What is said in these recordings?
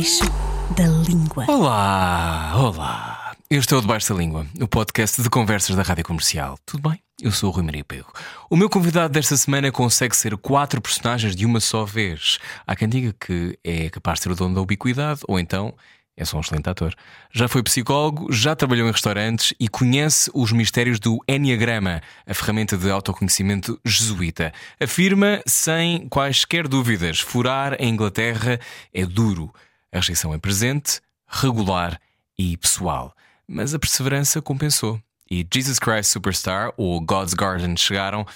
Debaixo da língua. Olá, olá. Este é o Debaixo da Língua, o podcast de conversas da Rádio Comercial. Tudo bem? Eu sou o Rui Maria Pego. O meu convidado desta semana consegue ser quatro personagens de uma só vez. Há quem diga que é capaz de ser o dono da ubiquidade, ou então é só um excelente ator. Já foi psicólogo, já trabalhou em restaurantes e conhece os mistérios do Enneagrama, a ferramenta de autoconhecimento jesuíta. Afirma, sem quaisquer dúvidas, furar em Inglaterra é duro. A rejeição é presente, regular e pessoal. Mas a perseverança compensou. E Jesus Christ Superstar ou God's Garden chegaram,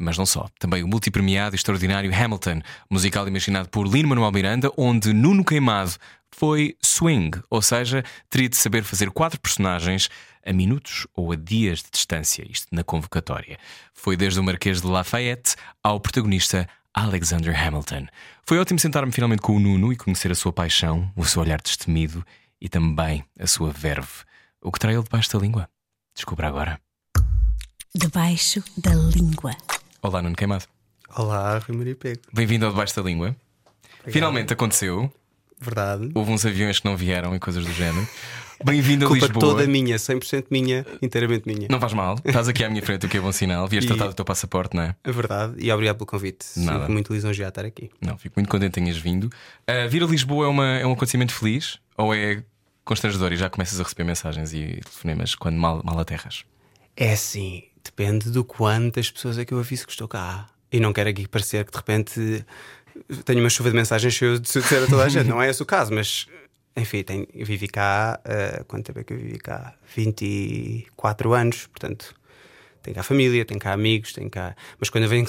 mas não só. Também o multipremiado e extraordinário Hamilton, musical imaginado por Lin-Manuel Miranda, onde Nuno Queimado foi swing, ou seja, teria de saber fazer quatro personagens a minutos ou a dias de distância, isto na convocatória. Foi desde o Marquês de Lafayette ao protagonista Alexander Hamilton. Foi ótimo sentar-me finalmente com o Nuno e conhecer a sua paixão, o seu olhar destemido e também a sua verve. O que trai ele debaixo da língua? Descubra agora. Debaixo da língua. Olá, Nuno Queimado. Olá, Rui Maria Pego. Bem-vindo ao Debaixo da Língua. Finalmente aconteceu. Verdade. Houve uns aviões que não vieram e coisas do género. Bem-vindo a Culpa Lisboa. toda minha, 100% minha, inteiramente minha. Não faz mal, estás aqui à minha frente, o que é bom sinal. Vieste E- tratar do teu passaporte, não é? É verdade. E obrigado pelo convite. Nada. Sinto muito lisonjeado estar aqui. Não, fico muito contente que tenhas vindo. Uh, vir a Lisboa é, uma, é um acontecimento feliz ou é constrangedor e já começas a receber mensagens e telefonemas quando mal, mal aterras? É assim, depende do quantas pessoas é que eu aviso que estou cá. E não quero aqui parecer que de repente tenho uma chuva de mensagens cheias de dizer a toda a gente. Não é esse o caso, mas enfim, tenho, vivi cá. ah, quanto tempo é que eu vivi cá? 24 anos, portanto. Tenho cá família, tenho cá amigos, tenho cá. Mas quando eu venho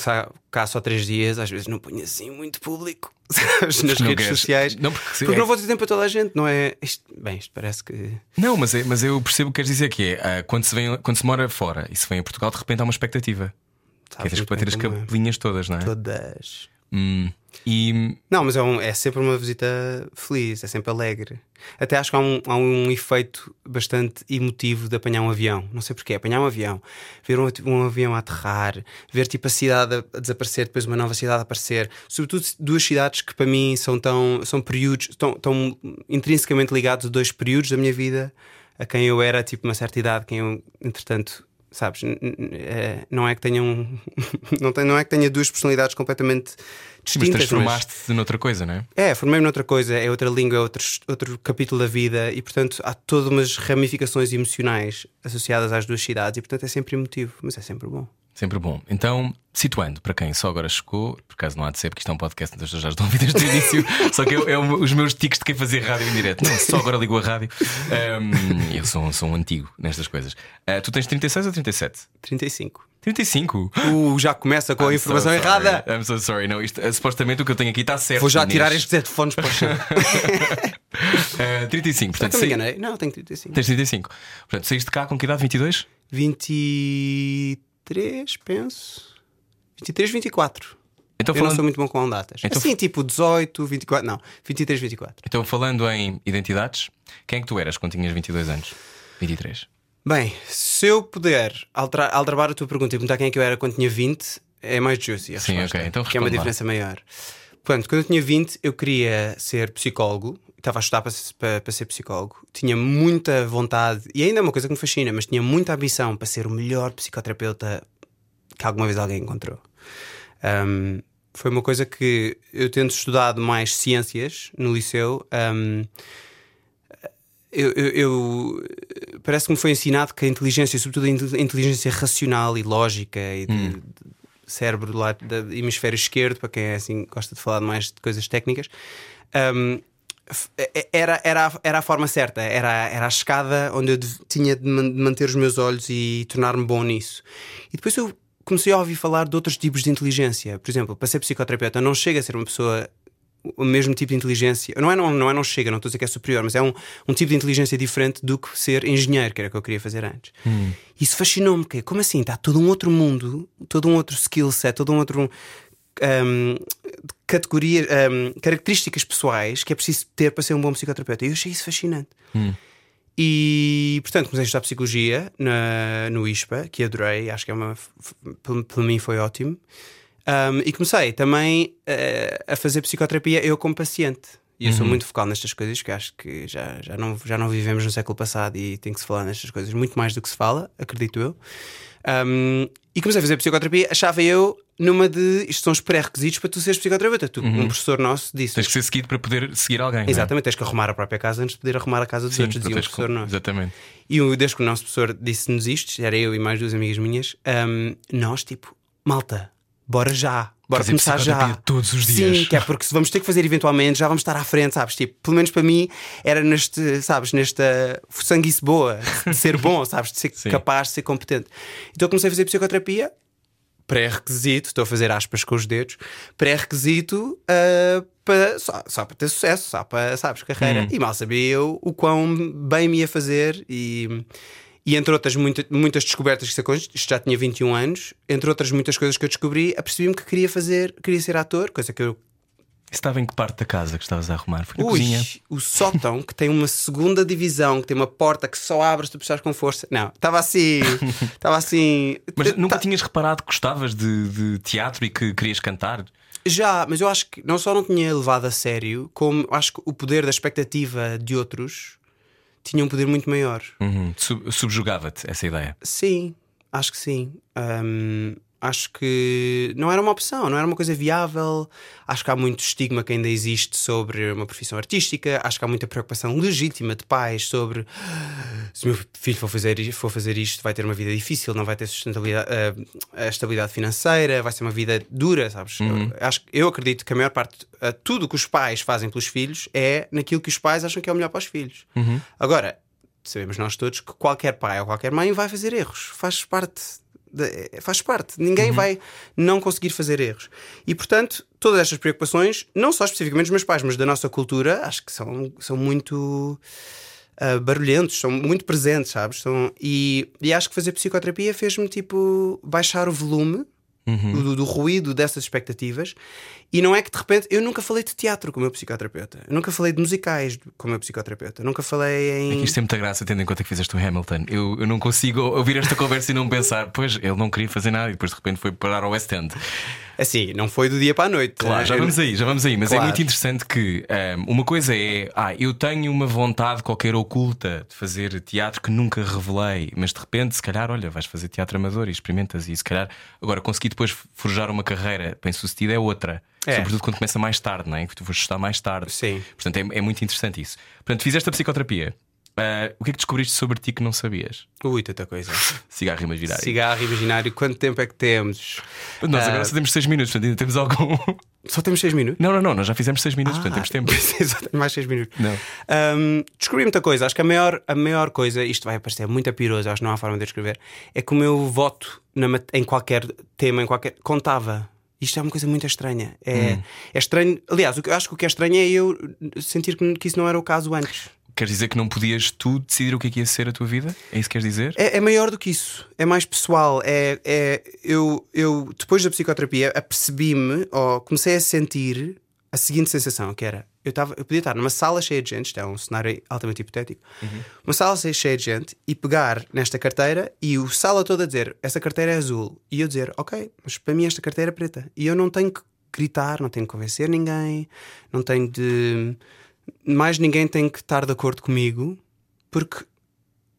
cá, só três dias, às vezes não ponho assim muito público sabes, nas Não redes queres- sociais. Não, porque, Porque é- não vou ter tempo para toda a gente, não é? Isto, bem, isto parece que. Não, mas, é- mas eu percebo o que queres dizer que é ah, quando, se vem, quando se mora fora e se vem a Portugal, de repente há uma expectativa. Que é sabes tens que bater as é. capelinhas todas, não é? Todas. Hum. E Não, mas é, um- é sempre uma visita feliz, é sempre alegre. Até acho que há um, há um efeito bastante emotivo de apanhar um avião. Não sei porquê, apanhar um avião, ver um, um avião a aterrar, ver tipo a cidade a, a desaparecer, depois uma nova cidade a aparecer. Sobretudo duas cidades que para mim são tão são períodos, tão, tão intrinsecamente ligados a dois períodos da minha vida, a quem eu era tipo uma certa idade, quem eu, entretanto. Sabes, é, não é que tenham não, tem, não é que tenha duas personalidades completamente mas distintas, mas- transformaste-te noutra coisa, não é? é, formei-me noutra coisa, é outra língua, é outro, outro capítulo da vida e, portanto, há todas umas ramificações emocionais associadas às duas cidades e, portanto, é sempre emotivo, mas é sempre bom. Sempre bom. Então, situando, para quem só agora chegou, por acaso não há de ser, porque isto é um podcast, então as pessoas já estão a ouvir desde o início, só que é, é o- os meus tiques de quem fazia rádio em direto. Não, só agora ligo a rádio. Ahm, eu sou, sou um antigo nestas coisas. Ah, tu tens 36 ou 37? 35. 35? Uh, já começa com a I'm informação so errada. I'm so sorry. Não, isto, ah, supostamente o que eu tenho aqui está certo. Vou já Inês. tirar estes headphones para o chão. Ah, 35, Será portanto, eu me saí- enganei? Não, tenho 35. tens 35. Portanto, saíste de cá com que idade? 22? 23, penso. 23, 24. Então, eu não falando, sou muito bom com datas. Então- assim, tipo 18, 24. Não, 23, 24. então, falando em identidades, quem é que tu eras quando tinhas 22 anos? 23. Bem, se eu puder alterar, a tua pergunta e perguntar quem é que eu era quando tinha 20, é mais juicy Sim, resposta, ok, então que é uma responde lá. diferença maior. Portanto, quando eu tinha 20, eu queria ser psicólogo, estava a estudar para, para, para ser psicólogo, tinha muita vontade, e ainda é uma coisa que me fascina, mas tinha muita ambição para ser o melhor psicoterapeuta que alguma vez alguém encontrou. Um, foi uma coisa que eu tendo estudado mais ciências no liceu. um, eu, eu- eu- parece que me foi ensinado que a inteligência, sobretudo a inte- a inteligência racional e lógica e de, de cérebro lá do hemisfério esquerdo, para quem é assim gosta de falar mais de coisas técnicas, um, f- é- era, era, era a forma certa, era, era a escada onde eu tinha de manter os meus olhos e tornar-me bom nisso. E depois eu comecei a ouvir falar de outros tipos de inteligência. Por exemplo, para ser psicoterapeuta, não chega a ser uma pessoa o mesmo tipo de inteligência. Não é não, não, é não chega, não estou a dizer que é superior, mas é um, um tipo de inteligência diferente do que ser engenheiro, que era o que eu queria fazer antes. Isso fascinou-me, porque como assim? Está todo um outro mundo, todo um outro skill set, todo um outro. hum, categoria, hum, características pessoais que é preciso ter para ser um bom psicoterapeuta. E eu achei isso fascinante. E portanto comecei a estudar psicologia na, no ISPA, que adorei, acho que é uma. para mim foi ótimo. Um, e comecei também eh, a fazer psicoterapia eu como paciente. E eu sou muito focal nestas coisas, que acho que já, já, não, já não vivemos no século passado e tem que se falar nestas coisas muito mais do que se fala, acredito eu. Um, e comecei a fazer psicoterapia, achava eu numa de isto são os pré-requisitos para tu seres psicoterapeuta. Tu, Um professor nosso disse. Tens que ser seguido para poder seguir alguém. é? Exatamente, tens que arrumar a própria casa antes de poder arrumar a casa dos Sim, outros, dizia um professor nosso. Exatamente. E o- desde que o nosso professor disse-nos isto, era eu e mais duas amigas minhas, hum, nós, tipo, malta, bora já, bora Fazer começar já. todos os dias. Sim, que é porque se vamos ter que fazer eventualmente, já vamos estar à frente, sabes? Tipo, pelo menos para mim era neste, sabes, nesta sanguice boa, de ser bom, sabes? De ser Sim. capaz, de ser competente. Então eu comecei a fazer psicoterapia. Pré-requisito, estou a fazer aspas com os dedos, pré-requisito ah, para, só, só para ter sucesso, só para, sabes, carreira. Hum. E mal sabia eu o quão bem me ia fazer e, e entre outras muita- muitas descobertas que isto já tinha 21 anos, entre outras muitas coisas que eu descobri, apercebi-me que queria fazer, queria ser ator, coisa que eu Estava em que parte da casa que estavas a arrumar? Foi na Ui, cozinha. o sótão que tem uma segunda divisão, que tem uma porta que só abre se tu precisares com força. Não, estava assim. Estava assim. Mas nunca tinhas reparado que gostavas de, de teatro e que querias cantar? Já, mas eu acho que não só não tinha levado a sério, como acho que o poder da expectativa de outros tinha um poder muito maior. Uhum. Sub- Subjugava-te essa ideia. Sim, acho que sim. Hum, acho que não era uma opção, não era uma coisa viável. Acho que há muito estigma que ainda existe sobre uma profissão artística. Acho que há muita preocupação legítima de pais sobre "Ah, se o meu filho for fazer, for fazer isto, vai ter uma vida difícil, não vai ter sustentabilidade, ah, a estabilidade financeira, vai ser uma vida dura, sabes? Eu, acho, eu acredito que a maior parte, ah, tudo que os pais fazem pelos filhos é naquilo que os pais acham que é o melhor para os filhos. Agora, sabemos nós todos que qualquer pai ou qualquer mãe vai fazer erros. Faz parte. De- faz parte. Ninguém vai não conseguir fazer erros. E, portanto, todas estas preocupações, não só especificamente dos meus pais, mas da nossa cultura, acho que são, são muito ah, barulhentos, são muito presentes, sabes? São, e, e acho que fazer psicoterapia fez-me, tipo, baixar o volume do, do ruído dessas expectativas. E não é que de repente eu nunca falei de teatro com o meu psicoterapeuta, eu nunca falei de musicais com o meu psicoterapeuta, eu nunca falei em. É que isto tem muita graça, tendo em conta que fizeste o Hamilton. Eu, eu não consigo ouvir esta conversa e não pensar, pois ele não queria fazer nada e depois de repente foi parar ao West End. Assim, não foi do dia para a noite. Claro, né? já vamos aí, já vamos aí. Mas é Claro. muito interessante que ahm, uma coisa é, ah, eu tenho uma vontade qualquer oculta de fazer teatro que nunca revelei, mas de repente, se calhar, olha, vais fazer teatro amador e experimentas e se calhar agora conseguir depois forjar uma carreira bem sucedida é outra. É. Sobretudo quando começa mais tarde, não é? Que tu vais estudar mais tarde. Sim. Portanto, é, é muito interessante isso. Portanto, fizeste a psicoterapia. Ah, o que é que descobriste sobre ti que não sabias? Ui, tanta coisa. Cigarro imaginário. Cigarro imaginário, quanto tempo é que temos? Nós Ah, agora só temos 6 minutos, portanto ainda temos algum. Só temos 6 minutos? Não, não, não, nós já fizemos 6 minutos, portanto Ah, temos tempo. só tenho mais 6 minutos. Não. Ahm, descobri muita coisa. Acho que a maior, a maior coisa, isto vai parecer muito apiroso, acho que não há forma de descrever, é que o meu voto na em qualquer tema, em qualquer. contava. Isto é uma coisa muito estranha. É, é estranho. Aliás, o que eu acho que o que é estranho é eu sentir que, que isso não era o caso antes. Queres dizer que não podias tu decidir o que é que ia ser a tua vida? É isso que queres dizer? É, é maior do que isso, é mais pessoal. É, é, eu, eu, depois da psicoterapia, apercebi-me, ou comecei a sentir a seguinte sensação: que era, eu, tava, eu podia estar numa sala cheia de gente, isto é um cenário altamente hipotético, uma sala cheia de gente e pegar nesta carteira e o sala toda dizer essa carteira é azul, e eu dizer, ok, mas para mim esta carteira é preta, e eu não tenho que gritar, não tenho que convencer ninguém, não tenho de. Mais ninguém tem que estar de acordo comigo, porque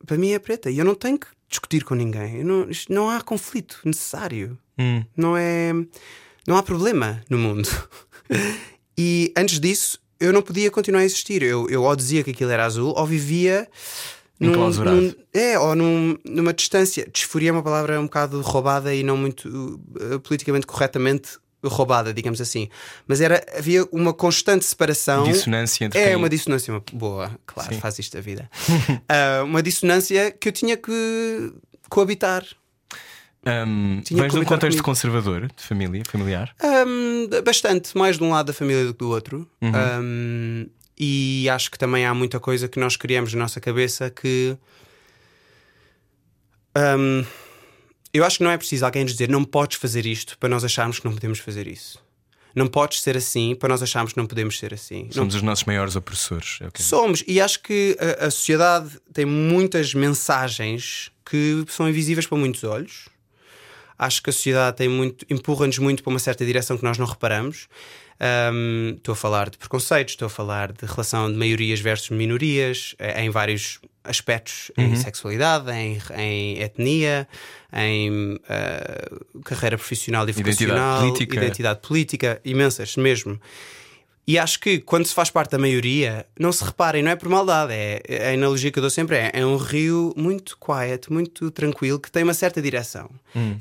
para mim é preta e eu não tenho que discutir com ninguém. Não, não há conflito necessário. Hum. Não é. Não há problema no mundo. e antes disso, eu não podia continuar a existir. Eu, eu ou dizia que aquilo era azul ou vivia. Enclausurado. é, ou num- numa distância. Disforia é uma palavra um bocado roubada e não muito uh, politicamente corretamente roubada, digamos assim. Mas era, havia uma constante separação. Dissonância entre É quem- uma dissonância uma- boa, claro, Sim. faz isto a vida. Ah, uma dissonância que eu tinha que coabitar. Tinha vens de um contexto comigo. conservador, de família, familiar. Ahm, bastante, mais de um lado da família do que do outro. Uhum. Ahm, e acho que também há muita coisa que nós criamos na nossa cabeça que. ahm, eu acho que não é preciso alguém nos dizer não podes fazer isto para nós acharmos que não podemos fazer isso. Não podes ser assim para nós acharmos que não podemos ser assim. Não Somos os nossos maiores opressores. é que- Somos, e acho que a, a sociedade tem muitas mensagens que são invisíveis para muitos olhos. Acho que a sociedade tem muito, empurra-nos muito para uma certa direção que nós não reparamos. Um, estou a falar de preconceitos, estou a falar de relação de maiorias versus minorias, eh, em vários aspectos, em sexualidade, em, em etnia, em uh, carreira profissional e vocacional, política. identidade política, imensas mesmo. E acho que quando se faz parte da maioria, não se reparem, não é por maldade, é a analogia que eu dou sempre é, é um rio muito quiet, muito tranquilo, que tem uma certa direção.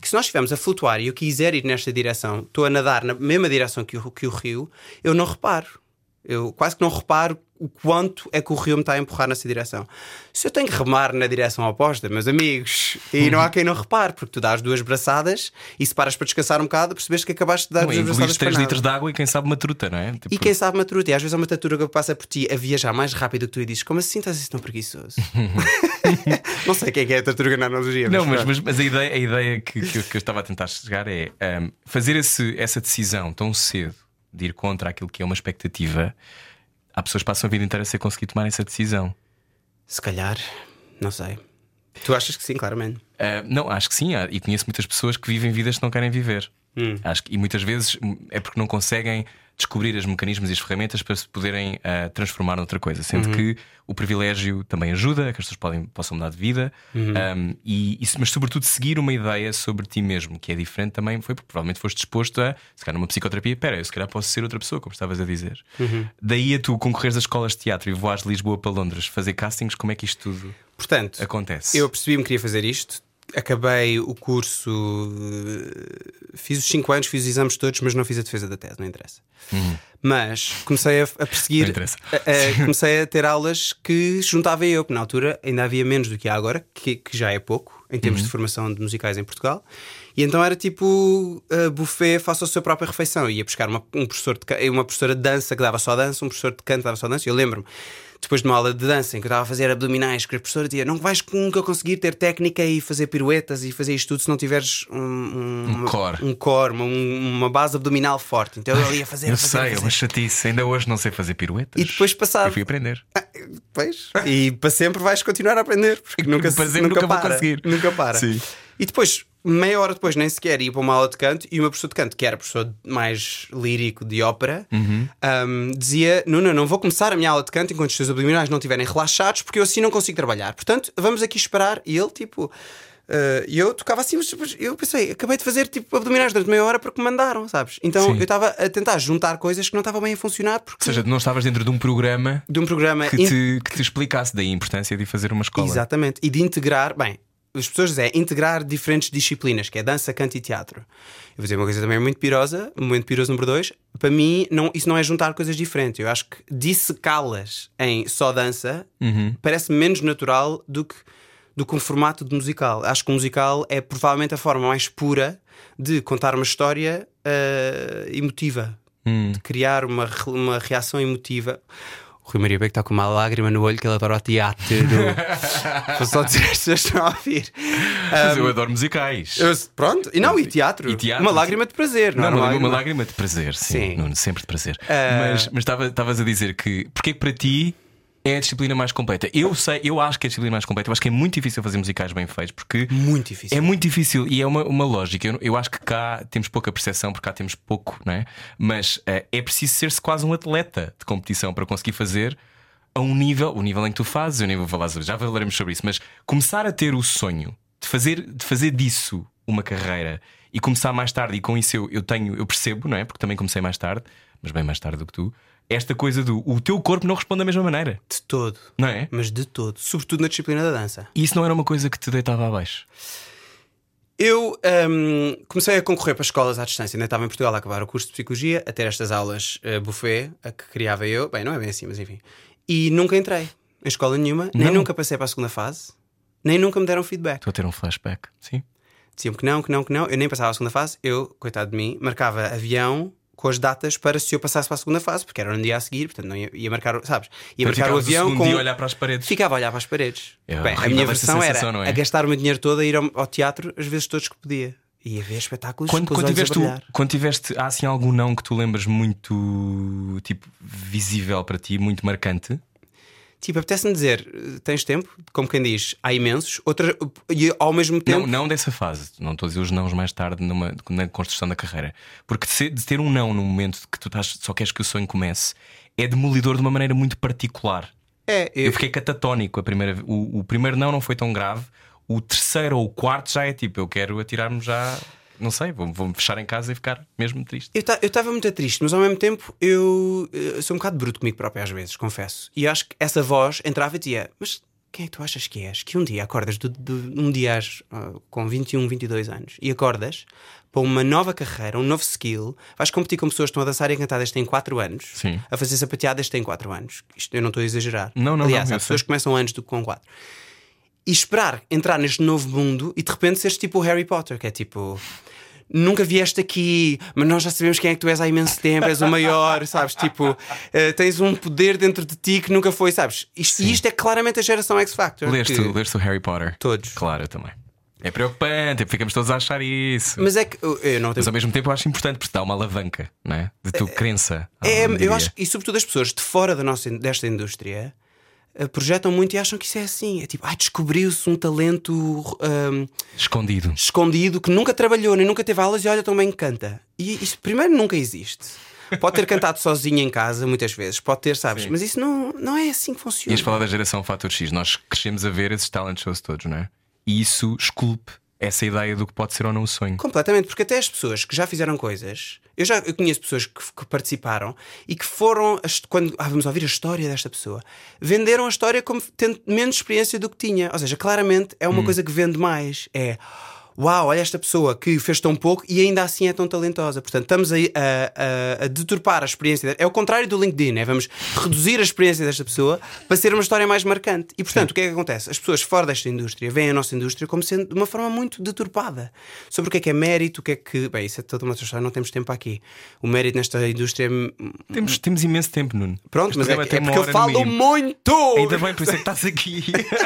Que se nós estivermos a flutuar e eu quiser ir nesta direção, estou a nadar na mesma direção que o, que o rio, eu não reparo. Eu quase que não reparo o quanto é que o rio me está a empurrar nessa direção. Se eu tenho que remar na direção oposta, meus amigos, e não há quem não repare, porque tu dás duas braçadas e se paras para descansar um bocado, percebes que acabaste de dar Não, duas braçadas engoliste para 3 nada. litros de água e quem sabe uma truta, não é? Tipo, E quem sabe uma truta, e às vezes há uma tartaruga que passa por ti a viajar mais rápido que tu e dizes: Como assim estás assim tão preguiçoso? não sei quem é, que é a tartaruga na analogia. Não, mas, mas, mas a ideia, a ideia que, que, eu- que eu estava a tentar chegar é um, fazer esse, essa decisão tão cedo de ir contra aquilo que é uma expectativa. Há pessoas que passam a vida inteira sem conseguir tomar essa decisão. Se calhar, não sei. Tu achas que sim, claramente. Uh, não, acho que sim, e conheço muitas pessoas que vivem vidas que não querem viver. Acho que, e muitas vezes hum, é porque não conseguem descobrir os mecanismos e as ferramentas para se poderem uh, transformar noutra coisa. Sendo que o privilégio também ajuda, que as pessoas podem, possam mudar de vida, um, e, e mas sobretudo seguir uma ideia sobre ti mesmo, que é diferente também, foi porque provavelmente foste disposto a, se calhar numa psicoterapia, pera, eu se calhar posso ser outra pessoa, como estavas a dizer. Daí a tu concorreres às escolas de teatro e voares de Lisboa para Londres, fazer castings, como é que isto tudo Portanto, acontece? eu percebi-me que queria fazer isto. Acabei o curso, eh, fiz os 5 anos, fiz os exames todos, mas não fiz a defesa da tese, não interessa. Mas comecei a, a perseguir, a- a- comecei a ter aulas que juntava eu, porque na altura ainda havia menos do que há agora, que, que já é pouco em termos de formação de musicais em Portugal. E então era tipo uh, buffet, faça a sua própria refeição. Ia buscar uma, um professor de, uma professora de dança que dava só dança, um professor de canto que dava só dança. Eu lembro-me, depois de uma aula de dança em que eu estava a fazer abdominais, que a professora dizia: Não vais nunca conseguir ter técnica e fazer piruetas e fazer isto tudo se não tiveres um, um, Um core. um core, uma, um- uma base abdominal forte. Então eu ia fazer, Eu fazer, sei, é fazer. uma chatice. Ainda hoje não sei fazer piruetas. E depois passava- Eu fui aprender. Pois. E para sempre vais continuar a aprender, porque nunca, se- Para sempre nunca, nunca vou para, conseguir. Nunca para. Sim. E depois, meia hora depois, nem sequer ia para uma aula de canto e meu professor de canto, que era professor mais lírico de ópera, Uhum. um, dizia: Nuno, não vou começar a minha aula de canto enquanto os teus abdominais não estiverem relaxados, porque eu assim não consigo trabalhar. Portanto, vamos aqui esperar. E ele, tipo. uh, E eu tocava assim, mas eu pensei, acabei de fazer tipo abdominais durante meia hora porque me mandaram, sabes? Então Sim. eu estava a tentar juntar coisas que não estavam bem a funcionar porque Ou seja, não estavas dentro de um programa de um programa que in- te, que te explicasse daí a importância de fazer uma escola. Exatamente. E de integrar, bem, as pessoas dizem integrar diferentes disciplinas, que é dança, canto e teatro. Eu vou dizer uma coisa também muito pirosa, momento piroso número dois. Para mim, não, isso não é juntar coisas diferentes. Eu acho que dissecá-las em só dança parece menos natural do que, do que um formato de musical. Acho que o musical é provavelmente a forma mais pura de contar uma história eh, emotiva, de criar uma, uma reação emotiva. O Rui Maria Beck está com uma lágrima no olho que ele adora o teatro. Vou só dizer as pessoas estão a ouvir. Mas eu adoro musicais. Eu- pronto, e não, e teatro. E teatro. Uma lágrima de prazer, não, Não, é uma, uma uma lágrima- lágrima de prazer, sim. Sim. Nuno, sempre de prazer. Ah. Mas mas estava- estavas a dizer que porque é que para ti é a disciplina mais completa? Eu sei, eu acho que é a disciplina mais completa. Eu acho que é muito difícil fazer musicais bem feitos porque Muito difícil. É muito difícil e é uma, uma lógica. Eu, eu acho que cá temos pouca percepção porque cá temos pouco, não é? Mas eh, é preciso ser-se quase um atleta de competição para conseguir fazer a um nível, o nível em que tu fazes. Eu nem vou falar sobre, já falaremos sobre isso, mas começar a ter o sonho de fazer, de fazer disso uma carreira e começar mais tarde, e com isso eu, eu tenho, eu percebo, não é? Porque também comecei mais tarde, mas bem mais tarde do que tu. Esta coisa do o teu corpo não responde da mesma maneira, De todo. não é? Mas de todo. Sobretudo na disciplina da dança. E isso não era uma coisa que te deitava abaixo. Eu hum, comecei a concorrer para escolas à distância. Ainda estava em Portugal a acabar o curso de psicologia, a ter estas aulas uh, buffet, a que criava eu. Bem, não é bem assim, mas enfim. E nunca entrei em escola nenhuma, nem Não. nunca passei para a segunda fase, nem nunca me deram feedback. Estou a ter um flashback, sim. Diziam que não, que não, que não. Eu nem passava a segunda fase. Eu, coitado de mim, marcava avião com as datas para se eu passasse para a segunda fase, porque era no dia a seguir, portanto não ia, ia marcar, sabes? Ia marcar o avião com. dia olhar para as paredes. Ficava a olhar para as paredes. É Bem, a minha versão era sensação, não é? a gastar o meu dinheiro todo a ir ao, ao teatro as vezes todas que podia. E a ver espetáculos Quando, quando, tiveste, o- quando tiveste, há assim algum não que tu lembras muito tipo visível para ti, muito marcante? Tipo, apetece-me dizer, tens tempo? Como quem diz, há imensos. Outra, e ao mesmo tempo. Não, não dessa fase. Não estou a dizer os nãos mais tarde numa, na construção da carreira. Porque de, ter um não no momento que tu estás, só queres que o sonho comece é demolidor de uma maneira muito particular. É, eu, Eu fiquei catatónico a primeira o, o primeiro não não foi tão grave. O terceiro ou o quarto já é tipo, eu quero atirar-me já. Não sei, vou- vou-me fechar em casa e ficar mesmo triste. Eu estava muito triste, mas ao mesmo tempo eu, eh, sou um bocado bruto comigo próprio às vezes, confesso. E acho que essa voz entrava e dizia: Mas quem é que tu achas que és? Que um dia acordas, de, de- um dia ah, com 21, 22 anos, e acordas para uma nova carreira, um novo skill, vais competir com pessoas que estão a dançar e a cantar desde têm 4 anos, Sim. a fazer sapateado desde têm 4 anos. Isto eu não estou a exagerar. Não, não, Aliás, não, eu pessoas sei. começam antes do que com 4. E esperar entrar neste novo mundo e de repente seres tipo o Harry Potter, que é tipo. Nunca vieste aqui, mas nós já sabemos quem é que tu és há imenso tempo, és o maior, sabes? Tipo, eh, tens um poder dentro de ti que nunca foi, sabes? Isto, e isto é claramente a geração X Factor. Leste, que- leste o Harry Potter? Todos. Claro, eu também. É preocupante, ficamos todos a achar isso. Mas é que eu não Mas tenho. ao mesmo tempo eu acho importante porque dá uma alavanca, não é? De tua crença. É, ah, diria. eu acho que, e sobretudo as pessoas de fora da nossa, desta indústria projetam muito e acham que isso é assim. É tipo, ai, descobriu-se um talento ahm, Escondido. escondido que nunca trabalhou nem nunca teve aulas e olha tão bem que canta. E isso primeiro nunca existe. Pode ter cantado sozinho em casa muitas vezes, pode ter, sabes? Sim. Mas isso não, não é assim que funciona. Ias falar da geração Fator X. Nós crescemos a ver esses talent shows todos, não é? E isso esculpe essa ideia do que pode ser ou não o sonho. Completamente, porque até as pessoas que já fizeram coisas, eu já eu conheço pessoas que, que participaram e que foram, quando ah, vamos ouvir a história desta pessoa, venderam a história como tendo menos experiência do que tinha. Ou seja, claramente é uma coisa que vende mais. É. Uau, olha esta pessoa que fez tão pouco e ainda assim é tão talentosa. Portanto, estamos aí a, a- a deturpar a experiência. É o contrário do LinkedIn, é vamos reduzir a experiência desta pessoa para ser uma história mais marcante. E portanto, o que é que acontece? As pessoas fora desta indústria veem a nossa indústria como sendo de uma forma muito deturpada sobre o que é que é mérito, o que é que. Bem, isso é toda uma outra história, não temos tempo aqui. O mérito nesta indústria. é- Temos, temos imenso tempo, Nuno. Pronto, Este mas é, é porque eu falo muito! Ainda bem, por isso é que estás aqui.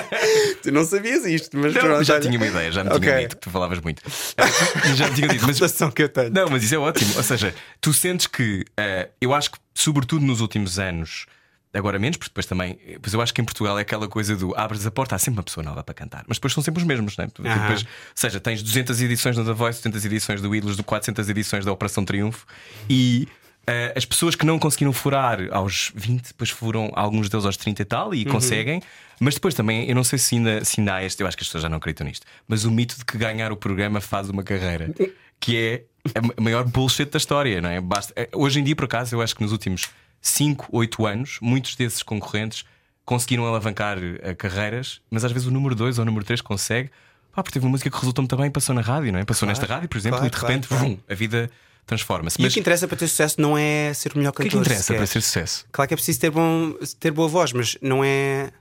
Tu não sabias isto, mas Não, pronto, já olha. tinha uma ideia, já me Ok. tinha dito que tu falavas muito. já tinha dito, mas Relação que eu tenho. Não, mas isso é ótimo. Ou seja, tu sentes que eh, eu acho que, sobretudo nos últimos anos, agora menos, porque depois também, pois eu acho que em Portugal é aquela coisa do abres a porta, há sempre uma pessoa nova para cantar, mas depois são sempre os mesmos, não é? Depois, ou seja, tens 200 edições da The Voice, 200 edições do Ídolos, do 400 edições da Operação Triunfo e. eh, as pessoas que não conseguiram furar aos 20, depois foram alguns deles aos 30 e tal e conseguem, mas depois também, eu não sei se ainda, se ainda há este, eu acho que as pessoas já não acreditam nisto, mas o mito de que ganhar o programa faz uma carreira, que é a ma- maior bullshit da história, não é? Basta, eh, hoje em dia, por acaso, eu acho que nos últimos 5, 8 anos, muitos desses concorrentes conseguiram alavancar eh, carreiras, mas às vezes o número 2 ou o número 3 consegue, pá, porque teve uma música que resultou muito bem e passou na rádio, não é? Passou nesta rádio, por exemplo, claro, e de repente, claro, claro. vum, a vida transforma-se. E Mas o que interessa para ter sucesso não é ser o melhor o que é cantor. que interessa para ser sucesso? Claro que é preciso ter, bom, ter boa voz, mas não é.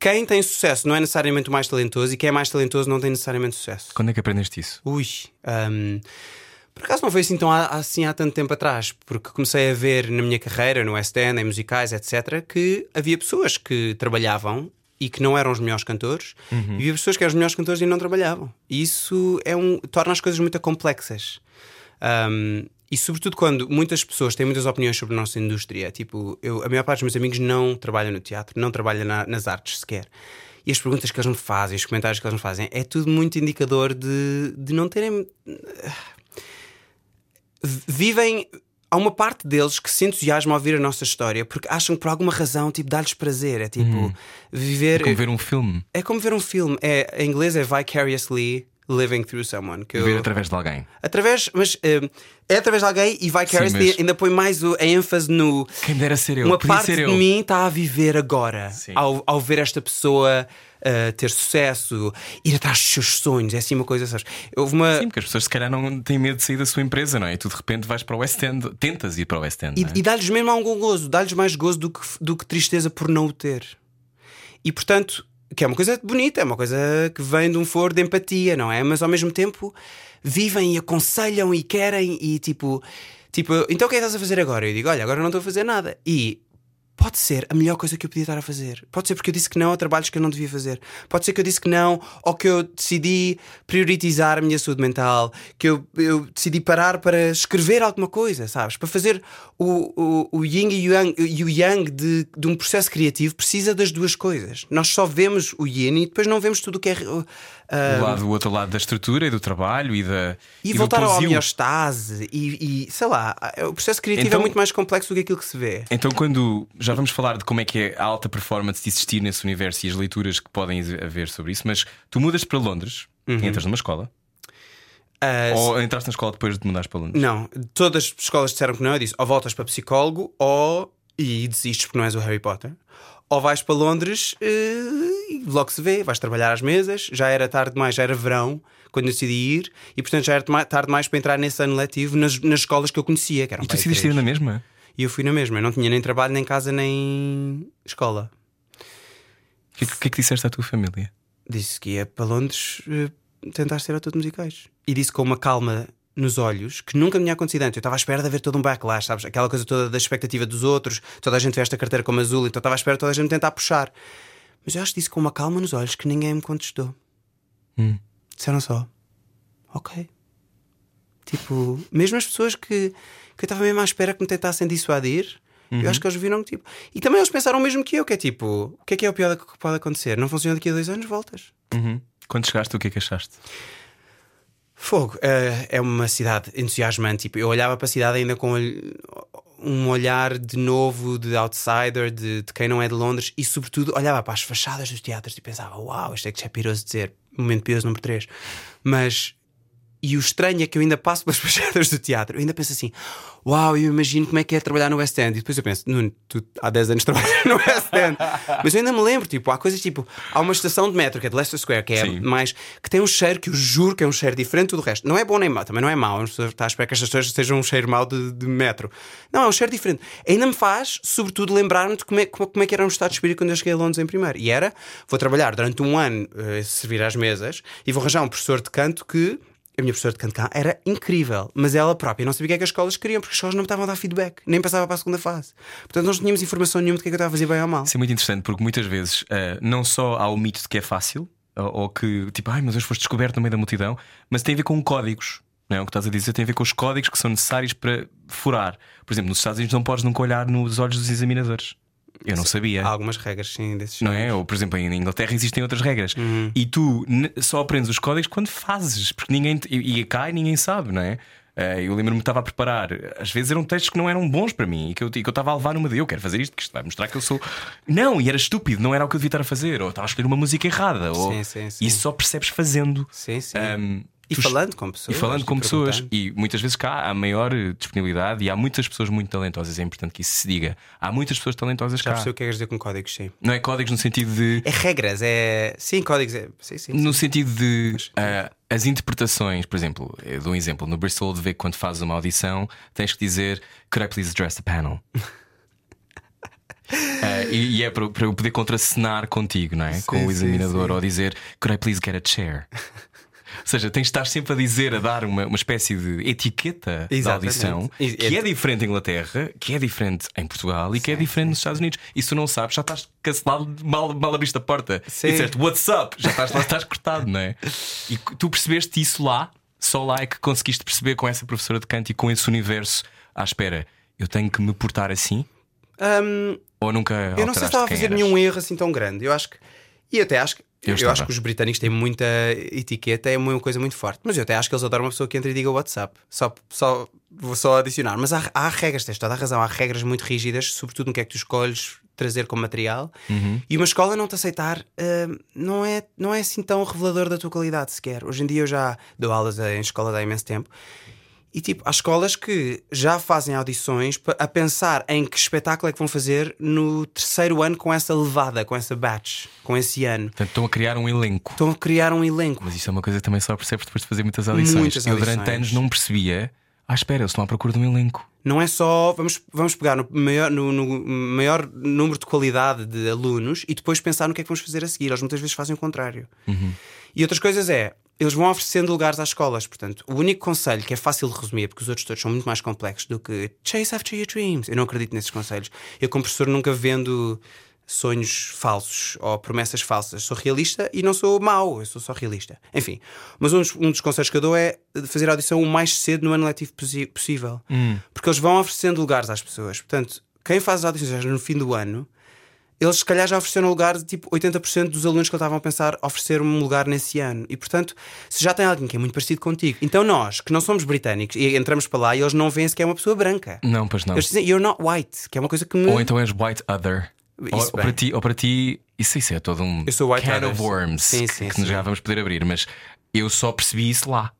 Quem tem sucesso não é necessariamente o mais talentoso e quem é mais talentoso não tem necessariamente sucesso. Quando é que aprendeste isso? Ui. hum, por acaso não foi assim, tão há, assim há tanto tempo atrás, porque comecei a ver na minha carreira, no End, em musicais, etc., que havia pessoas que trabalhavam e que não eram os melhores cantores, e havia pessoas que eram os melhores cantores e não trabalhavam. E isso é um, torna as coisas muito complexas. Um, e sobretudo quando muitas pessoas têm muitas opiniões sobre a nossa indústria, tipo, eu, a maior parte dos meus amigos não trabalha no teatro, não trabalha na- nas artes sequer. E as perguntas que eles me fazem, os comentários que eles me fazem, é tudo muito indicador de, de não terem. Vivem. Há uma parte deles que se entusiasma ao ouvir a nossa história porque acham que por alguma razão tipo, dá-lhes prazer. É tipo viver. É como ver um filme, É como ver um filme. É, em inglês é vicariously living through someone. Que eu- ver através de alguém. Através, mas eh, é através de alguém e vicariously mas- ainda põe mais o- a ênfase no. Quem me dera ser eu, uma podia parte de eu. mim está a viver agora Sim. ao, ao ver esta pessoa eh, ter sucesso, ir atrás dos seus sonhos. É assim uma coisa, sabes? Houve uma. Sim, porque as pessoas se calhar não têm medo de sair da sua empresa, não é? E tu de repente vais para o West End, tentas ir para o West End. E, é? e dá-lhes mesmo algum gozo, dá-lhes mais gozo do que, do que tristeza por não o ter. E portanto, que é uma coisa bonita, é uma coisa que vem de um foro de empatia, não é? Mas ao mesmo tempo vivem e aconselham e querem e tipo, tipo, então o que é que estás a fazer agora? Eu digo, olha, agora não estou a fazer nada. E Pode ser a melhor coisa que eu podia estar a fazer. Pode ser porque eu disse que não a trabalhos que eu não devia fazer. Pode ser que eu disse que não ou que eu decidi priorizar a minha saúde mental. Que eu, eu decidi parar para escrever alguma coisa, sabes? Para fazer o, o, o yin e o yang, o yang de, de um processo criativo precisa das duas coisas. Nós só vemos o yin e depois não vemos tudo o que é. Uh, O, lado, outro lado da estrutura e do trabalho e da. e, do voltar à homeostase e, e sei lá, o processo criativo Então- é muito mais complexo do que aquilo que se vê. Então, quando já vamos falar de como é que é a alta performance de existir nesse universo e as leituras que podem haver sobre isso, mas tu mudas para Londres, entras numa escola, Ah, ou entraste na escola depois de mudares para Londres? Não, todas as escolas disseram que não. Eu disse: ou voltas para psicólogo, ou. e desistes porque não és o Harry Potter. Ou vais para Londres eh, e logo se vê, vais trabalhar às mesas. Já era tarde demais, já era verão quando eu decidi ir, e portanto já era tarde demais para entrar nesse ano letivo nas, nas escolas que eu conhecia. Que eram E tu decidiste ir na mesma? E eu fui na mesma. Eu não tinha nem trabalho, nem casa, nem escola. O que, é que- é que disseste à tua família? Disse que ia para Londres eh, tentar ser ator de musicais. E disse com uma calma nos olhos que nunca me tinha acontecido antes. Eu estava à espera de haver todo um backlash, sabes? Aquela coisa toda da expectativa dos outros, toda a gente veste a carteira como azul, então estava à espera de toda a gente tentar puxar. Mas eu acho que disse com uma calma nos olhos que ninguém me contestou. Hum. Disseram só: Ok. Tipo, mesmo as pessoas que, que eu estava mesmo à espera que me tentassem dissuadir. Eu acho que eles viram tipo. E também eles pensaram o mesmo que eu, que é tipo: o que é que é o pior que pode acontecer? Não funciona daqui a dois anos, voltas. Uhum. Quando chegaste, o que é que achaste? Fogo, eh, é uma cidade entusiasmante. Tipo, eu olhava para a cidade ainda com ol- um olhar de novo, de outsider, de, de quem não é de Londres, e sobretudo olhava para as fachadas dos teatros e pensava: Uau, isto é que já é piroso dizer, momento piroso número 3. Mas. E o estranho é que eu ainda passo pelas fachadas do teatro, eu ainda penso assim: Uau, eu imagino como é que é trabalhar no West End. E depois eu penso: Nuno, tu há 10 anos trabalhas no West End. Mas eu ainda me lembro: tipo, há coisas tipo, há uma estação de metro que é de Leicester Square, que é Sim. mais que tem um cheiro que eu juro que é um cheiro diferente do resto. Não é bom nem mau, também não é mau. As estão à espera que estas pessoas sejam um cheiro mau de, de metro. Não, é um cheiro diferente. Ainda me faz, sobretudo, lembrar-me de como é, como, como é que era um estado de espírito quando eu cheguei a Londres em primeiro. E era: vou trabalhar durante um ano, eh, servir às mesas, e vou arranjar um professor de canto que. A minha professora de canto cá era incrível, mas ela própria não sabia o que é que as escolas queriam, porque as escolas não me estavam a dar feedback, nem passava para a segunda fase. Portanto, nós não tínhamos informação nenhuma de que é que eu estava a fazer bem ou mal. Isso é muito interessante porque muitas vezes ah, não só há o mito de que é fácil, ou, ou que tipo, ai, mas hoje foste descoberto no meio da multidão, mas tem a ver com códigos. Não é? O que estás a dizer tem a ver com os códigos que são necessários para furar. Por exemplo, nos Estados Unidos não podes nunca olhar nos olhos dos examinadores. Eu não sabia. Há algumas regras, sim, desses Não é? Ou, por exemplo, em Inglaterra existem outras regras. Uhum. E tu só aprendes os códigos quando fazes, porque ninguém. E e cá e ninguém sabe, não é? Eh, Eu lembro-me que estava a preparar. Às vezes eram textos que não eram bons para mim e que eu e que eu estava a levar numa de eu quero fazer isto, que isto vai mostrar que eu sou. Não, e era estúpido, não era o que eu devia estar a fazer, ou estava a escolher uma música errada. Ou... Sim, sim, sim. Isso só percebes fazendo. Sim, sim. Ahm, E tu- falando com E pessoas. falando com e pessoas, e muitas vezes cá há maior eh, disponibilidade e há muitas pessoas muito talentosas. É importante que isso se diga. Há muitas pessoas talentosas Já cá. percebeu o que queres dizer com códigos, sim. Não é códigos no sentido de. É regras, é. Sim, códigos, é. Sim, sim. No sentido de ah, as interpretações, por exemplo, eu dou um exemplo. No Bristol de ver quando fazes uma audição, tens que dizer Could I please address the panel? Ah, e, e é para, para eu poder contracenar contigo, não é? Com Sim, o sim, examinador, sim. ou dizer Could I please get a chair? Ou seja, tens de estar sempre a dizer, a dar uma, uma espécie de etiqueta da Exatamente. audição E- que é diferente em Inglaterra, que é diferente em Portugal e que é diferente nos Estados Unidos. E se tu não sabes, já estás cancelado, mal, mal abriste a porta Sim. e disseste What's up? Já estás lá, estás cortado, não é? E tu percebeste isso lá, só lá é que conseguiste perceber com essa professora de canto e com esse universo à espera. Eu tenho que me portar assim? Hum, Ou nunca. eu não sei se estava a fazer nenhum erro assim tão grande. Eu acho que. E até acho que. Eu Eu, acho que os britânicos têm muita etiqueta, é uma coisa muito forte. Mas eu até acho que eles adoram uma pessoa que entra e diga WhatsApp. Só, só, vou só adicionar. Mas há, há regras, tens toda a razão. Há regras muito rígidas, sobretudo no que é que tu escolhes trazer como material. E uma escola não te aceitar hum, não, é, não é assim tão revelador da tua qualidade sequer. Hoje em dia eu já dou aulas em escola há imenso tempo. E tipo, há escolas que já fazem audições a pensar em que espetáculo é que vão fazer no terceiro ano com essa levada, com essa batch, com esse ano. Portanto, estão a criar um elenco. Estão a criar um elenco. Mas isso é uma coisa que também só percebes depois de fazer muitas audições. Muitas eu durante audições. anos não percebia. Ah, espera, eles estão à procura de um elenco. Não é só vamos, vamos pegar no maior, no, no maior número de qualidade de alunos e depois pensar no que é que vamos fazer a seguir. Eles muitas vezes fazem o contrário. E outras coisas é. Eles vão oferecendo lugares às escolas. Portanto, o único conselho que é fácil de resumir, porque os outros todos são muito mais complexos do que chase after your dreams. Eu não acredito nesses conselhos. Eu, como professor, nunca vendo sonhos falsos ou promessas falsas. Sou realista e não sou mau, eu sou só realista. Enfim, mas um dos, um dos conselhos que eu dou é fazer a audição o mais cedo no ano letivo possível. Porque eles vão oferecendo lugares às pessoas. Portanto, quem faz as audições no fim do ano eles se calhar já ofereceram lugar de tipo 80% dos alunos que eles estavam a pensar oferecer um lugar nesse ano. E portanto, se já tem alguém que é muito parecido contigo, então nós, que não somos britânicos, e entramos para lá e eles não veem se que é uma pessoa branca. Não, pois não. Eles dizem, you're not white, que é uma coisa que me. Ou então és white other. Ou, Isso ou para ti, ou para ti, isso, isso é todo um Eu sou white can other, of worms Sim, que, sim, que sim. já vamos poder abrir, mas eu só percebi isso lá.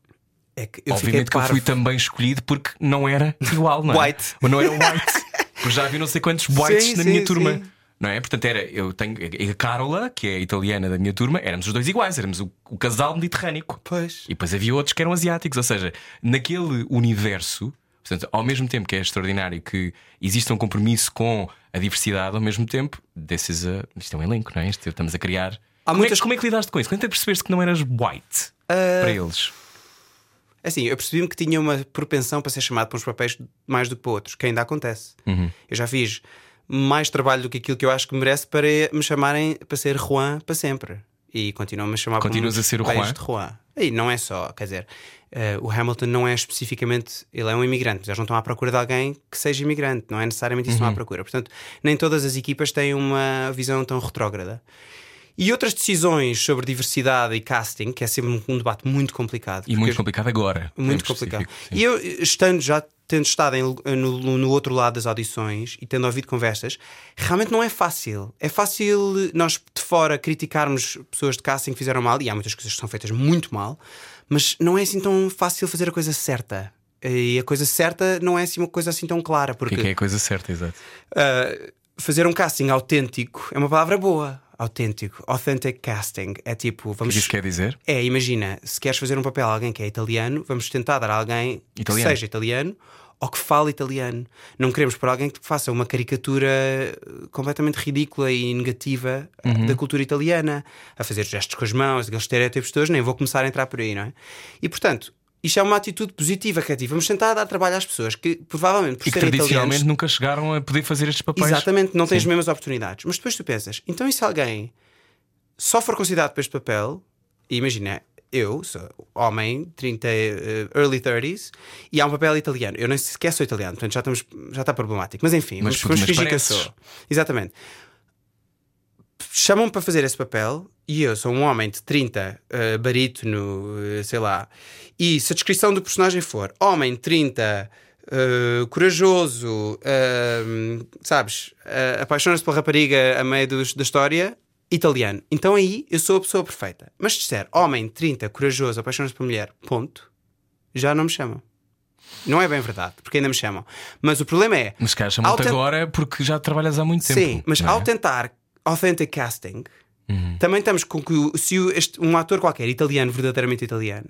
É que eu Obviamente que eu fui também escolhido porque não era igual, não é? White. Ou não era white. Porque já havia não sei quantos whites na minha turma. Não é? Portanto, era, eu tenho a Carola, que é a italiana da minha turma, éramos os dois iguais, éramos o, o casal mediterrâneo. Pois. E depois havia outros que eram asiáticos, ou seja, naquele universo, portanto, ao mesmo tempo que é extraordinário que exista um compromisso com a diversidade, ao mesmo tempo, this is a, isto é um elenco, não é? Isto, estamos a criar. Há como, muitas- é, como é que lidaste com isso? Quando é que percebeste que não eras white para eles? Assim, eu percebi-me que tinha uma propensão para ser chamado para uns papéis mais do que para outros, que ainda acontece. Uhum. Eu já fiz mais trabalho do que aquilo que eu acho que merece para me chamarem para ser Juan para sempre. E continuam-me a chamar Continuas a ser o Juan? de Juan. E não é só, quer dizer, eh, o Hamilton não é especificamente, ele é um imigrante, mas eles não estão à procura de alguém que seja imigrante, não é necessariamente isso que Uhum. estão à procura. Portanto, nem todas as equipas têm uma visão tão retrógrada. E outras decisões sobre diversidade e casting, que é sempre um- debate muito complicado. E muito complicado agora. Muito em complicado. E eu, estando já tendo estado em- no, no outro lado das audições e tendo ouvido conversas, realmente não é fácil. É fácil nós de fora criticarmos pessoas de casting que fizeram mal, e há muitas coisas que são feitas muito mal, mas não é assim tão fácil fazer a coisa certa. E a coisa certa não é assim uma coisa assim tão clara, O que porque é que é a coisa certa, exato. Uh, fazer um casting autêntico é uma palavra boa. Autêntico. Authentic casting. É tipo, O que vamos. isso quer dizer? É, imagina, se queres fazer um papel a alguém que é italiano, vamos tentar dar a alguém Italiano. que seja italiano ou que fale italiano. Não queremos por alguém que faça uma caricatura eh, completamente ridícula e negativa eh, Uhum. da cultura italiana, a fazer gestos com as mãos, aqueles estereótipos todos, nem vou começar a entrar por aí, não é? E portanto, isto é uma atitude positiva, que é tipo, vamos tentar dar trabalho às pessoas que provavelmente por E que tradicionalmente nunca chegaram a poder fazer estes papéis. Exatamente, não tens as mesmas oportunidades. Mas depois tu pensas, então e se alguém só for considerado para este papel, e imagina, eu sou homem, 30, eh, early 30s, e há um papel italiano. Eu nem sequer sou italiano, portanto já, estamos, já está problemático. Mas enfim, Mas vamos, vamos fingir que sou. Exatamente. Chamam-me para fazer esse papel e eu sou um homem de 30, eh, barítono, eh, sei lá. E se a descrição do personagem for homem 30, eh, corajoso, eh, sabes, apaixona-se pela rapariga a meio dos- da história, italiano. Então aí eu sou a pessoa perfeita. Mas se disser homem 30, corajoso, apaixona-se pela mulher, ponto, já não me chamam. Não é bem verdade, porque ainda me chamam. Mas o problema é. Mas cá chamam-te ten- agora porque já trabalhas há muito tempo. Sim, mas é? ao tentar authentic casting, Uhum. também estamos com que se este- um ator qualquer, italiano, verdadeiramente italiano,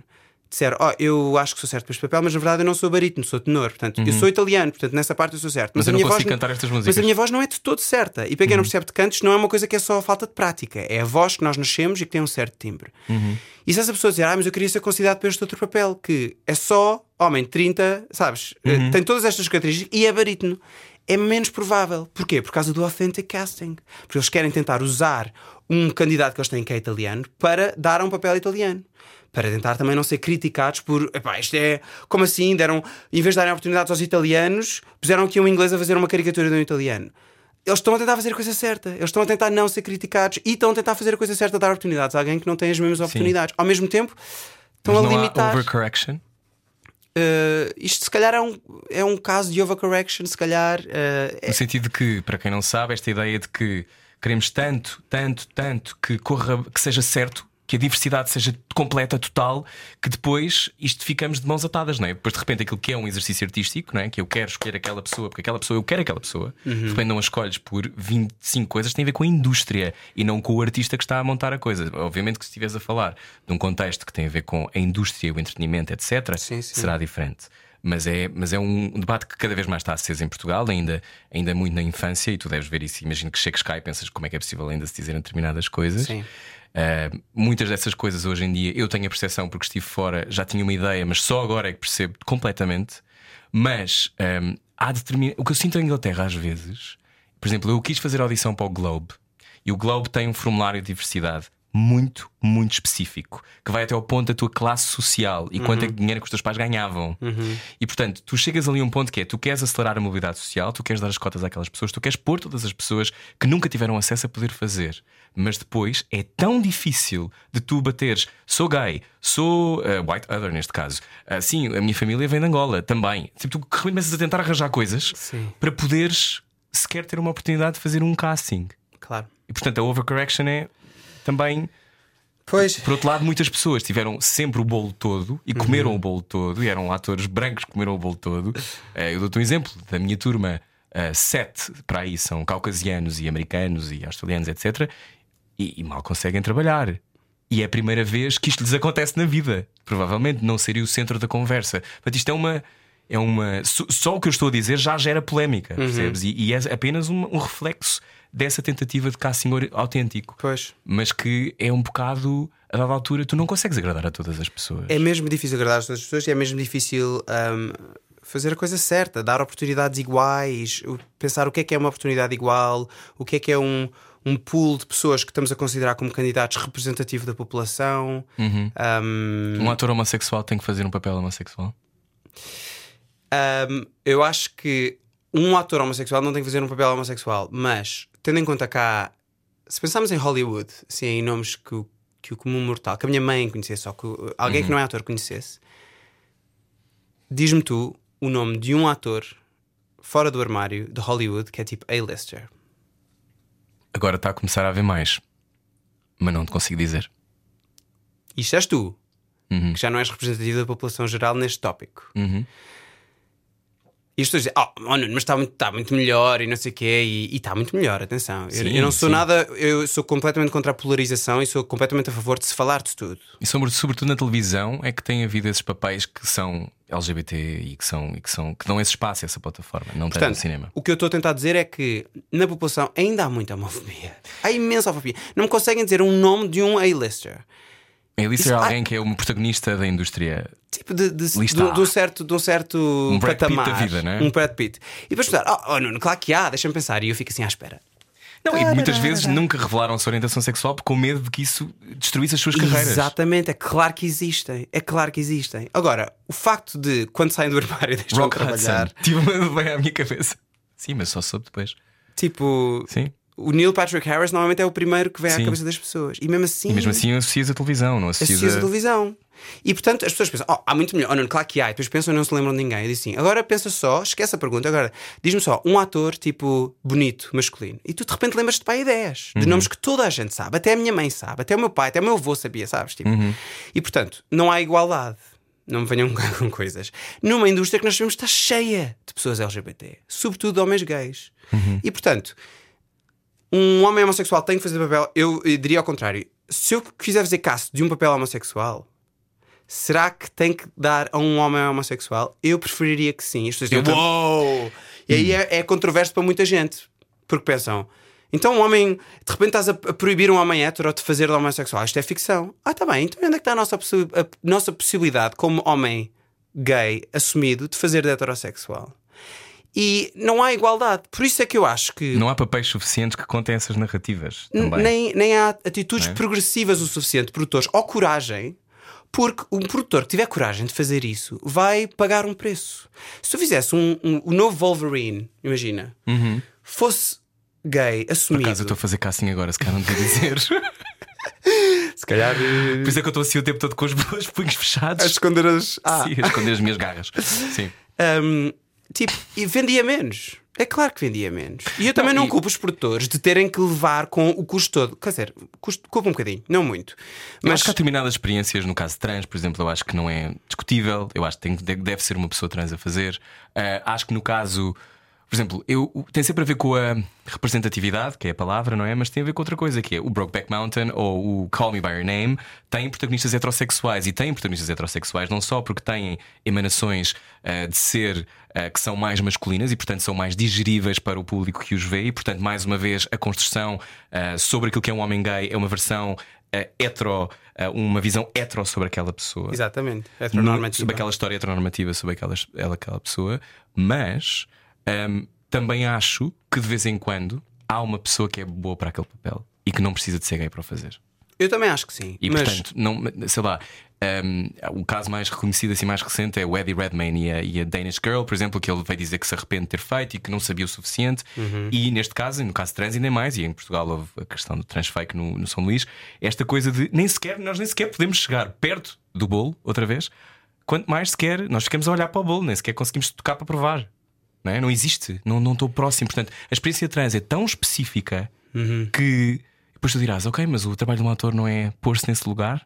disser, oh, eu acho que sou certo para este papel, mas na verdade eu não sou barítono, sou tenor. Portanto, eu sou italiano, portanto nessa parte eu sou certo. Uhum. Mas eu a não consigo voz cantar estas Mas músicas. Uhum. a minha voz não é de todo certa. E para quem não percebe de cantos, não é uma coisa que é só falta de prática. É a voz que nós nascemos e que tem um certo timbre. Uhum. E se essa pessoa dizer, ah, mas eu queria ser considerado para este outro papel, que é só homem de 30, sabes? Eh, Uhum. Tem todas estas características e é barítono. É menos provável. Porquê? Por causa do authentic casting. Porque eles querem tentar usar um candidato que eles têm que é italiano para dar um papel italiano. Para tentar também não ser criticados por epá, isto é como assim deram, em vez de darem oportunidades aos italianos, puseram aqui um inglês a fazer uma caricatura de um italiano. Eles estão a tentar fazer a coisa certa, eles estão a tentar não ser criticados e estão a tentar fazer a coisa certa, dar oportunidades a alguém que não tem as mesmas oportunidades. Ao mesmo tempo, estão Mas a limitar. overcorrection. Uh, isto se calhar é um, é um caso de overcorrection, se calhar. uh, é- No sentido de que, para quem não sabe, esta ideia de que queremos tanto, tanto, tanto que corra, que seja certo, que a diversidade seja completa, total, que depois isto ficamos de mãos atadas, não é? Depois de repente aquilo que é um exercício artístico, não é? Que eu quero escolher aquela pessoa, porque aquela pessoa eu quero aquela pessoa, Uhum. de repente não a escolhes por 25 coisas, tem a ver com a indústria e não com o artista que está a montar a coisa. Obviamente que se estiveres a falar de um contexto que tem a ver com a indústria, o entretenimento, etc., Sim, sim. será diferente. Mas é, mas é um debate que cada vez mais está aceso em Portugal, ainda, ainda muito na infância, e tu deves ver isso. Imagino que chegas cá e pensas como é que é possível ainda se dizerem determinadas coisas. Sim. Uh, muitas dessas coisas hoje em dia eu tenho a percepção porque estive fora, já tinha uma ideia, mas só agora é que percebo completamente. Mas um, há determin... o que eu sinto em Inglaterra às vezes, por exemplo, eu quis fazer audição para o Globe e o Globe tem um formulário de diversidade muito, muito específico, que vai até ao ponto da tua classe social e uhum. quanto é que dinheiro que os teus pais ganhavam. Uhum. E portanto, tu chegas ali a um ponto que é: tu queres acelerar a mobilidade social, tu queres dar as cotas àquelas pessoas, tu queres pôr todas as pessoas que nunca tiveram acesso a poder fazer. Mas depois é tão difícil de tu bateres: sou gay, sou uh, white other neste caso. Uh, sim, a minha família vem de Angola também. Tipo, tu começas a tentar arranjar coisas sim. para poderes sequer ter uma oportunidade de fazer um casting. Claro. E portanto, a overcorrection é também. Pois. Por outro lado, muitas pessoas tiveram sempre o bolo todo e comeram uhum. o bolo todo, e eram atores brancos que comeram o bolo todo. Eh, eu dou-te um exemplo da minha turma. Uh, sete para aí são caucasianos e americanos e australianos, etc. E, e, mal conseguem trabalhar. E é a primeira vez que isto lhes acontece na vida. Provavelmente não seria o centro da conversa. Mas isto é uma. É uma só o que eu estou a dizer já gera polémica, uhum. percebes? E, e, é apenas um, um reflexo dessa tentativa de casting autêntico. Pois. Mas que é um bocado, a dada altura, tu não consegues agradar a todas as pessoas. É mesmo difícil agradar a todas as pessoas e é mesmo difícil um, fazer a coisa certa, dar oportunidades iguais, pensar o que é que é uma oportunidade igual, o que é que é um. Um pool de pessoas que estamos a considerar como candidatos representativo da população. Uhum. Um... um ator homossexual tem que fazer um papel homossexual? Um, eu acho que um ator homossexual não tem que fazer um papel homossexual, mas tendo em conta cá, se pensarmos em Hollywood, assim, em nomes que o, que o comum mortal, que a minha mãe conhecesse, ou que alguém uhum. que não é ator conhecesse, diz-me tu o nome de um ator fora do armário de Hollywood que é tipo A-lister. Agora está a começar a haver mais, mas não te consigo dizer. Isto és tu, uhum. que já não és representativo da população geral neste tópico. Uhum. E as pessoas dizem, oh, oh mas está muito, está muito melhor e não sei o quê, e está muito melhor, atenção. Sim, eu, eu, não sou sim. nada, eu sou completamente contra a polarização e sou completamente a favor de se falar de tudo. E sobre, sobretudo na televisão é que tem havido esses papéis que são LGBT e que, são, e que, são, que dão esse espaço, essa plataforma, não Portanto, tem no cinema. O que eu estou a tentar dizer é que na população ainda há muita homofobia. Há imensa homofobia. Não me conseguem dizer um nome de um A-lister. A-lister é alguém que é um protagonista da indústria tipo de, de, de, um certo, de um certo um Brad patamar. Pitt da vida, né? Um Brad Pitt. E depois pensar, oh, oh Nuno, claro que há, deixa-me pensar. E eu fico assim à espera. Não, e muitas vezes nunca revelaram a sua orientação sexual com medo de que isso destruísse as suas carreiras. Exatamente, é claro que existem. É claro que existem. Agora, o facto de quando saem do armário deixam Rock de trabalhar. Hudson. Tive uma bem à minha cabeça. Sim, mas só soube depois. Tipo. Sim o Neil Patrick Harris normalmente é o primeiro que vem Sim. à cabeça das pessoas. E mesmo assim. E mesmo assim associas a televisão, não associas, associas a... a televisão. E portanto as pessoas pensam, oh, há muito melhor. Oh, não, claro que há. E depois pensam e não se lembram de ninguém. Eu disse assim, agora pensa só, esquece a pergunta. Agora diz-me só, um ator tipo bonito, masculino. E tu de repente lembras-te para ideias de uhum. nomes que toda a gente sabe. Até a minha mãe sabe, até o meu pai, até o meu avô sabia, sabes? Tipo. Uhum. E portanto, não há igualdade. Não me venham com coisas. Numa indústria que nós sabemos está cheia de pessoas LGBT, sobretudo homens gays. Uhum. E portanto um homem homossexual tem que fazer papel. Eu, eu diria ao contrário. Se eu quiser fazer caso de um papel homossexual, será que tem que dar a um homem homossexual? Eu preferiria que sim. As pessoas dizem, uou! E aí é, é controverso para muita gente. Porque pensam, então um homem, de repente estás a proibir um homem hétero de fazer de homossexual. Isto é ficção. Ah, tá bem. Então onde é que está a nossa, a nossa possibilidade como homem gay assumido de fazer de heterossexual? E não há igualdade. Por isso é que eu acho que. Não há papéis suficientes que contem essas narrativas. Também. Nem, nem há atitudes é? progressivas o suficiente, produtores, ou coragem. Porque um produtor que tiver coragem de fazer isso vai pagar um preço. Se tu fizesse um, um, um novo Wolverine, imagina, uhum. fosse gay, assumido. Por acaso eu estou a fazer casting agora, se calhar não te dizer. se calhar. Por isso é que eu estou assim o tempo todo com os meus punhos fechados. A esconder as. Ah. Sim, a esconder as minhas garras. Sim. Um, Tipo, e vendia menos. É claro que vendia menos. E eu também não, não e... culpo os produtores de terem que levar com o custo todo. Quer dizer, custo, culpo um bocadinho, não muito. Mas acho que há determinadas experiências, no caso trans, por exemplo, eu acho que não é discutível. Eu acho que tem, deve ser uma pessoa trans a fazer. Uh, acho que no caso por exemplo, eu, tem sempre a ver com a representatividade, que é a palavra, não é? Mas tem a ver com outra coisa, que é o Brokeback Mountain ou o Call Me By Your Name, têm protagonistas heterossexuais e têm protagonistas heterossexuais não só porque têm emanações uh, de ser uh, que são mais masculinas e, portanto, são mais digeríveis para o público que os vê, e, portanto, mais uma vez, a construção uh, sobre aquilo que é um homem gay é uma versão eh, hetero, eh, uma visão hetero sobre aquela pessoa. Exatamente. No- Heteronormativa. sobre aquela história heteronormativa sobre aquela, ela- aquela pessoa, mas ahm, também acho que de vez em quando há uma pessoa que é boa para aquele papel e que não precisa de ser gay para o fazer. Eu também acho que sim. E mas portanto, não, sei lá, ahm, o caso mais reconhecido assim mais recente é o Eddie Redmayne e a, e a Danish Girl, por exemplo, que ele veio dizer que se arrepende de ter feito e que não sabia o suficiente. Uhum. E neste caso, no caso trans, ainda mais, e em Portugal houve a questão do transfake no, no São Luís, esta coisa de nem sequer, nós nem sequer podemos chegar perto do bolo outra vez, quanto mais sequer nós ficamos a olhar para o bolo, nem sequer conseguimos tocar para provar. Não, é? não existe, não, não estou próximo. Portanto, a experiência trans é tão específica Uhum. que depois tu dirás, ok, mas o trabalho de um ator não é pôr-se nesse lugar?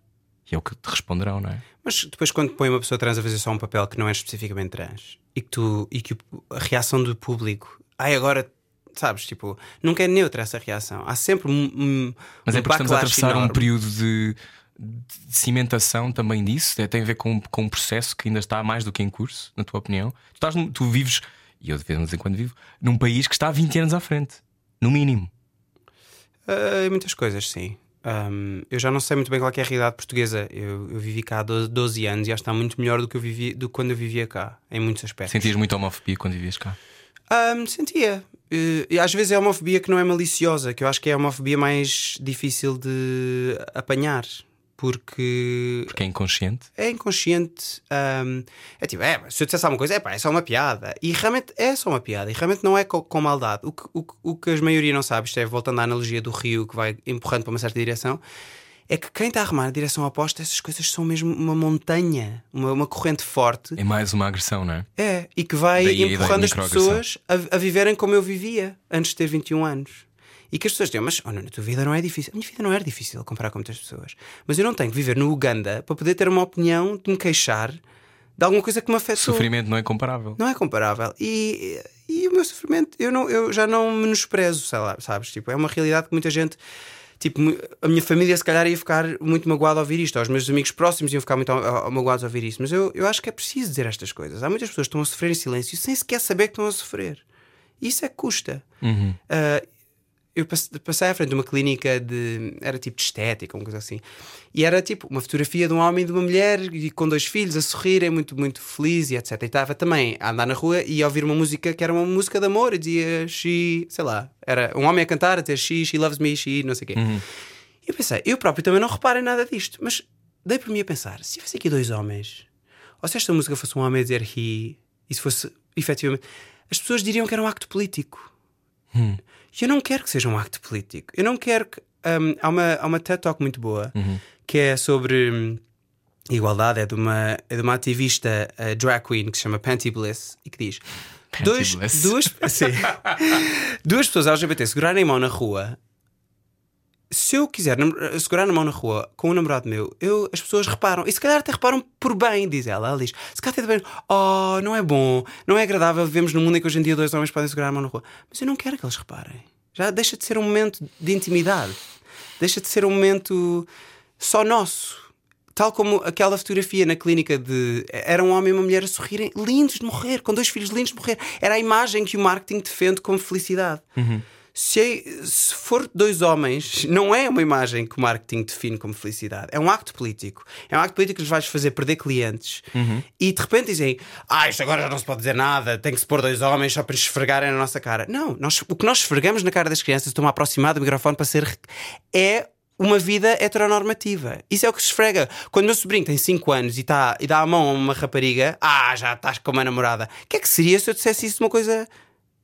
E é o que te responderão, não é? Mas depois, quando põe uma pessoa trans a fazer só um papel que não é especificamente trans e que, tu, e que a reação do público, ai agora, sabes, tipo, nunca é neutra essa reação. Há sempre um. um Mas um é porque estamos a atravessar um enorme. período de, de cimentação também disso. É, tem a ver com, com um processo que ainda está mais do que em curso, na tua opinião. Tu, estás tu vives, e eu de vez em quando vivo, num país que está há 20 anos à frente, no mínimo. Ah, muitas coisas, sim. Ahm, eu já não sei muito bem qual é, que é a realidade portuguesa. Eu, eu vivi cá há 12, 12 anos e já está muito melhor do que eu vivi do que quando eu vivia cá, em muitos aspectos. Sentias muita homofobia quando vivias cá? Ahm, sentia. Eh, E às vezes é homofobia que não é maliciosa, que eu acho que é a homofobia mais difícil de apanhar, porque Porque é inconsciente. é inconsciente. ahm, é tipo, é, se eu dissesse alguma coisa, é pá, é só uma piada. E realmente é só uma piada, e realmente não é co- com, maldade. O que, o, o que a maioria não sabe, isto é voltando à analogia do rio que vai empurrando para uma certa direção, é que quem está a remar na direção oposta, essas coisas são mesmo uma montanha, uma, uma corrente forte. É mais uma agressão, não é? É, e que vai Daí empurrando as pessoas a, a viverem como eu vivia antes de ter 21 anos. E que as pessoas dizem, mas oh, Nuno, a tua vida não é difícil. A minha vida não era difícil a comparar com muitas pessoas. Mas eu não tenho que viver no Uganda para poder ter uma opinião de me queixar de alguma coisa que me afetou. Sofrimento não é comparável. Não é comparável. E, e o meu sofrimento, eu, não, eu já não menosprezo, sei lá, sabes? Tipo, é uma realidade que muita gente. Tipo, a minha família se calhar ia ficar muito magoada ao ouvir isto, aos meus amigos próximos iam ficar muito a- a- magoados ao ouvir isto, mas eu, eu acho que é preciso dizer estas coisas. Há muitas pessoas que estão a sofrer em silêncio sem sequer saber que estão a sofrer. Isso é que custa. Uhum. Ah, eu passe- passei à frente de uma clínica de. Era tipo de estética, uma coisa assim. E era tipo uma fotografia de um homem e de uma mulher e com dois filhos a sorrirem, muito, muito feliz e etc. E estava também a andar na rua e a ouvir uma música que era uma música de amor e dizia she, sei lá, era um homem a cantar a dizer she, she loves me, she, não sei o quê. E eu pensei, eu próprio também não reparo em nada disto, mas dei por mim a pensar: se tivesse aqui dois homens, ou se esta música fosse um homem a dizer he, e se fosse efetivamente, as pessoas diriam que era um acto político. E eu não quero que seja um acto político. Eu não quero que. hum, há, uma, há uma TED Talk muito boa que é sobre hum, igualdade. É de uma, é de uma ativista uh, drag queen que se chama Panty Bliss e que diz: Panty dois, Bliss. duas, sim. duas pessoas LGBT segurarem a mão na rua. Se eu quiser nam- segurar na mão na rua com um namorado meu, eu, as pessoas reparam. E se calhar até reparam por bem, diz ela. Ela diz: se calhar até bem, oh, não é bom, não é agradável. Vivemos num mundo em que hoje em dia dois homens podem segurar a mão na rua. Mas eu não quero que eles reparem. Já deixa de ser um momento de intimidade. Deixa de ser um momento só nosso. Tal como aquela fotografia na clínica de. Era um homem e uma mulher a sorrirem, lindos de morrer, com dois filhos lindos de morrer. Era a imagem que o marketing defende como felicidade. Se, é- se for dois homens, não é uma imagem que o marketing define como felicidade. É um acto político. É um acto político que lhes vais fazer perder clientes. E de repente dizem: Ah, isto agora já não se pode dizer nada, tem que se pôr dois homens só para esfregarem na nossa cara. Não, nós, o que nós esfregamos na cara das crianças, estou-me a aproximar do microfone para ser. é uma vida heteronormativa. Isso é o que se esfrega. Quando o meu sobrinho tem 5 anos e, tá, e dá a mão a uma rapariga, ah, já estás com uma namorada. O que é que seria se eu dissesse isso de uma coisa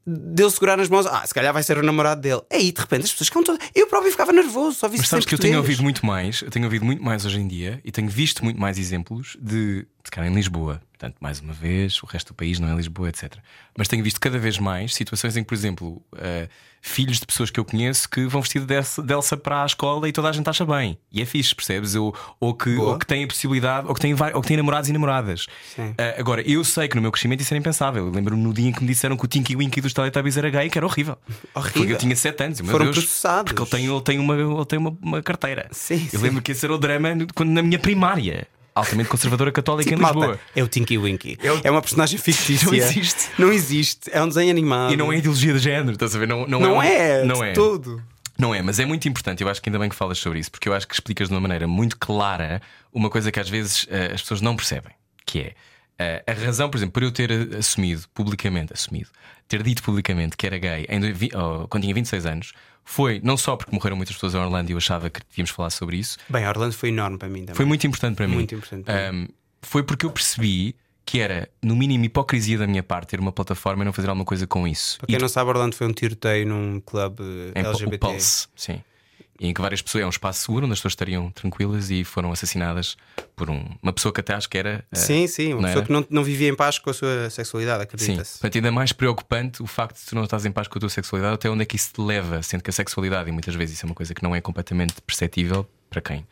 dele segurar nas mãos? Ah, se calhar vai ser o namorado dele. Aí, de repente, as pessoas ficam todas. Eu próprio ficava nervoso, só vi Mas sabes que eu tenho ouvido muito mais, eu tenho ouvido muito mais hoje em dia e tenho visto muito mais exemplos de, calhar em Lisboa, portanto, mais uma vez, o resto do país não é Lisboa, etc. Mas tenho visto cada vez mais situações em que, por exemplo, eh, filhos de pessoas que eu conheço que vão vestido de Elsa- de Elsa para a escola e toda a gente acha bem. E é fixe, percebes? Ou, ou, que, Boa. ou que têm a possibilidade, ou que têm, vai- ou que têm namorados e namoradas. Sim. Eh, agora, eu sei que no meu crescimento isso era impensável. Eu lembro-me no dia em que me disseram que o Tinky Winky dos Teletubbies era gay, que era horrível. Horrível. Porque eu tinha 7 anos. Foram Deus, processados. Porque ele tem, ele tem, uma, ele tem uma, uma carteira. Sim, eu sim. lembro que esse era o drama quando na minha primária. Altamente conservadora católica Tipo, em Lisboa. malta, é o Tinky Winky. É uma personagem fictícia. Não existe. Não existe. É um desenho animado. E não é ideologia de género, estás a ver? Não, não, Não um- é, Não de é. todo. Não é, mas é muito importante. Eu acho que ainda bem que falas sobre isso, porque eu acho que explicas de uma maneira muito clara uma coisa que às vezes uh, as pessoas não percebem, que é uh, a razão, por exemplo, por eu ter assumido publicamente, assumido, ter dito publicamente que era gay em, oh, quando tinha 26 anos, foi não só porque morreram muitas pessoas em Orlando e eu achava que devíamos falar sobre isso. Bem, Orlando foi enorme para mim também. Foi muito importante para mim. Muito importante. Para um, foi porque eu percebi que era, no mínimo, hipocrisia da minha parte ter uma plataforma e não fazer alguma coisa com isso. Para quem e não sabe, Orlando foi um tiroteio num clube em LGBT. O Pulse, sim. Em que várias pessoas, é um espaço seguro onde as pessoas estariam tranquilas e foram assassinadas por um, uma pessoa que até acho que era. Eh, sim, sim, uma pessoa era? que não, não vivia em paz com a sua sexualidade, acredita-se. Sim, portanto, ainda mais preocupante o facto de tu não estás em paz com a tua sexualidade, até onde é que isso te leva, sendo que a sexualidade, e muitas vezes isso é uma coisa que não é completamente perceptível para quem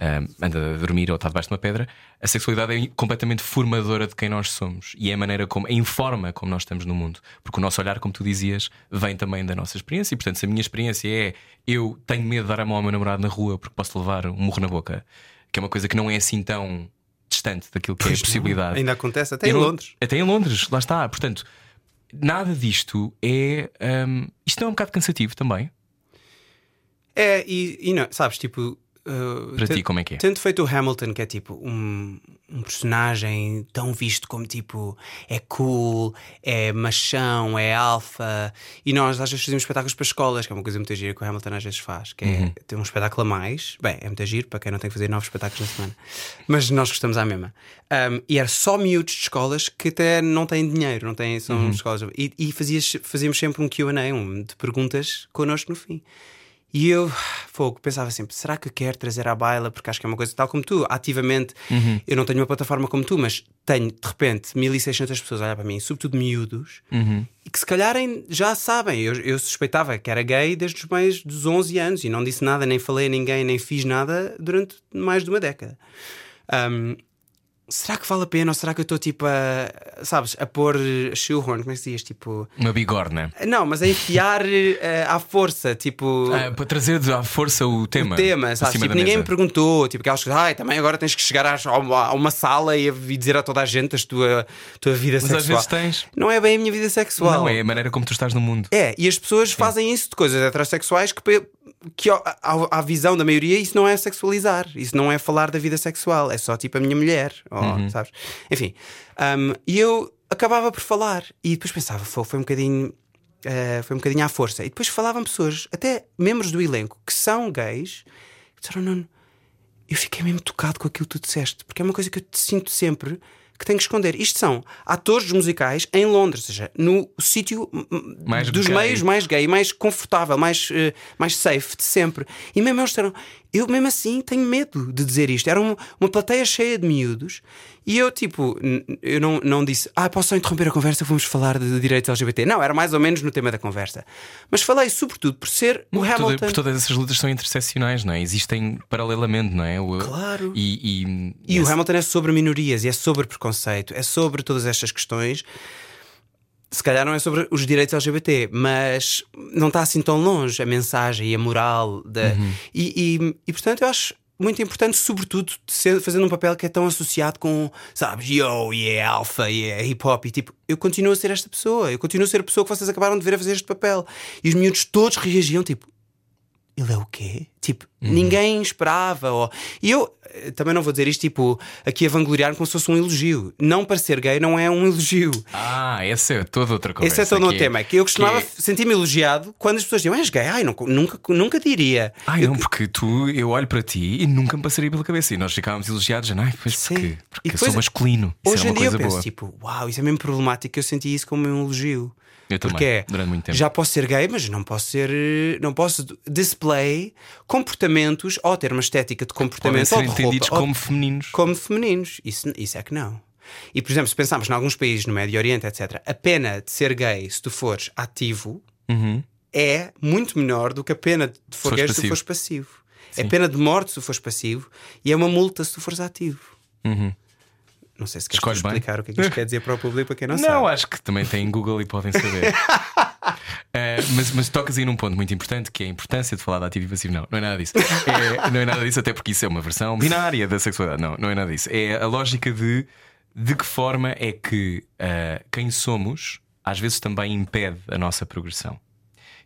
um, anda a dormir ou está debaixo de uma pedra, a sexualidade é completamente formadora de quem nós somos e é a maneira como, a forma como nós estamos no mundo. Porque o nosso olhar, como tu dizias, vem também da nossa experiência. E portanto, se a minha experiência é eu tenho medo de dar a mão ao meu namorado na rua porque posso levar um murro na boca, que é uma coisa que não é assim tão distante daquilo que pois é a possibilidade. Não. Ainda acontece até em não, Londres. Até em Londres, lá está. Portanto, nada disto é. Um, isto não é um bocado cansativo também. É, e, e não, sabes, tipo, Uh, Para ti, como é que é? Tendo feito o Hamilton, que é tipo um, um, personagem tão visto como tipo é cool, é machão, é alfa, e nós às vezes fazemos espetáculos para escolas, que é uma coisa muito gira que o Hamilton às vezes faz, que é uhum. ter um espetáculo a mais. Bem, é muito giro para quem não tem que fazer novos espetáculos na semana, mas nós gostamos à mesma. Um, e era só miúdos de escolas que até não têm dinheiro, não têm, são uhum. escolas. E, e fazias, fazíamos sempre um QA, um de perguntas connosco no fim. E eu, fogo, pensava sempre: será que quero trazer à baila? Porque acho que é uma coisa tal como tu, ativamente. Uhum. Eu não tenho uma plataforma como tu, mas tenho de repente 1600 pessoas a olhar para mim, sobretudo miúdos, uhum. e que se calhar já sabem. Eu, eu, suspeitava que era gay desde os mais dos 11 anos e não disse nada, nem falei a ninguém, nem fiz nada durante mais de uma década. Um, será que vale a pena ou será que eu estou tipo a, sabes, a pôr shoehorn, como é que se diz? Tipo, uma bigorna. Não, mas a enfiar uh, à força, tipo. Ah, para trazer à força o tema. O tema, sabes? Tipo, ninguém mesa. me perguntou, tipo, aquelas coisas, ai, também agora tens que chegar a uma, a uma sala e, e, dizer a toda a gente a tua, tua vida mas sexual. Às vezes tens. Não é bem a minha vida sexual. Não, é a maneira como tu estás no mundo. É, e as pessoas Sim. fazem isso de coisas heterossexuais que que à, visão da maioria isso não é sexualizar, isso não é falar da vida sexual, é só tipo a minha mulher, ou, uhum. sabes? Enfim, um, e eu acabava por falar e depois pensava, foi, foi um bocadinho. Uh, foi um bocadinho à força. E depois falavam pessoas, até membros do elenco, que são gays, que disseram: não, eu fiquei mesmo tocado com aquilo que tu disseste, porque é uma coisa que eu te sinto sempre que tem que esconder. Isto são atores musicais em Londres, ou seja, no sítio dos gay. meios mais gay, mais confortável, mais, uh, mais safe de sempre. E mesmo eles disseram: eu mesmo assim tenho medo de dizer isto. Era uma, uma plateia cheia de miúdos e eu, tipo, eu não, não disse, ah, posso só interromper a conversa, vamos falar de direitos LGBT. Não, era mais ou menos no tema da conversa. Mas falei, sobretudo, por ser o Hamilton. Toda, por todas essas lutas são interseccionais, não é? Existem paralelamente, não é? O, claro. E, e, e esse... o Hamilton é sobre minorias e é sobre preconceito, é sobre todas estas questões. Se calhar não é sobre os direitos LGBT, mas não está assim tão longe a mensagem e a moral. Da... Uhum. E, e, e portanto eu acho muito importante, sobretudo fazendo um papel que é tão associado com, sabes, yo, e é alfa, e é hip hop, e tipo, eu continuo a ser esta pessoa, eu continuo a ser a pessoa que vocês acabaram de ver a fazer este papel. E os miúdos todos reagiam, tipo, ele é o quê? Tipo, uhum. ninguém esperava. Ou... E eu também não vou dizer isto, tipo, aqui a vangloriar como se fosse um elogio. Não para ser gay não é um elogio. Ah, esse é todo outra coisa. Esse é todo um tema. É que eu costumava que... sentir-me elogiado quando as pessoas diziam, és gay? Ai, não, nunca, nunca diria. Ai, eu... não, porque tu, eu olho para ti e nunca me passaria pela cabeça. E nós ficávamos elogiados, ai, pois Sim. porque, porque depois, sou masculino. Hoje em dia eu penso, boa. tipo, uau, isso é mesmo problemático. Eu senti isso como um elogio. Eu também, Porque é, durante muito tempo. já posso ser gay, mas não posso ser. Não posso display comportamentos ou ter uma estética de comportamento ou de entendidos roupa, como femininos. Como femininos. Isso, isso é que não. E, por exemplo, se pensarmos em alguns países no Médio Oriente, etc., a pena de ser gay, se tu fores ativo, uhum. é muito menor do que a pena de for gay se tu fores passivo. É Sim. É pena de morte se tu fores passivo e é uma multa se tu fores ativo. Uhum. Não sei se queres explicar bem. o que é que isto quer dizer para o público, para quem não, não sabe. Não, acho que também tem Google e podem saber. uh, mas, mas tocas aí num ponto muito importante que é a importância de falar de ativo e passivo. Não, não é nada disso. É, não é nada disso, até porque isso é uma versão binária da sexualidade. Não, não é nada disso. É a lógica de de que forma é que uh, quem somos às vezes também impede a nossa progressão.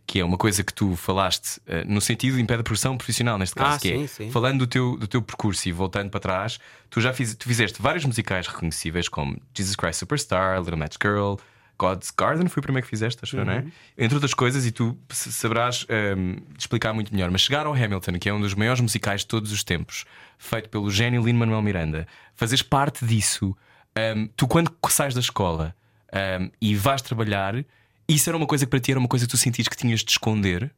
que é uma coisa que tu falaste eh, no sentido de impede produção profissional, neste caso, Ah, que sim, é sim. falando do teu, do teu percurso e voltando para trás, tu já fiz, tu fizeste vários musicais reconhecíveis, como Jesus Christ Superstar, Little Match Girl. God's Garden foi o primeiro que fizeste, acho, não é? Uhum. Entre outras coisas, e tu saberás ehm, explicar muito melhor. Mas chegar ao Hamilton, que é um dos maiores musicais de todos os tempos, feito pelo gênio Lin-Manuel Miranda, fazeres parte disso, ehm, tu quando sais da escola ehm, e vais trabalhar, isso era uma coisa que para ti era uma coisa que tu sentias que tinhas de esconder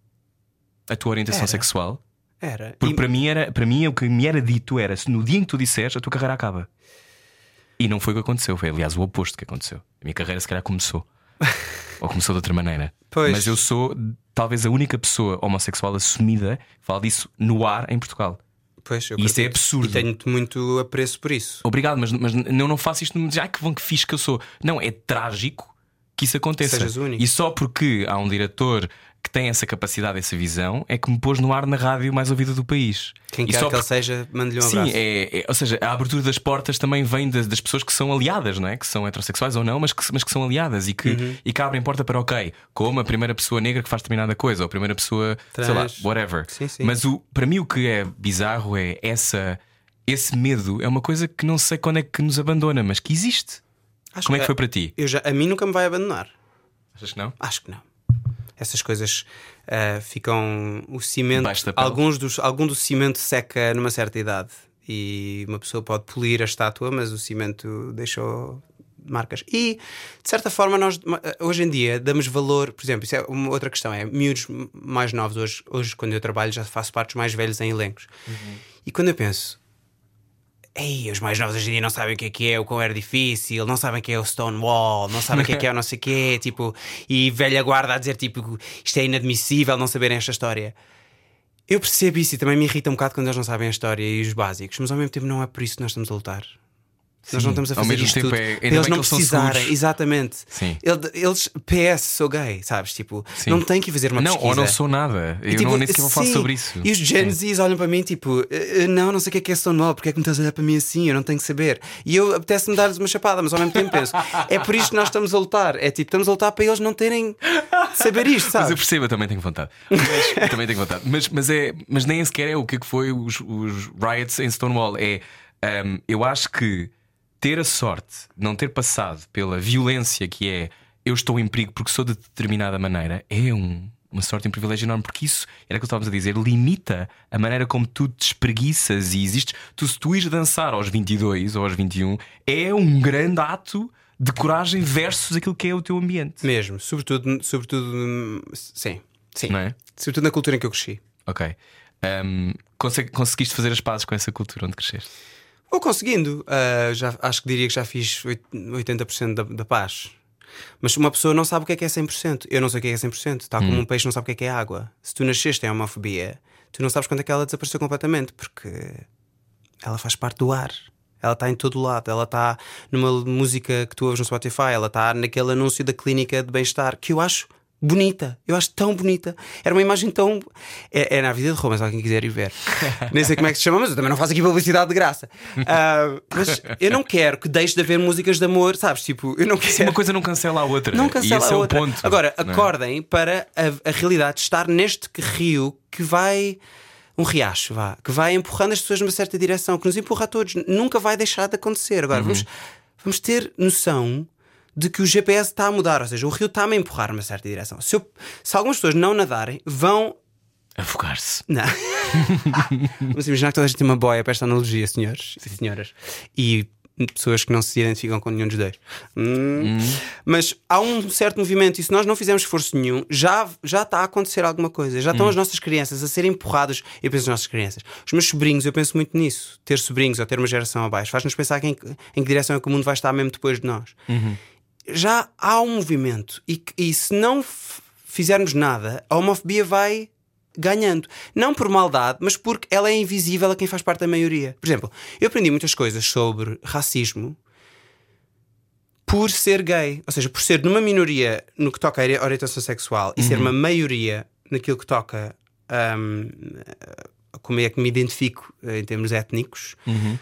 a tua orientação Era. sexual? Era. Porque E- para mim era, para mim o que me era dito era se no dia em que tu disseres a tua carreira acaba. E não foi o que aconteceu, foi aliás o oposto que aconteceu. A minha carreira se calhar começou. Ou começou de outra maneira. Pois. Mas eu sou talvez a única pessoa homossexual assumida que fala disso no ar em Portugal. Pois, eu E isso é absurdo. E tenho-te muito apreço por isso. Obrigado, mas, mas eu não faço isto de ai que bom que fixe que eu sou. Não, é trágico que isso aconteça. Sejas único. E só porque há um diretor que tem essa capacidade, essa visão, é que me pôs no ar na rádio mais ouvida do país. Quem quer só que ele seja, mande-lhe um Sim, abraço. é, é- ou seja, a abertura das portas também vem das, das pessoas que são aliadas, não é? Que são heterossexuais ou não, mas que, mas que são aliadas e que, Uhum. e que abrem porta para, ok, como a primeira pessoa negra que faz determinada coisa, ou a primeira pessoa, sei lá, whatever. Sim, sim. Mas o, para mim o que é bizarro é essa, esse medo, é uma coisa que não sei quando é que nos abandona, mas que existe. Acho Como é que foi para ti? Eu já, a mim nunca me vai abandonar. Achas que não? Acho que não. Essas coisas ah, ficam. O cimento. Alguns dos, algum do cimento seca numa certa idade. E uma pessoa pode polir a estátua, mas o cimento deixou marcas. E, de certa forma, nós hoje em dia damos valor. Por exemplo, isso é uma outra questão: é miúdos mais novos. Hoje, hoje quando eu trabalho, já faço parte dos mais velhos em elencos. E quando eu penso. Ei, os mais novos hoje em dia não sabem o que é que é, o quão era difícil, não sabem o que é o Stonewall, não sabem o que é que é o não sei o quê, tipo, e velha guarda a dizer tipo, isto é inadmissível não saberem esta história. Eu percebo isso e também me irrita um bocado quando eles não sabem a história e os básicos, mas ao mesmo tempo não é por isso que nós estamos a lutar. Nós não estamos a ao fazer mesmo isto tempo tudo é- eles não precisarem. Exatamente. Sim. Ele- Eles, PS, sou gay, sabes? Tipo, Sim. não têm que fazer uma não, pesquisa. ou não sou nada. Eu E, tipo, não, nem sequer vou falar sobre isso. E os Gen. Zs olham para mim tipo, "Eh, eh, não, não sei o que é que é Stonewall, porque é que me estás a olhar para mim assim? Eu não tenho que saber. E eu apetece-me dar-lhes uma chapada, mas ao mesmo tempo penso, é por isto que nós estamos a lutar. É tipo, estamos a lutar para eles não terem saber isto, Mas eu sabes? percebo, eu também tenho vontade. Mas, eu também tenho vontade. Mas, mas, é, mas nem sequer é o que é que foi os, os riots em Stonewall. É, um, eu acho que ter a sorte de não ter passado pela violência que é eu estou em perigo porque sou de determinada maneira é um- uma sorte e um privilégio enorme, porque isso era o que estávamos a dizer, limita a maneira como tu te espreguiças e existes. Tu, se tu ires dançar aos 22 ou aos 21, é um grande ato de coragem versus aquilo que é o teu ambiente. Mesmo, sobretudo, sobretudo, sim, sim. Não é? Sobretudo na cultura em que eu cresci. Ok. Um, consegui- conseguiste fazer as pazes com essa cultura onde cresceste? Ou conseguindo, ah, já, acho que diria que já fiz oit- 80% da, da paz. Mas uma pessoa não sabe o que é que é 100%. Eu não sei o que é que é 100%. Tal como um peixe não sabe o que é que é água. Se tu nasceste em homofobia, tu não sabes quando é que ela desapareceu completamente, porque ela faz parte do ar. Ela está em todo o lado. Ela está numa música que tu ouves no Spotify. Ela está naquele anúncio da clínica de bem-estar que eu acho bonita. Eu acho tão bonita. Era uma imagem tão. É, é na vida de Roma, se alguém quiser ir ver. Nem sei como é que se chama, mas eu também não faço aqui publicidade de graça. Ah, mas eu não quero que deixe de haver músicas de amor, sabes? Tipo, eu não quero. Uma coisa não cancela a outra. Não cancela esse a é outra. o ponto. Agora, não é? acordem para a, a realidade de estar neste rio que vai. Um riacho, vá, que vai empurrando as pessoas numa certa direção, que nos empurra a todos. Nunca vai deixar de acontecer. Agora, Uhum. vamos, vamos ter noção de que o GPS está a mudar, ou seja, o rio está-me a empurrar numa certa direção. Se, eu- se algumas pessoas não nadarem, vão. Afogar-se. Não. Vamos imaginar que toda a gente tem uma boia para esta analogia, senhores e senhoras. E pessoas que não se identificam com nenhum dos dois. Hum. Mas há um certo movimento, e se nós não fizermos esforço nenhum, já, já está a acontecer alguma coisa. Já estão as nossas crianças a serem empurradas. Eu penso nas nossas crianças. Os meus sobrinhos, eu penso muito nisso. Ter sobrinhos ou ter uma geração abaixo faz-nos pensar que em, em que direção é que o mundo vai estar mesmo depois de nós. Já há um movimento, e, e se não fizermos nada, a homofobia vai ganhando. Não por maldade, mas porque ela é invisível a quem faz parte da maioria. Por exemplo, eu aprendi muitas coisas sobre racismo por ser gay. Ou seja, por ser numa minoria no que toca à orientação sexual e ser uma maioria naquilo que toca a como é que me identifico eh, em termos étnicos,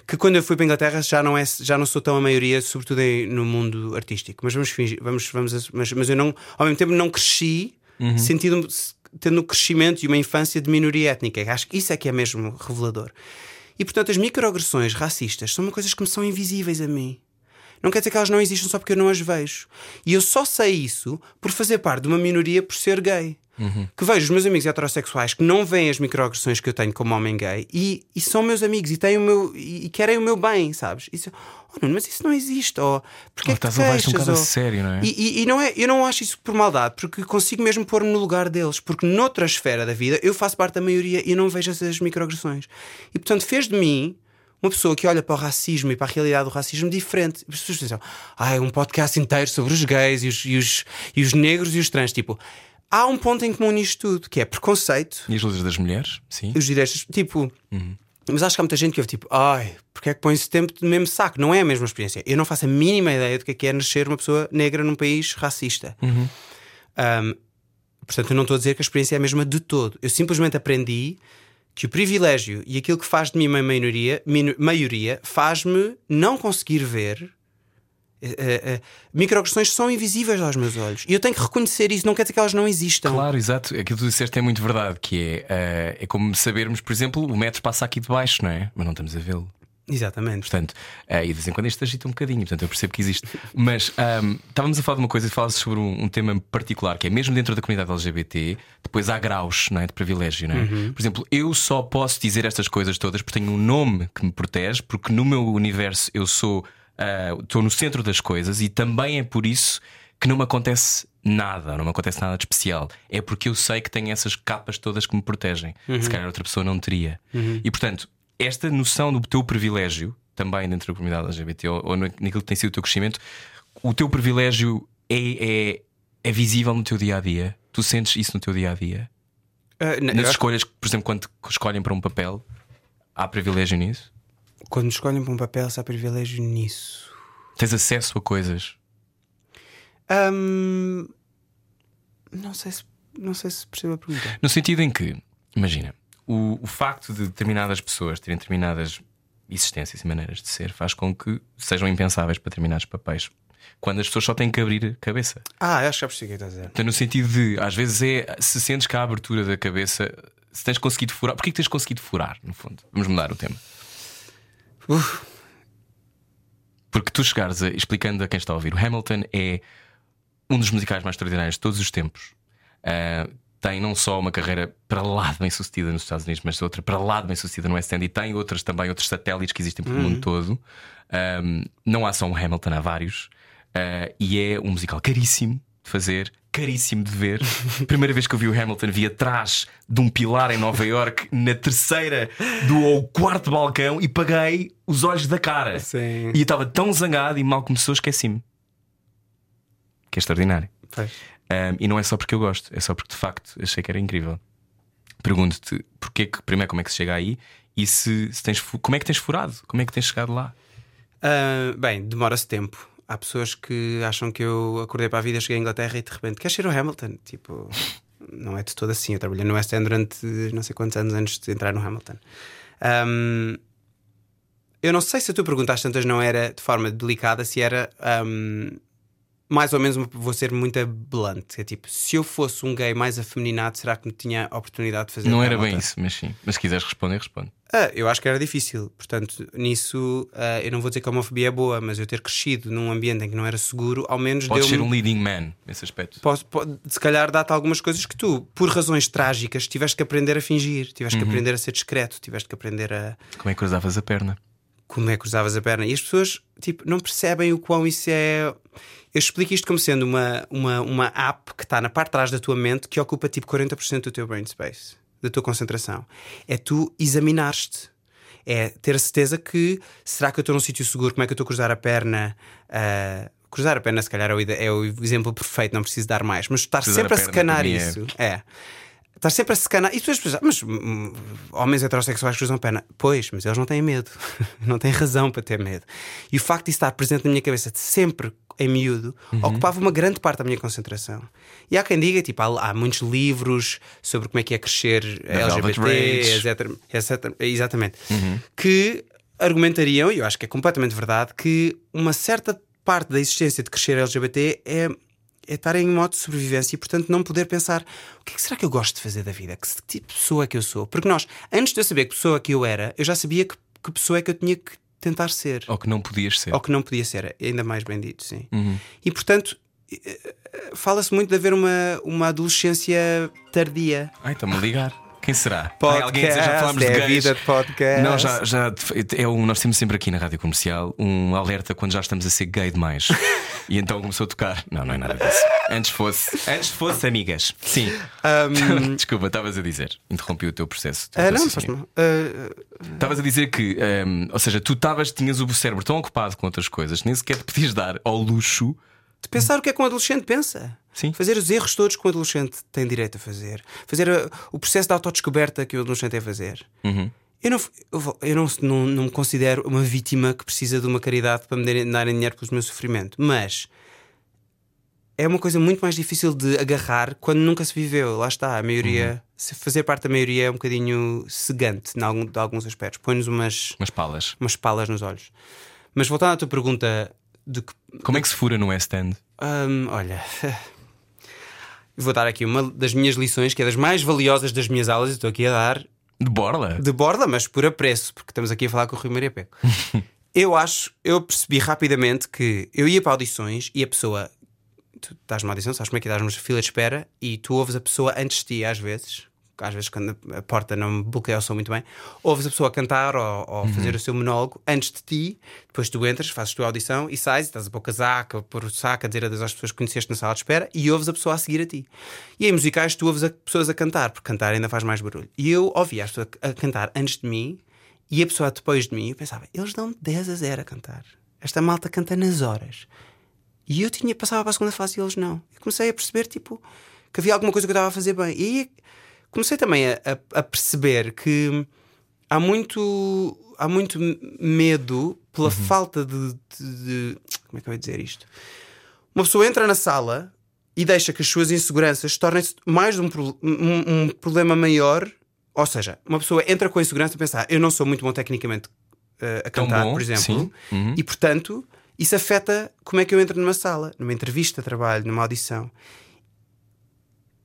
que quando eu fui para a Inglaterra já não, é, já não sou tão a maioria, sobretudo em- no mundo artístico. Mas vamos fingir, vamos, vamos, mas, mas eu não, ao mesmo tempo não cresci sentindo tendo um crescimento e uma infância de minoria étnica. Acho que isso é que é mesmo revelador. E portanto, as microagressões racistas são coisas que me são invisíveis a mim. Não quer dizer que elas não existam só porque eu não as vejo. E eu só sei isso por fazer parte de uma minoria por ser gay. Que vejo os meus amigos heterossexuais que não veem as microagressões que eu tenho como homem gay e, e são meus amigos e, têm o meu, e, e querem o meu bem, sabes? Isso, oh, Nuno, mas isso não existe. Oh, porque Oh, é que estás a isto um bocado Oh, sério, não é? E, e- e não é, eu não acho isso por maldade, porque consigo mesmo pôr-me no lugar deles, porque noutra esfera da vida eu faço parte da maioria e não vejo essas microagressões. E portanto fez de mim uma pessoa que olha para o racismo e para a realidade do racismo diferente. As pessoas pensam, ah, é um podcast inteiro sobre os gays e os, e os, e os negros e os trans. Tipo, há um ponto em comum nisto tudo, que é preconceito, E as lutas das mulheres? Sim. os direitos, tipo. Mas acho que há muita gente que ouve tipo, ai, porque é que põe esse tempo no mesmo saco? Não é a mesma experiência. Eu não faço a mínima ideia do que é, que é nascer uma pessoa negra num país racista. Um, portanto, eu não estou a dizer que a experiência é a mesma de todo. Eu simplesmente aprendi que o privilégio e aquilo que faz de mim uma maioria, minu- maioria faz-me não conseguir ver. Eh, eh, eh, microagressões são invisíveis aos meus olhos e eu tenho que reconhecer isso, não quer dizer que elas não existam. Claro, exato. Aquilo que tu disseste é muito verdade, que é, eh, é como sabermos, por exemplo, o metro passa aqui de baixo, não é? Mas não estamos a vê-lo. Exatamente. Portanto, eh, e de vez em quando isto agita um bocadinho, portanto eu percebo que existe. Mas ahm, estávamos a falar de uma coisa e falas sobre um, um tema particular, que é mesmo dentro da comunidade LGBT, depois há graus não é, de privilégio, não é? Por exemplo, eu só posso dizer estas coisas todas porque tenho um nome que me protege, porque no meu universo eu sou ah, estou no centro das coisas e também é por isso que não me acontece nada, não me acontece nada de especial. É porque eu sei que tenho essas capas todas que me protegem. Se calhar outra pessoa não teria. E portanto, esta noção do teu privilégio, também dentro da comunidade LGBT, ou, ou naquilo que tem sido o teu crescimento, o teu privilégio é, é, é visível no teu dia a dia. Tu sentes isso no teu dia a dia? Eu Nas escolhas, por exemplo, quando escolhem para um papel, há privilégio nisso? Quando escolhem para um papel, se há privilégio nisso. Tens acesso a coisas? Ahm, não, sei se, não sei se percebo a pergunta. No sentido em que, imagina, o, o facto de determinadas pessoas terem determinadas existências e maneiras de ser faz com que sejam impensáveis para determinados papéis. Quando as pessoas só têm que abrir a cabeça. Ah, acho que já percebi o que estás a dizer. Então, no sentido de, às vezes é se sentes que a abertura da cabeça, se tens conseguido furar, porquê que tens conseguido furar, no fundo? Vamos mudar o tema. Uf. Porque tu chegares a, explicando a quem está a ouvir, o Hamilton é um dos musicais mais extraordinários de todos os tempos. Ah, tem não só uma carreira para lá de bem sucedida nos Estados Unidos, mas outra para lá de bem sucedida no West End e tem outras também, outros satélites que existem pelo mundo todo. Um, não há só um Hamilton, há vários. Uh, e é um musical caríssimo de fazer, caríssimo de ver. Primeira vez que eu vi o Hamilton, vi atrás de um pilar em Nova York, na terceira do ou quarto balcão, e paguei os olhos da cara. Sim. E eu estava tão zangado e mal começou, esqueci-me. Que é extraordinário. Um, e não é só porque eu gosto, é só porque de facto achei que era incrível. Pergunto-te porquê que, primeiro, como é que se chega aí e se, se tens, como é que tens furado? Como é que tens chegado lá? Ah, bem, demora-se tempo. Há pessoas que acham que eu acordei para a vida, cheguei à Inglaterra e de repente queres ser o Hamilton? Tipo, não é de todo assim. Eu trabalhei no West End durante não sei quantos anos antes de entrar no Hamilton. Ahm, eu não sei se a tua pergunta às tantas não era de forma delicada, se era ahm, mais ou menos, vou ser muito blunt. É tipo, se eu fosse um gay mais afeminado, será que me tinha a oportunidade de fazer Não era bem isso, mas sim. Mas se quiseres responder, responde. Ah, eu acho que era difícil. Portanto, nisso, ah, eu não vou dizer que a homofobia é boa, mas eu ter crescido num ambiente em que não era seguro, ao menos Podes deu ser um leading man nesse aspecto. Posso, pode- se calhar dá-te algumas coisas que tu, por razões trágicas, tiveste que aprender a fingir, tiveste Uhum. que aprender a ser discreto, tiveste que aprender a Como é que cruzavas a perna? Como é que cruzavas a perna. E as pessoas tipo, não percebem o quão isso é. Eu explico isto como sendo uma, uma, uma app que está na parte de trás da tua mente que ocupa tipo 40% do teu brain space, da tua concentração. É tu examinares-te. É ter a certeza que será que eu estou num sítio seguro? Como é que eu estou a cruzar a perna? Ah, cruzar a perna, se calhar, é o, é o exemplo perfeito, não preciso dar mais, mas estar Cruzar sempre a a perna scanar é- isso. É. Estás sempre a secanar. E tu as pessoas, mas hum, homens heterossexuais cruzam a perna. Pois, mas eles não têm medo. não têm razão para ter medo. E o facto de estar presente na minha cabeça sempre em miúdo ocupava uma grande parte da minha concentração. E há quem diga, tipo, há, há muitos livros sobre como é que é crescer Velvet LGBT, etc, etc, exatamente, que argumentariam, e eu acho que é completamente verdade, que uma certa parte da existência de crescer LGBT é é estar em modo de sobrevivência e, portanto, não poder pensar o que, é que será que eu gosto de fazer da vida? Que tipo de pessoa é que eu sou? Porque nós, antes de eu saber que pessoa que eu era, eu já sabia que, que pessoa é que eu tinha que tentar ser. Ou que não podias ser. Ou que não podia ser, ainda mais bem dito, sim. E portanto, eh, eh, fala-se muito de haver uma, uma adolescência tardia. Ai, está-me a ligar. Quem será? Ai, alguém dizer, já falámos é de gays. vida de podcast. Não, já, já é um, nós temos sempre aqui na rádio comercial um alerta quando já estamos a ser gay demais. e então começou a tocar. Não, não é nada disso. Antes fosse, antes fosse amigas. Sim. Desculpa, estavas a dizer. Interrompi o teu processo. Ah, não, faz mal. Ah, Estavas a dizer que, hum, ou seja, tu estavas, tinhas o cérebro tão ocupado com outras coisas, nem sequer te podias dar ao luxo. De pensar o que é que um adolescente pensa. Sim. Fazer os erros todos que um adolescente tem direito a fazer. Fazer uh, o processo de autodescoberta que o adolescente é fazer. Uhum. Eu, não, eu, não, não, não me considero uma vítima que precisa de uma caridade para me darem dinheiro pelo meu sofrimento. Mas é uma coisa muito mais difícil de agarrar quando nunca se viveu. Lá está, a maioria. Se fazer parte da maioria é um bocadinho cegante em algum, de alguns aspectos. Põe-nos umas, Umas palas. umas palas nos olhos. Mas voltando à tua pergunta de que Como é que se fura no West End? Hum, olha, vou dar aqui uma das minhas lições, que é das mais valiosas das minhas aulas, e estou aqui a dar De borla? de borda, mas por apreço, porque estamos aqui a falar com o Rui Maria Peco. eu acho, eu percebi rapidamente que eu ia para audições e a pessoa, tu estás numa audição, sabes como é que é? estás numa fila de espera e tu ouves a pessoa antes de ti, às vezes. Às vezes, quando a porta não bloqueia o som muito bem, ouves a pessoa cantar ou, ou fazer o seu monólogo antes de ti, depois tu entras, fazes a tua audição e sais, e estás a pôr o casaco, a pôr o saco, a dizer adeus às pessoas que conheceste na sala de espera e ouves a pessoa a seguir a ti. E em musicais tu ouves as pessoas a cantar, porque cantar ainda faz mais barulho. E eu ouvia as pessoas a cantar antes de mim e a pessoa depois de mim, eu pensava, eles dão 10 a 0 a cantar. Esta malta canta nas horas. E eu tinha, passava para a segunda fase e eles não. Eu comecei a perceber, tipo, que havia alguma coisa que eu estava a fazer bem. E aí comecei também a, a- a perceber que há muito, há muito medo pela falta de, de- de- Como é que eu ia dizer isto? Uma pessoa entra na sala e deixa que as suas inseguranças tornem-se mais um, um- um problema maior. Ou seja, uma pessoa entra com a insegurança a pensar: eu não sou muito bom tecnicamente eh, a Tão cantar, bom, por exemplo. Uhum. e portanto isso afeta como é que eu entro numa sala, numa entrevista de trabalho, numa audição.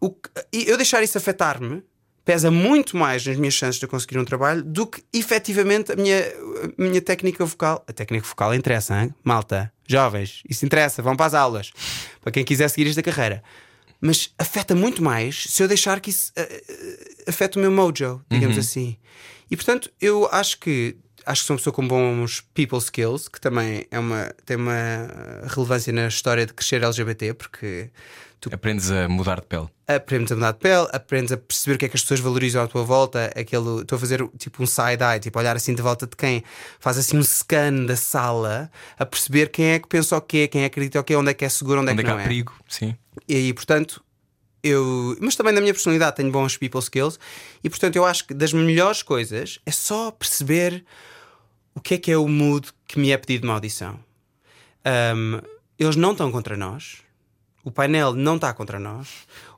O eu deixar isso afetar-me pesa muito mais nas minhas chances de eu conseguir um trabalho do que efetivamente a minha, a minha técnica vocal. A técnica vocal interessa, hein? malta, jovens, isso interessa, vão para as aulas, para quem quiser seguir esta carreira. Mas afeta muito mais se eu deixar que isso eh, eh, afete o meu mojo, digamos assim. E portanto, eu acho que acho que sou uma pessoa com bons people skills, que também é uma, tem uma relevância na história de crescer LGBT, porque tu Aprendes a mudar de pele. aprendes a mudar de pele, aprendes a perceber o que é que as pessoas valorizam à tua volta. Aquele, estou a fazer tipo um side-eye, tipo olhar assim de volta de quem faz assim um scan da sala, a perceber quem é que pensa o quê, quem é que acredita o quê, onde é que é seguro, onde, Onde é é que que não há é. perigo? Sim. E aí, portanto, eu. Mas também na minha personalidade tenho bons people skills e, portanto, eu acho que das melhores coisas é só perceber o que é que é o mood que me é pedido numa audição. Um, eles não estão contra nós, o painel não está contra nós,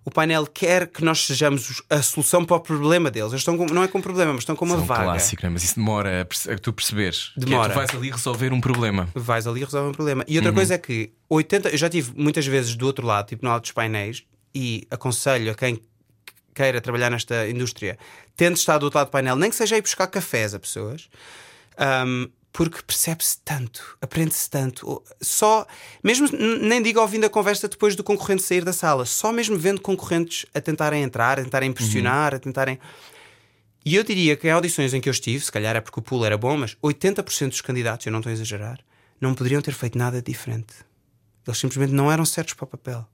o painel quer que nós sejamos os- a solução para o problema deles. Eles estão com- não é com problema, mas estão com uma Isso é um vaga. clássico, não é? mas isso demora a, a tu perceberes. Que é, Demora. tu vais ali resolver um problema. vais ali e resolve um problema. E outra coisa é que 80, eu já tive muitas vezes do outro lado, tipo no lado dos painéis, e aconselho a quem queira trabalhar nesta indústria, tente estar do outro lado do painel, nem que seja ir buscar cafés a pessoas, um, porque percebe-se tanto, aprende-se tanto. Só, mesmo nem digo ouvindo a conversa depois do concorrente sair da sala, só mesmo vendo concorrentes a tentarem entrar, a tentarem impressionar, a tentarem. E eu diria que em audições em que eu estive, se calhar é porque o pool era bom, mas 80% dos candidatos, eu não estou a exagerar, não poderiam ter feito nada diferente. Eles simplesmente não eram certos para o papel.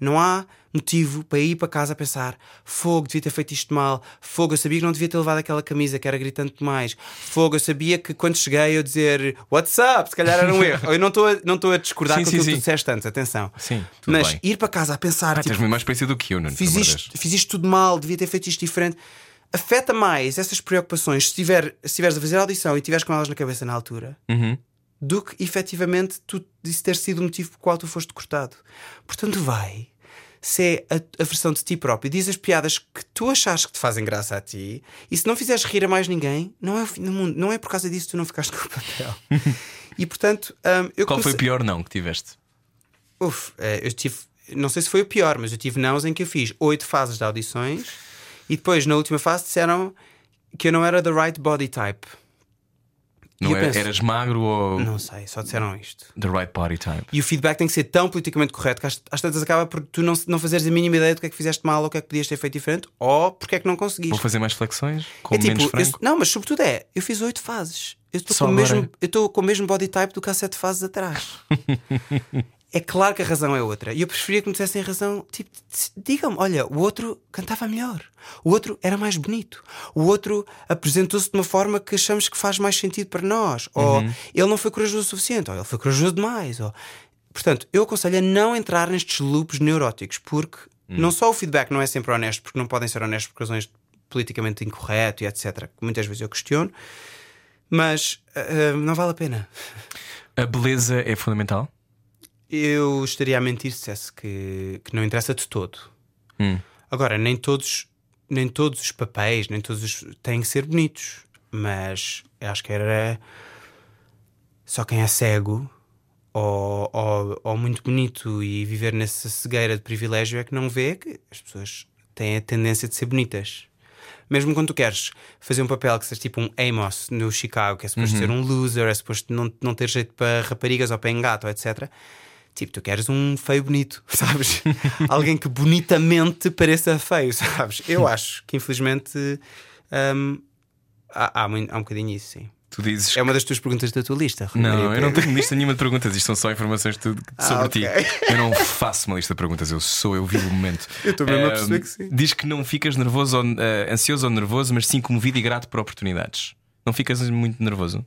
Não há motivo para ir para casa a pensar: fogo, devia ter feito isto mal. Fogo, eu sabia que não devia ter levado aquela camisa que era gritante demais. Fogo, eu sabia que quando cheguei eu dizer What's up? Se calhar era um erro. Eu não estou a, não estou a discordar Sim, com aquilo que tu disseste antes, atenção. Sim, tudo Mas bem. ir para casa a pensar: Ah, tipo, tens muito mais experiência do que eu, não fiz isto, fiz isto tudo mal, devia ter feito isto diferente. Afeta mais essas preocupações se, tiver, se estiveres a fazer a audição e estiveres com elas na cabeça na altura Uhum. do que efetivamente tu, isso ter sido o motivo pelo qual tu foste cortado. Portanto, vai. Se é a, a versão de ti próprio, diz as piadas que tu achas que te fazem graça a ti, e se não fizeres rir a mais ninguém, não é o fim do mundo. Não é por causa disso que tu não ficaste com o papel. e portanto, hum, eu Qual foi comecei- o pior não que tiveste? Uf, eh, eu tive. não sei se foi o pior, mas eu tive nãos em que eu fiz oito fases de audições e depois, na última fase, disseram que eu não era the right body type. Não eu é- penso, eras magro ou Não sei, só disseram isto. the right body type? E o feedback tem que ser tão politicamente correto que às, às tantas acaba por tu não, não fazeres a mínima ideia do que é que fizeste mal ou o que é que podias ter feito diferente ou porque é que não conseguiste. Vou fazer mais flexões? Com É tipo, menos eu- frango? não, mas sobretudo é, eu fiz oito fases. Eu estou com, o mesmo, eu estou com o mesmo body type do que há sete fases atrás. é claro que a razão é outra. E eu preferia que me dissessem a razão. Tipo, digam-me, olha, o outro cantava melhor. O outro era mais bonito. O outro apresentou-se de uma forma que achamos que faz mais sentido para nós. Ou ele não foi corajoso o suficiente. Ou ele foi corajoso demais. Ou... Portanto, eu aconselho a não entrar nestes loops neuróticos, porque não só o feedback não é sempre honesto, porque não podem ser honestos por razões politicamente incorreto e etc., que muitas vezes eu questiono, mas ah, não vale a pena. A beleza é fundamental? Eu estaria a mentir se dissesse que, que não interessa de todo. Hum. Agora, nem todos, nem todos os papéis, nem todos os, têm que ser bonitos, mas eu acho que era só quem é cego ou, ou, ou muito bonito e viver nessa cegueira de privilégio é que não vê que as pessoas têm a tendência de ser bonitas. Mesmo quando tu queres fazer um papel que seja tipo um Amos no Chicago, que é suposto ser um loser, é suposto não, não ter jeito para raparigas ou para engato, etc. Tipo, tu queres um feio bonito, sabes? Alguém que bonitamente pareça feio, sabes? Eu acho que infelizmente hum, há, há, muito- há um bocadinho isso, sim. Tu dizes. É uma das tuas perguntas da tua lista. Rui Não, eu não tenho lista nenhuma de perguntas. Isto são só informações de tudo sobre Ah, ti. Eu não faço uma lista de perguntas, eu sou, eu vivo o momento. Eu estou mesmo a Ahm, perceber que sim. Diz que não ficas nervoso ou, ah, ansioso ou nervoso, mas sim comovido e grato por oportunidades. Não ficas muito nervoso?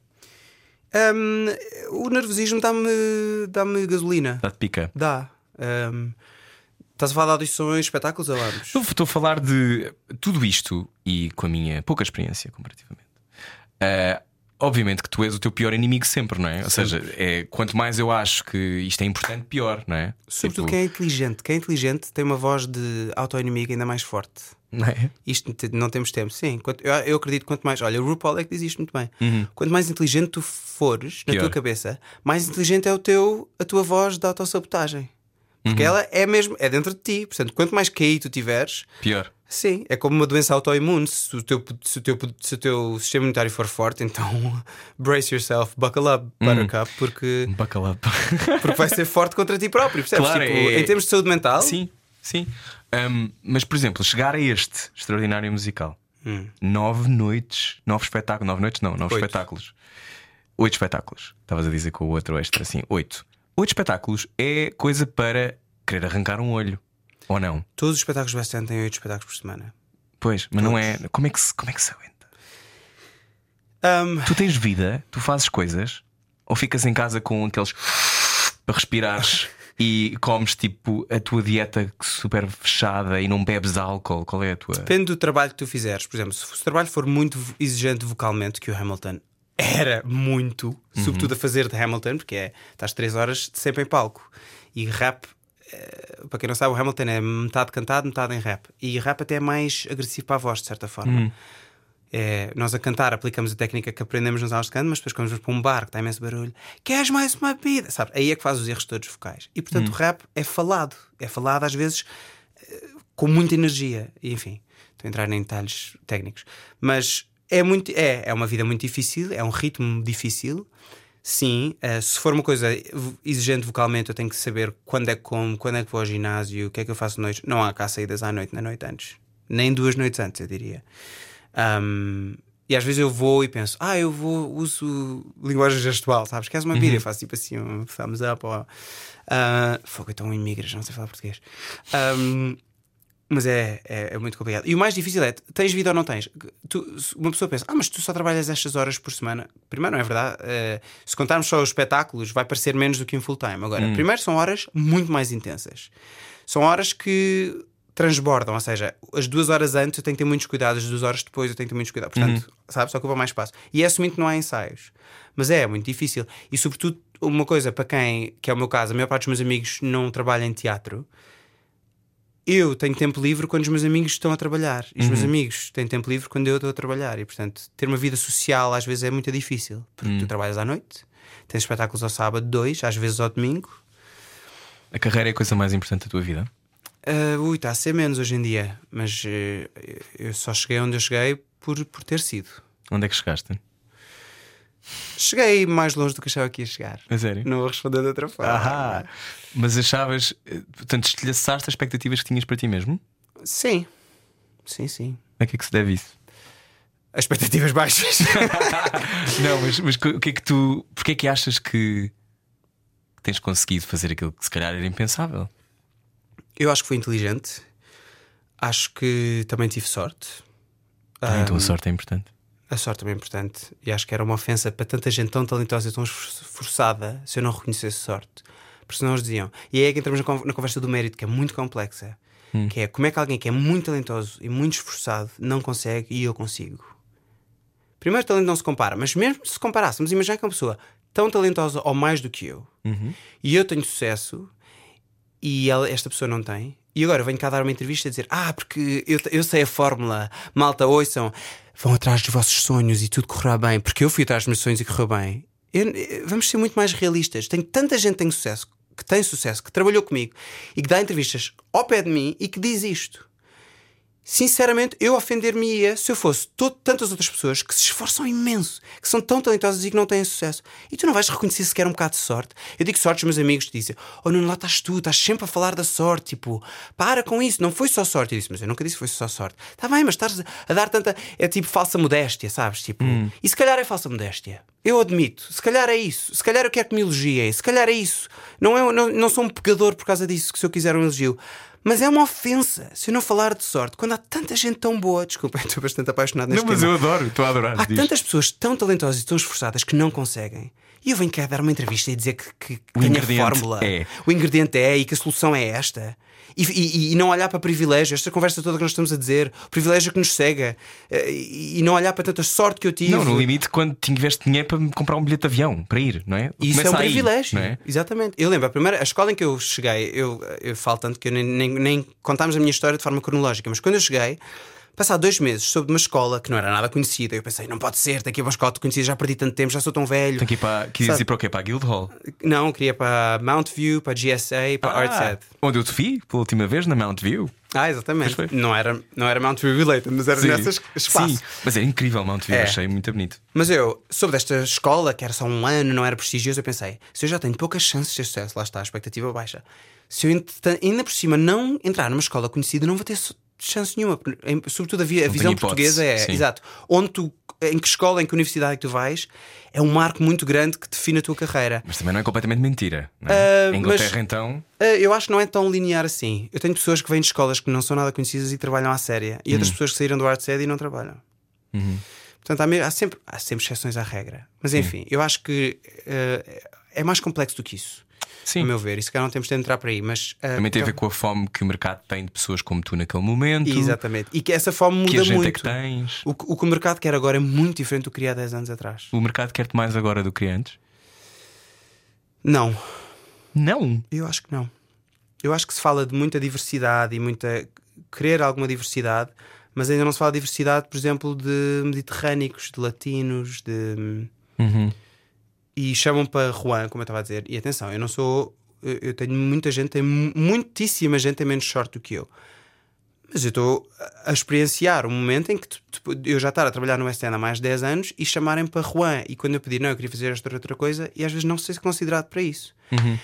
Hum, o nervosismo dá-me dá gasolina. Dá-te pica. Dá. Hum, estás a falar de audições, espetáculos ou vamos? Estou, a falar de tudo isto e com a minha pouca experiência comparativamente. ah, obviamente que tu és o teu pior inimigo sempre, não é? Ou seja, é, quanto mais eu acho que isto é importante, pior, não é? Sobretudo Tipo, quem é inteligente. Quem é inteligente tem uma voz de auto-inimigo ainda mais forte. Não é? Isto não temos tempo. Sim, quanto- eu, eu acredito quanto mais. Olha, o RuPaul é que diz isto muito bem. Quanto mais inteligente tu fores na Pior. tua cabeça, mais inteligente é o teu, a tua voz de autossabotagem. Porque ela é mesmo, é dentro de ti. Portanto, quanto mais QI tu tiveres, Pior. sim, é como uma doença autoimune. Se o teu, se o teu, se o teu sistema imunitário for forte, então brace yourself, buckle up, buttercup, porque, Buckle up. porque vai ser forte contra ti próprio. Percebes? Claro, Tipo, é- Em termos de saúde mental, Sim, sim. Um, mas, por exemplo, chegar a este extraordinário musical, Hum. nove noites, nove espetáculos, nove noites não, nove Oito. espetáculos, oito espetáculos. Estavas a dizer com o outro extra, assim, oito. Oito espetáculos é coisa para querer arrancar um olho, ou não? todos os espetáculos End têm 8 espetáculos por semana. Pois, mas não é. Como é que se, como é que se aguenta? Um, Tu tens vida, tu fazes coisas, ou ficas em casa com aqueles para respirares e comes tipo a tua dieta super fechada e não bebes álcool? Qual é a tua? Depende do trabalho que tu fizeres. Por exemplo, se o trabalho for muito exigente vocalmente, que o Hamilton era muito, sobretudo a fazer de Hamilton, porque é, estás 3 horas sempre em palco. E rap, eh, para quem não sabe, o Hamilton é metade cantado, metade em rap. E rap até é mais agressivo para a voz, de certa forma. É, nós a cantar aplicamos a técnica que aprendemos nas aulas de canto, mas depois quando vamos para um bar que está imenso barulho, queres mais uma bebida? Sabe? Aí é que faz os erros todos vocais. E portanto o rap é falado. É falado às vezes eh, com muita energia. E, enfim, estou a entrar em detalhes técnicos. Mas é, muito, é, é uma vida muito difícil, é um ritmo difícil. Sim, eh, se for uma coisa exigente vocalmente, eu tenho que saber quando é que como, quando é que vou ao ginásio, o que é que eu faço de noite. Não há cá saídas à noite, na noite antes. Nem duas noites antes, eu diria. Um, e às vezes eu vou e penso, ah, eu vou, uso linguagem gestual, sabes? Queres uma bíblia? Eu faço tipo assim um thumbs up ou. Uh, fogo, então imigras, não sei falar português. Um, mas é, é, é muito complicado. E o mais difícil é: tens vida ou não tens? Tu- uma pessoa pensa, ah, mas tu só trabalhas estas horas por semana. Primeiro, não é verdade. Eh, se contarmos só os espetáculos, vai parecer menos do que um full-time. Agora, primeiro, são horas muito mais intensas. São horas que transbordam, ou seja, as duas horas antes eu tenho que ter muitos cuidados, as duas horas depois eu tenho que ter muitos cuidados. Portanto, sabes, ocupa mais espaço. E é assumindo que não há ensaios. Mas é, é muito difícil. E, sobretudo, uma coisa para quem, que é o meu caso, a maior parte dos meus amigos não trabalha em teatro eu tenho tempo livre quando os meus amigos estão a trabalhar. E os meus amigos têm tempo livre quando eu estou a trabalhar. E, portanto, ter uma vida social às vezes é muito difícil. Porque tu trabalhas à noite, tens espetáculos ao sábado, dois, às vezes ao domingo. A carreira é a coisa mais importante da tua vida? Uh, ui, está a ser menos hoje em dia, mas uh, eu só cheguei onde eu cheguei por, por ter sido. Onde é que chegaste? Cheguei mais longe do que achava que ia chegar. A sério? Não vou responder de outra forma. Ahá. Mas achavas, eh, portanto, estilhaçaste as expectativas que tinhas para ti mesmo? Sim, sim, sim. A que é que se deve isso? As expectativas baixas. Não, mas, mas o que é que tu. Porquê é que achas que tens conseguido fazer aquilo que se calhar era impensável? Eu acho que fui inteligente. Acho que também tive sorte. Ah, então a sorte é importante. A sorte também é importante. E acho que era uma ofensa para tanta gente tão talentosa e tão esforçada se eu não reconhecesse sorte. Porque senão eles diziam. E aí é que entramos na con- na conversa do mérito, que é muito complexa. Que é como é que alguém que é muito talentoso e muito esforçado não consegue e eu consigo. Primeiro, talento não se compara, mas mesmo se comparássemos, imaginar que é uma pessoa tão talentosa ou mais do que eu e eu tenho sucesso e ela- esta pessoa não tem. E agora venho cá dar uma entrevista a dizer: Ah, porque eu, eu sei a fórmula, malta, ouçam, vão atrás dos vossos sonhos e tudo correrá bem, porque eu fui atrás dos meus sonhos e correu bem. Eu- eu- vamos ser muito mais realistas. Tem tanta gente que tem sucesso, que tem sucesso, que trabalhou comigo e que dá entrevistas ao pé de mim e que diz isto. Sinceramente, eu ofender-me-ia se eu fosse tantas outras pessoas que se esforçam imenso, que são tão talentosas e que não têm sucesso. E tu não vais reconhecer sequer um bocado de sorte. Eu digo sorte, os meus amigos te dizem: Oh, Nuno, lá estás tu, estás sempre a falar da sorte. Tipo, para com isso, não foi só sorte. Eu disse: Mas eu nunca disse que foi só sorte. Está bem, mas estás a dar tanta. É tipo falsa modéstia, sabes? Tipo, e se calhar é falsa modéstia. Eu admito, se calhar é isso. Se calhar eu quero que me elogiem, se calhar é isso. Não, é, não, não sou um pegador por causa disso, que se eu quiser um elogio. Mas é uma ofensa se eu não falar de sorte quando há tanta gente tão boa. Desculpa, estou bastante apaixonado neste Não, mas tema. eu adoro, estou a adorar. Há tantas pessoas tão talentosas e tão esforçadas que não conseguem. E eu venho cá dar uma entrevista e dizer que, que tenho a fórmula. é. O ingrediente é e que a solução é esta. E, e- e não olhar para privilégio, esta conversa toda que nós estamos a dizer, o privilégio que nos cega, eh, e, não olhar para tanta sorte que eu tive. Não, no limite, quando tiveste dinheiro para me comprar um bilhete de avião para ir, não é? Isso é um Começa privilégio. não é? Exatamente. Eu lembro, a primeira a escola em que eu cheguei, eu, eu falo tanto que eu nem, nem, nem contámos a minha história de forma cronológica, mas quando eu cheguei, passado dois meses, soube de uma escola que não era nada conhecida, eu pensei, não pode ser, daqui a uma escola conhecida, já perdi tanto tempo, já sou tão velho. Tem que ir para. Quis Sabe- ir para o quê? Para a Guildhall? Não, queria para Mount View, para GSA, para Artsed. onde eu te vi pela última vez, na Mount View. Ah, exatamente. Não era, não era Mount View related, mas era Sim. nessas espaço. Sim, mas é incrível Mount View, É. achei muito bonito. Mas eu, soube desta escola, que era só um ano, não era prestigioso, eu pensei, se eu já tenho poucas chances de sucesso, lá está, a expectativa baixa. Se eu ainda por cima não entrar numa escola conhecida, não vou ter chance nenhuma. Sobretudo a, vi- a visão portuguesa é, sim. exato, onde tu, em que escola, em que universidade é que tu vais, é um marco muito grande que define a tua carreira. Mas também não é completamente mentira. É? Em Inglaterra, mas- então. Uh, eu acho que não é tão linear assim. Eu tenho pessoas que vêm de escolas que não são nada conhecidas e trabalham à séria, e Hum. outras pessoas que saíram do Artsed e não trabalham. Uhum. Portanto, há, há sempre, há sempre exceções à regra. Mas enfim, eu acho que uh, é mais complexo do que isso, Sim. a meu ver. E se calhar não temos de entrar por aí. Mas, uh, Também tem a ver com a fome que o mercado tem de pessoas como tu naquele momento. Exatamente. E que essa fome Que a muda gente é muito. que tens. O, que- o que o mercado quer agora é muito diferente do que queria há 10 anos atrás. O mercado quer-te mais agora do que antes? Não, Não. eu acho que não. Eu acho que se fala de muita diversidade e muita. querer alguma diversidade, mas ainda não se fala de diversidade, por exemplo, de mediterrânicos, de latinos, de. Uhum. E chamam para Juan, como eu estava a dizer. E atenção, eu não sou. Eu tenho muita gente, tem mu- muitíssima gente tem menos sorte do que eu. Mas eu estou a- experienciar um momento em que tu- eu já estar a trabalhar no STN há mais de 10 anos e chamarem para Juan. E quando eu pedir, não, eu queria fazer esta ou outra coisa, e às vezes não ser considerado para isso.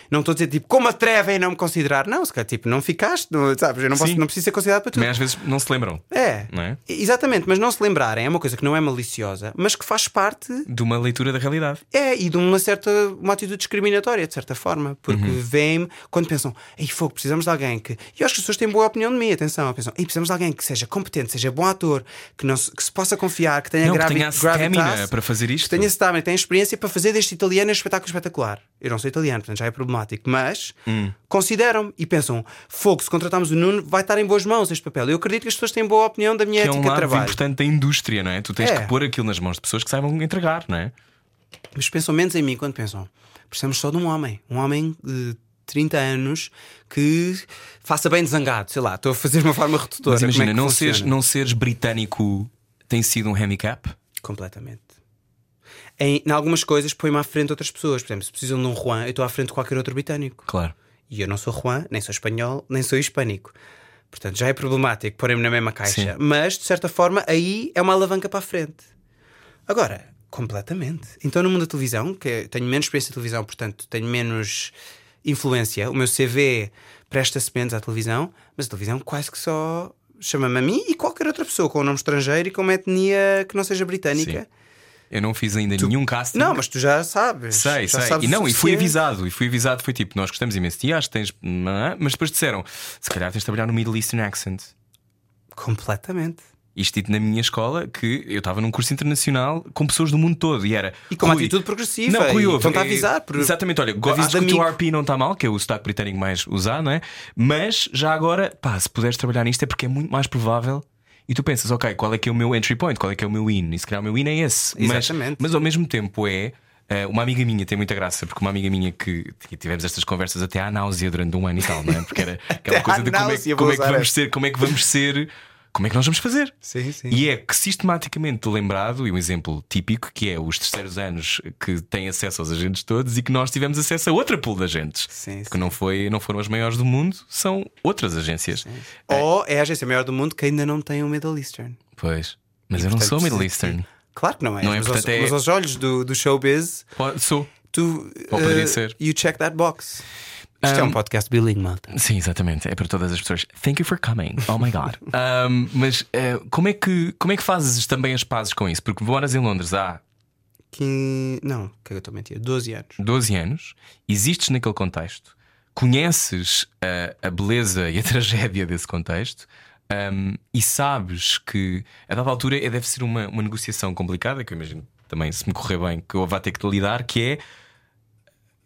Não estou a dizer tipo, como atrevem a não me considerar? Não, se calhar, tipo, não ficaste, não, sabes? Eu não, posso, não preciso ser considerado para tudo. Também às vezes não se lembram, É. é? Exatamente, mas não se lembrarem é uma coisa que não é maliciosa, mas que faz parte De uma leitura da realidade. é, e de uma certa uma atitude discriminatória, de certa forma, porque Uhum. vêm quando pensam, ei, fogo, precisamos de alguém que. E eu acho que as pessoas têm boa opinião de mim, atenção, pensam, ei, precisamos de alguém que seja competente, seja bom ator, que, não se, que se possa confiar, que tenha não, que tenha gravitas, para fazer isto. que tenha stamina, tenha experiência para fazer deste italiano este espetáculo espetacular. Eu não sou italiano, portanto já é problemático, mas Hum. consideram e pensam, fogo, se contratarmos o Nuno, vai estar em boas mãos este papel. Eu acredito que as pessoas têm boa opinião da minha Que é ética um de lado trabalho. importante da indústria, não é? Tu tens É. que pôr aquilo nas mãos de pessoas que saibam entregar, não é? Mas pensam menos em mim quando pensam. Precisamos só de um homem. Um homem de 30 anos que faça bem de zangado. Sei lá, estou a fazer de uma forma redutora. Mas imagina, Como é não, funciona? seres, não seres britânico tem sido um handicap? Completamente. Em, em algumas coisas põe-me à frente de outras pessoas. Por exemplo, se precisam de um Juan, eu estou à frente de qualquer outro britânico. Claro. E eu não sou Juan, nem sou espanhol, nem sou hispânico. Portanto, já é problemático pôr-me na mesma caixa. Sim. Mas, de certa forma, aí é uma alavanca para a frente. Agora, completamente. Então, no mundo da televisão, que tenho menos experiência de televisão, portanto, tenho menos influência, o meu CV presta-se menos à televisão, mas a televisão quase que só chama-me a mim e qualquer outra pessoa com um nome estrangeiro e com uma etnia que não seja britânica. Sim. Eu não fiz ainda nenhum casting. Não, mas tu já sabes. Sei, já sei. sabes E o não, e fui avisado. E fui avisado, foi tipo, nós gostamos imenso de ti, acho que tens. Mas depois disseram, se calhar tens de trabalhar no Middle Eastern Accent. Completamente. Isto dito na minha escola, que eu estava num curso internacional com pessoas do mundo todo e era. E com uma atitude progressiva. Não, Rui, ouve, a é- avisar. Por... Exatamente, olha, acho que o teu amigo. RP não está mal, que é o sotaque britânico mais usado, não é? Mas já agora, pá, se puderes trabalhar nisto é porque é muito mais provável. E tu pensas, ok, qual é que é o meu entry point? Qual é que é o meu in? E se calhar o meu in é esse. Mas- Exatamente. Mas, ao mesmo tempo é. eh, uma amiga minha tem muita graça, porque uma amiga minha que tivemos estas conversas até à náusea durante um ano e tal, não é? Porque era aquela coisa de como é, como é que vamos ser, como é que vamos ser, como é que nós vamos fazer. Sim, sim. E é que sistematicamente lembrado, e um exemplo típico, que é os terceiros anos que têm acesso aos agentes todos e que nós tivemos acesso a outra pool de agentes. Sim, que sim. não, foi, não foram as maiores do mundo, são outras agências. Ou é a agência maior do mundo que ainda não tem um Middle Eastern. Pois. Mas E, eu não sou Middle Eastern. Claro que não é. Não é, mas, portanto, aos, é- mas aos olhos do, do showbiz, Pode- Sou. tu. Ou poderia eh, ser. You check that box. Isto é Um, um podcast bilingue, malta. Sim, exatamente. É para todas as pessoas. Thank you for coming. Oh my God. Um, mas eh, como, é que, como é que fazes também as pazes com isso? Porque moras em Londres há Que... Não, que eu estou a mentir. 12 anos. 12 anos, existes naquele contexto, conheces a, a beleza e a tragédia desse contexto. um, e sabes que a dada altura é- deve ser uma, uma negociação complicada, que eu imagino também, se me correr bem, que eu vá ter que lidar, que é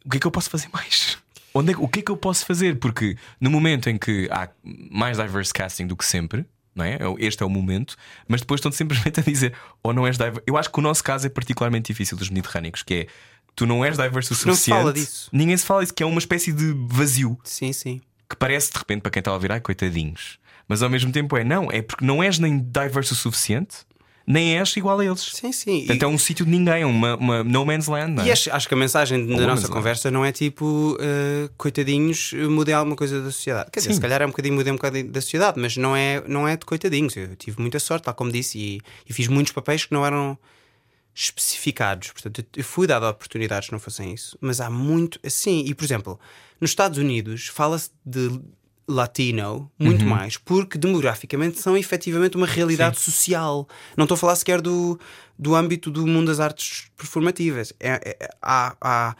o que é que eu posso fazer mais? Onde é, o que é que eu posso fazer? Porque no momento em que há mais diverse casting do que sempre, não é? Este é o momento, mas depois estão simplesmente a dizer ou não és diverse. Eu acho que o nosso caso é particularmente difícil dos mediterrâneos, que é tu não és diverso o Porque não se suficiente. fala disso. Ninguém se fala disso, que é uma espécie de vazio Sim, sim. que parece de repente para quem está a ouvir, ai coitadinhos. Mas ao mesmo tempo é não, é porque não és nem diverso o suficiente, nem és igual a eles. Sim, sim. E- Portanto, é um sítio de ninguém, uma, uma no man's land. É? E acho, acho que a mensagem da nossa conversa não é tipo uh, coitadinhos, mudem alguma coisa da sociedade. Quer dizer, Sim. se calhar é um bocadinho mudei um bocadinho da sociedade, mas não é, não é de coitadinhos. Eu tive muita sorte, tal como disse, e, e fiz muitos papéis que não eram especificados. Portanto, eu- eu fui dado oportunidades que não fossem isso. Mas há muito assim. E por exemplo, nos Estados Unidos fala-se de latino muito mais, porque demograficamente são efetivamente uma realidade social. Não estou a falar sequer do, do âmbito do mundo das artes performativas. É- é- há, há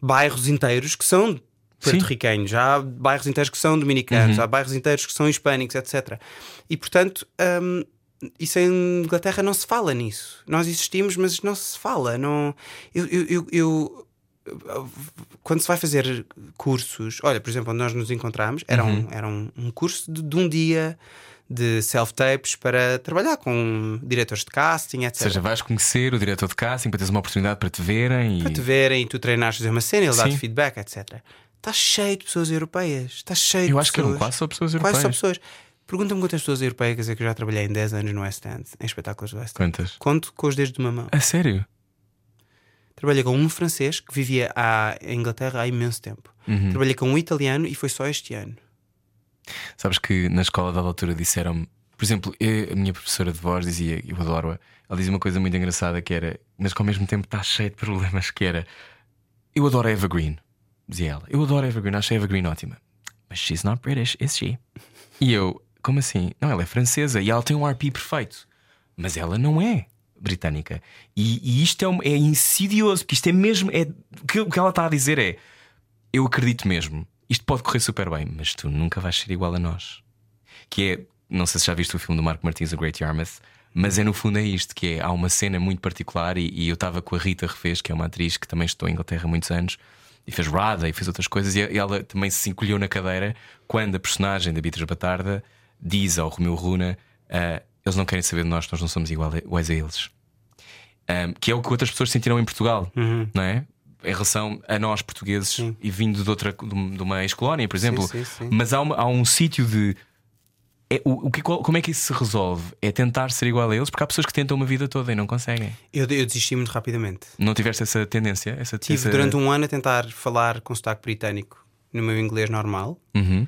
bairros inteiros que são porto-riquenhos, há bairros inteiros que são dominicanos, há bairros inteiros que são hispânicos, etc. E portanto. hum, isso em Inglaterra não se fala nisso. Nós existimos, mas não se fala. Não... Eu, eu- eu- quando se vai fazer cursos, olha, por exemplo, onde nós nos encontramos, era, um, era um, um curso de, de um dia de self-tapes para trabalhar com diretores de casting, etc. Ou seja, vais conhecer o diretor de casting para teres uma oportunidade para te verem para e te verem e tu treinares fazer uma cena, ele dá-te feedback, etc. Está cheio de pessoas europeias. Está cheio eu acho que pessoas. eram quase só pessoas Quase europeias. só pessoas. Pergunta-me quantas pessoas europeias é que eu já trabalhei em 10 anos no West End, em espetáculos do West End. Quantas? Conto com os dedos de uma mão. A sério? Trabalhei com um francês que vivia à, em Inglaterra há imenso tempo. Uhum. Trabalhei com um italiano e foi só este ano. Sabes que na escola da altura disseram-me, por exemplo, eu- a minha professora de voz dizia, eu adoro-a, ela dizia uma coisa muito engraçada que era, mas que ao mesmo tempo está cheio de problemas, que era eu adoro a Evergreen, dizia ela, eu adoro a Evergreen, acho a Evergreen ótima. Mas she's not British, is she? E eu, como assim? Não, ela é francesa e ela tem um RP perfeito. Mas ela não é britânica. E, e isto é, é insidioso, porque isto é mesmo. É, o, que, ela está a dizer é: eu acredito mesmo, isto pode correr super bem, mas tu nunca vais ser igual a nós. Que é, não sei se já viste o filme do Marco Martins, O Great Yarmouth, mas é no fundo é isto: que é, há uma cena muito particular, e, e eu estava com a Rita Refez, que é uma atriz que também estou em Inglaterra há muitos anos. E fez Rada e fez outras coisas, e e ela também se encolheu na cadeira quando a personagem da Beatriz Batarda diz ao Romeu Runa: ah, Eles não querem saber de nós, nós não somos iguais a eles. Um, que é o que outras pessoas sentiram em Portugal, não é? Em relação a nós portugueses e vindo de outra de de uma ex-colónia, por exemplo. sim, sim. Mas há, uma- há um sítio de. é, o, o que, qual- como é que isso se resolve? É tentar ser igual a eles, porque há pessoas que tentam uma vida toda e não conseguem. Eu, eu desisti muito rapidamente. Não tiveste essa tendência? Essa, Tive essa- durante um ano a tentar falar com sotaque britânico no meu inglês normal Uhum.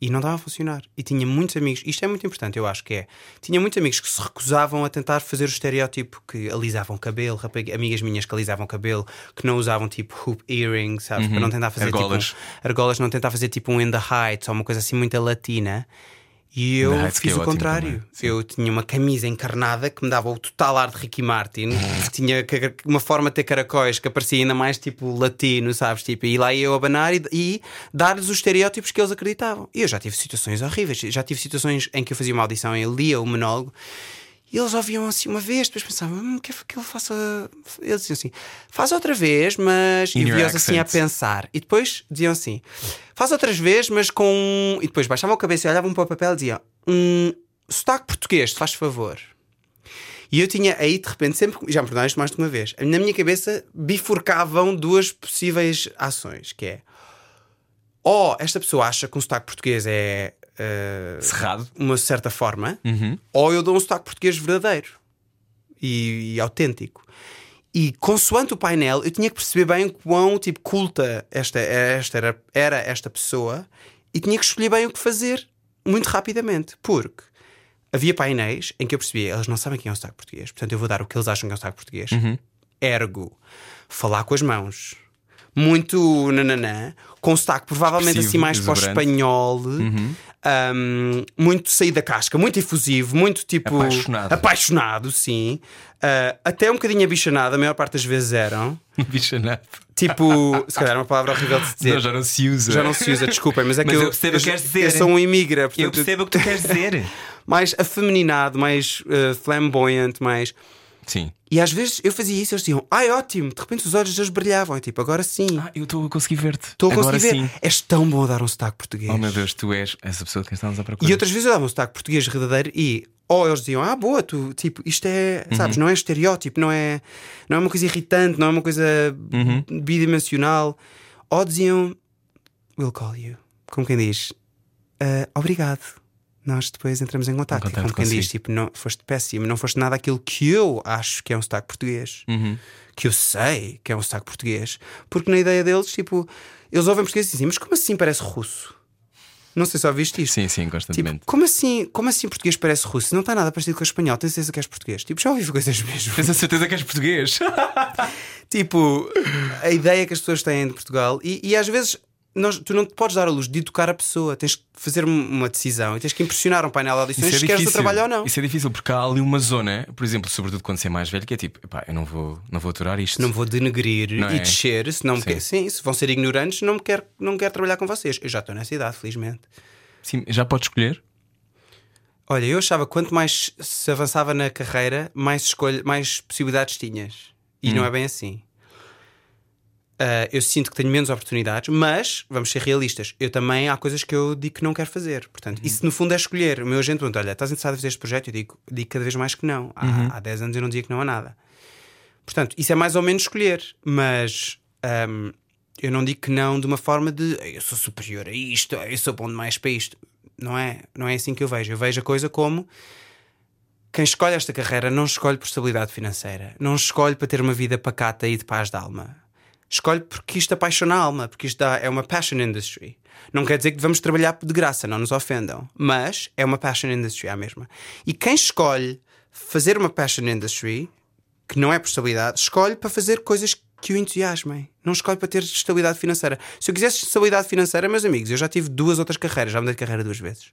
E não estava a funcionar. E tinha muitos amigos, isto é muito importante, eu acho que é. Tinha muitos amigos que se recusavam a tentar fazer o estereótipo que alisavam cabelo, rapaz, amigas minhas que alisavam cabelo, que não usavam tipo hoop earrings, sabes? Para não tentar fazer Argolas. tipo. um- argolas, não tentar fazer tipo um in the heights ou uma coisa assim muito latina. E eu fiz o contrário. Eu tinha uma camisa encarnada que me dava o total ar de Ricky Martin, tinha uma forma de ter caracóis que parecia ainda mais tipo latino, sabes? Tipo, e lá ia eu abanar e, e dar-lhes os estereótipos que eles acreditavam. E eu já tive situações horríveis, já tive situações em que eu fazia uma audição e lia o monólogo. E eles ouviam assim uma vez, depois pensavam, hum, quer que ele faça. Eles diziam assim, faz outra vez, mas. In e via-os assim a pensar. E depois diziam assim, faz outras vezes, mas com. E depois baixavam a cabeça e olhavam para o papel e diziam, um sotaque português, faz favor. E eu tinha aí de repente, sempre. Já me perdonaram isto mais de uma vez. Na minha cabeça bifurcavam duas possíveis ações: que é. Ou esta pessoa acha que um sotaque português é. Eh, Cerrado. uma certa forma, Uhum. ou eu dou um sotaque português verdadeiro e, e autêntico. E consoante o painel, eu tinha que perceber bem quão tipo, culta esta, esta era, era esta pessoa e tinha que escolher bem o que fazer muito rapidamente. Porque havia painéis em que eu percebia, eles não sabem quem é o sotaque português, portanto eu vou dar o que eles acham que é o sotaque português. Ergo, falar com as mãos. Muito nananã, com sotaque provavelmente Expressivo, assim mais para o espanhol, um, muito sair da casca, muito efusivo, muito tipo Apaixonado. apaixonado, sim. Uh, até um bocadinho abichonado, a maior parte das vezes eram. Bichanado. Tipo, se calhar é uma palavra horrível de se dizer. Não, já não se usa. Já não se usa, desculpem, mas é Mas que eu eu, percebo que queres dizer. Eu sou um imigra, portanto, Eu percebo o que tu queres dizer. mais afeminado, mais uh, flamboyant, mais. Sim. E às vezes eu fazia isso eles diziam, ai ótimo, de repente os olhos deles brilhavam. Eu, tipo, agora sim, Ah, eu estou a conseguir ver-te. estou a conseguir ver. sim. És tão bom a dar um sotaque português. Oh meu Deus, tu és essa pessoa de quem estávamos à procura. E outras vezes eu dava um sotaque português verdadeiro e ou eles diziam, ah, boa, tu, tipo, isto é, sabes, não é estereótipo, não é, não é uma coisa irritante, não é uma coisa bidimensional. Ou diziam, we'll call you. Como quem diz, "Ah, obrigado. Nós depois entramos em contato. Em contacto Como quem diz, tipo, não, foste péssimo, não foste nada aquilo que eu acho que é um sotaque português. Uhum. Que eu sei que é um sotaque português. Porque na ideia deles, tipo, eles ouvem português e dizem, mas como assim parece russo? Não sei se ouviste isto. Sim, sim, Tipo, constantemente. como assim, como assim português parece russo? Não está nada parecido com o espanhol, tens certeza que és português? Tipo, já ouvi coisas mesmo. Tens a certeza que és português? tipo, a ideia que as pessoas têm de Portugal e, e às vezes nós, tu não te podes dar a luz de educar a pessoa, tens que fazer uma decisão e tens que impressionar um painel de audições se queres o trabalho ou não. Isso é difícil porque há ali uma zona, por exemplo, sobretudo quando você é mais velho, que é tipo, epá, eu não vou, não vou aturar isto. Não vou denegrir Não e é? descer, se não me Sim. quer, sim, se vão ser ignorantes, não me quero, não quero trabalhar com vocês. Eu já estou nessa idade, felizmente. Sim, já podes escolher? Olha, eu achava que quanto mais se avançava na carreira, mais, escolha, mais possibilidades tinhas. E não é bem assim. Ah, eu sinto que tenho menos oportunidades, mas vamos ser realistas. Eu também há coisas que eu digo que não quero fazer. Portanto, isso no fundo é escolher. O meu agente pergunta: olha, estás interessado em fazer este projeto? Eu digo, digo cada vez mais que não. Há, há 10 anos eu não dizia que não a nada. Portanto, isso é mais ou menos escolher, mas ahm, eu não digo que não de uma forma de eu sou superior a isto, eu sou bom demais para isto. Não é, não é assim que eu vejo. Eu vejo a coisa como quem escolhe esta carreira não escolhe por estabilidade financeira, não escolhe para ter uma vida pacata e de paz de alma. Escolhe porque isto apaixona a alma, porque isto dá- é uma passion industry. Não quer dizer que devemos trabalhar de graça, não nos ofendam, mas é uma passion industry à mesma. E quem escolhe fazer uma passion industry, que não é por estabilidade, escolhe para fazer coisas que o entusiasmem. Não escolhe para ter estabilidade financeira. Se eu quisesse estabilidade financeira, meus amigos, eu já tive duas outras carreiras, já mudei de carreira duas vezes.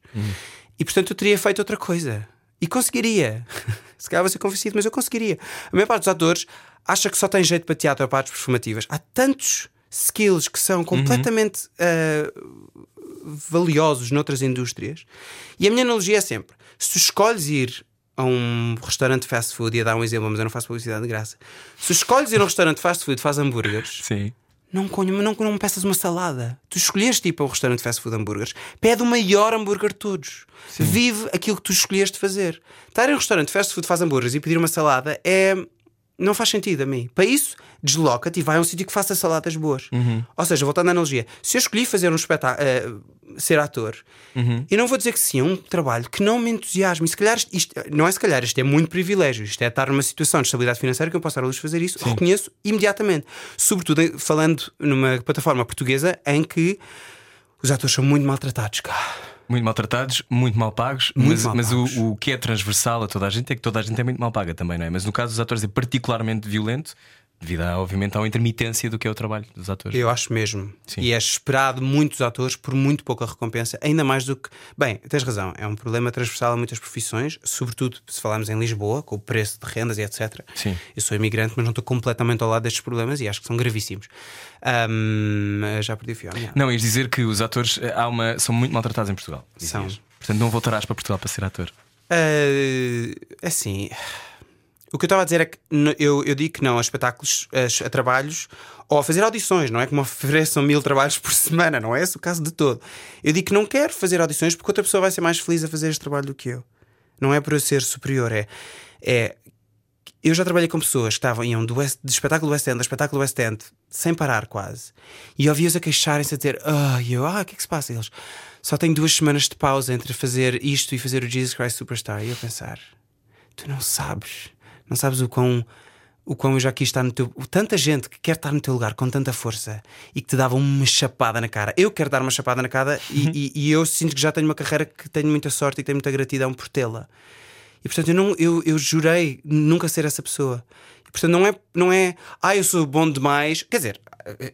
E portanto eu teria feito outra coisa. E conseguiria. Se calhar ser convencido, mas eu conseguiria. A maior parte dos atores acha que só tem jeito para teatro ou para artes performativas. Há tantos skills que são completamente ah, valiosos noutras indústrias. E a minha analogia é sempre: se tu escolhes ir a um restaurante fast food, ia dar um exemplo, mas eu não faço publicidade de graça. Se escolhes ir a um restaurante fast food, faz hambúrgueres, Sim. não, conho- não, não me peças uma salada. Tu escolheste tipo a um restaurante fast food hambúrgueres. Pede o maior hambúrguer de todos. Vive aquilo que tu escolheste fazer. Estar em um restaurante fast food faz hambúrgueres e pedir uma salada é. Não faz sentido a mim. Para isso, desloca-te e vai a um sítio que faça saladas boas. Ou seja, voltando à analogia, se eu escolhi fazer um espetáculo, ser ator, eu não vou dizer que sim, é um trabalho que não me entusiasma. E se calhar, isto, isto- não é se calhar, isto é muito privilégio. Isto é estar numa situação de estabilidade financeira que eu posso dar a luz fazer isso, reconheço imediatamente. Sobretudo falando numa plataforma portuguesa em que Os atores são muito maltratados cá. Muito maltratados, muito mal pagos, Muito mas, mal mas o, pagos. o que é transversal a toda a gente é que toda a gente é muito mal paga também, não é? Mas no caso dos atores é particularmente violento, devido, a, obviamente, à intermitência do que é o trabalho dos atores. Eu acho mesmo. Sim. E é esperado muitos atores por muito pouca recompensa, ainda mais do que. Bem, tens razão, é um problema transversal a muitas profissões, sobretudo se falarmos em Lisboa, com o preço de rendas e etc. Sim. Eu sou imigrante, mas não estou completamente ao lado destes problemas e acho que são gravíssimos. Ahm, já perdi o fio. Não, ias dizer que os atores eh, há uma, são muito maltratados em Portugal. São. Portanto, não voltarás para Portugal para ser ator. Ah, assim, o que eu estava a dizer é que eu, eu digo que não a espetáculos, a, a trabalhos ou a fazer audições, não é que me ofereçam mil trabalhos por semana, não é esse o caso de todo. Eu digo que não quero fazer audições porque outra pessoa vai ser mais feliz a fazer este trabalho do que eu. Não é por eu ser superior, é. é eu já trabalhei com pessoas que estavam iam do West, de espetáculo do West End a espetáculo do West End, sem parar quase. E ouvi-os a queixarem-se a dizer: Ah, e eu, ah, o que é que se passa? E eles só tenho duas semanas de pausa entre fazer isto e fazer o Jesus Christ Superstar. E eu pensar: Tu não sabes, não sabes o quão, o quão eu já quis estar no teu. Tanta gente que quer estar no teu lugar com tanta força e que te dava uma chapada na cara. Eu quero dar uma chapada na cara e, e- e eu sinto que já tenho uma carreira que tenho muita sorte e tenho muita gratidão por tê-la. E portanto eu, não, eu, eu jurei nunca ser essa pessoa. E, portanto não é, não é, ah, eu sou bom demais. Quer dizer,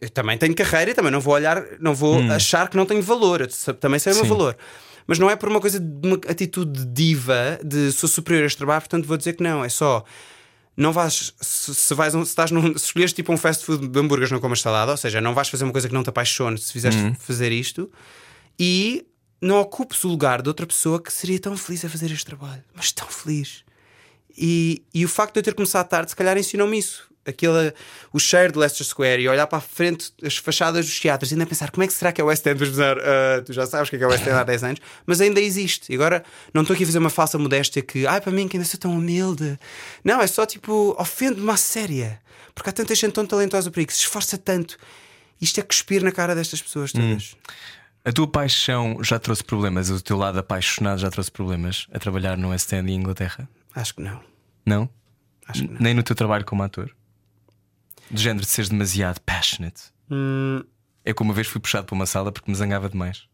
eu também tenho carreira e também não vou olhar, não vou achar que não tenho valor. Eu também sei o meu valor. Mas não é por uma coisa de uma atitude de diva, de sou superior a este trabalho, portanto vou dizer que não. É só. Não vais, se, se vais, um- se estás num, se escolheres tipo um fast food de hambúrgueres, não comas salada, ou seja, não vais fazer uma coisa que não te apaixone se fizeres fazer isto, e não ocupes o lugar de outra pessoa que seria tão feliz a fazer este trabalho, mas tão feliz. E, e o facto de eu ter começado tarde, se calhar ensinou-me isso. Aquele, o cheiro de Leicester Square e olhar para a frente as fachadas dos teatros e ainda pensar como é que será que é o West End? Dizer, "Ah, tu já sabes o que é, que é o West End há 10 anos, mas ainda existe. E agora não estou aqui a fazer uma falsa modéstia que, ai, para mim que ainda sou tão humilde. Não, é só tipo, ofende-me à séria. Porque há tanta gente tão talentosa por aí que se esforça tanto. Isto é cuspir na cara destas pessoas todas. A tua paixão já trouxe problemas? O teu lado apaixonado já trouxe problemas a trabalhar no West End em Inglaterra? Acho que não. Não? Acho que não. Nem no teu trabalho como ator? Do género de seres demasiado passionate. Hum, Eu, como uma vez, fui puxado para uma sala porque me zangava demais.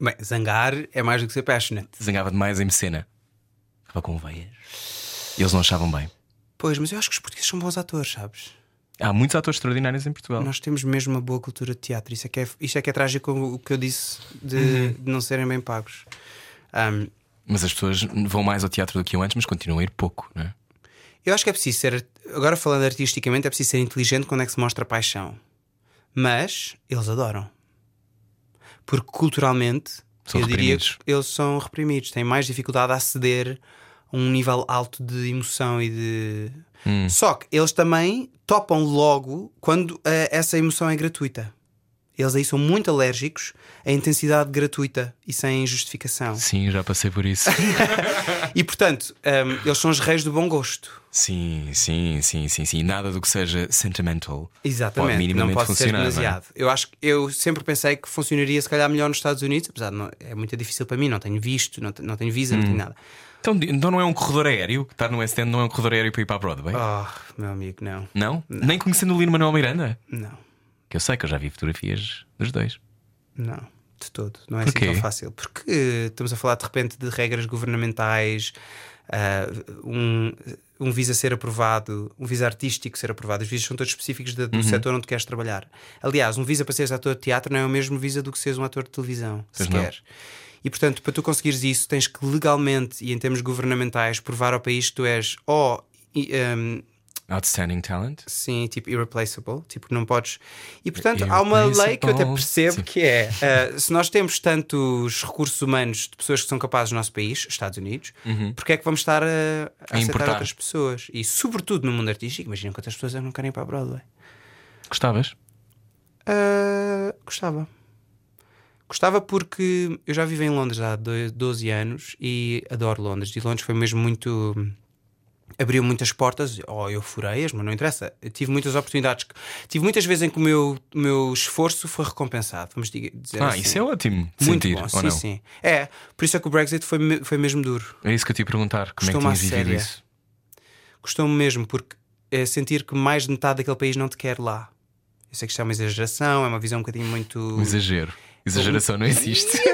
bem, zangar é mais do que ser passionate. Zangava demais em cena. Estava com veias. E eles não achavam bem. Pois, mas eu acho que os portugueses são bons atores, sabes? Há muitos atores extraordinários em Portugal. Nós temos mesmo uma boa cultura de teatro. Isso é que é, isto é, que é trágico o que eu disse de, de não serem bem pagos. Ahm, Mas as pessoas vão mais ao teatro do que eu antes, mas continuam a ir pouco, não é? Eu acho que é preciso ser, agora falando artisticamente, é preciso ser inteligente quando é que se mostra paixão. Mas eles adoram. Porque culturalmente, São eu diria que eles são reprimidos, têm mais dificuldade a aceder a um nível alto de emoção e de. Hum. Só que eles também topam logo quando eh, essa emoção é gratuita. Eles aí são muito alérgicos à intensidade gratuita e sem justificação. Sim, já passei por isso. E portanto, ehm, eles são os reis do bom gosto. sim, sim, sim, sim, sim. Nada do que seja sentimental. Exatamente, Pode minimamente não pode ser não é? demasiado. Eu acho que eu sempre pensei que funcionaria se calhar melhor nos Estados Unidos, apesar de não, é muito difícil para mim, não tenho visto, não, não tenho visa, não Hum. tenho nada. Então, então não é um corredor aéreo? Estar no West End não é um corredor aéreo para ir para a Broadway? Oh, meu amigo, não, Não? Nem conhecendo o Lino Manuel Miranda? não, Que eu sei que eu já vi fotografias dos dois. não, de todo. Não é Porquê? assim tão fácil. Porque eh, estamos a falar de repente de regras governamentais, ah, um, um visa ser aprovado, um visa artístico ser aprovado. Os visas são todos específicos de- do Uhum. setor onde queres trabalhar. Aliás, um visa para seres ator de teatro não é o mesmo visa do que seres um ator de televisão, Pois sequer. E portanto, para tu conseguires isso, tens que legalmente e em termos governamentais provar ao país que tu és ou i- um, Outstanding talent. Sim, tipo irreplaceable, tipo não podes. E portanto há uma lei que eu até percebo Sim. que é uh, se nós temos tantos recursos humanos de pessoas que são capazes no nosso país, Estados Unidos, porque é que vamos estar a, a aceitar importar. outras pessoas? E sobretudo no mundo artístico, imagina quantas pessoas não querem ir para a Broadway. Gostavas? Uh, gostava. Gostava porque eu já vivo em Londres há do- 12 anos e adoro Londres. E Londres foi mesmo muito. Abriu muitas portas, ou eu furei-as, mas não interessa. Eu tive muitas oportunidades. Tive muitas vezes em que o meu, meu esforço foi recompensado. Vamos dizer Ah, assim. isso é ótimo. muito sentir, bom. Sim, não? sim. É, por isso é que o Brexit foi, foi mesmo duro. É isso que eu te ia perguntar. Como Custou-me é que tinhas vivido séria. isso? Custou-me mesmo, porque é sentir que mais de metade daquele país não te quer lá. Eu sei que isto é uma exageração, é uma visão um bocadinho muito. Um exagero. Exageração não existe.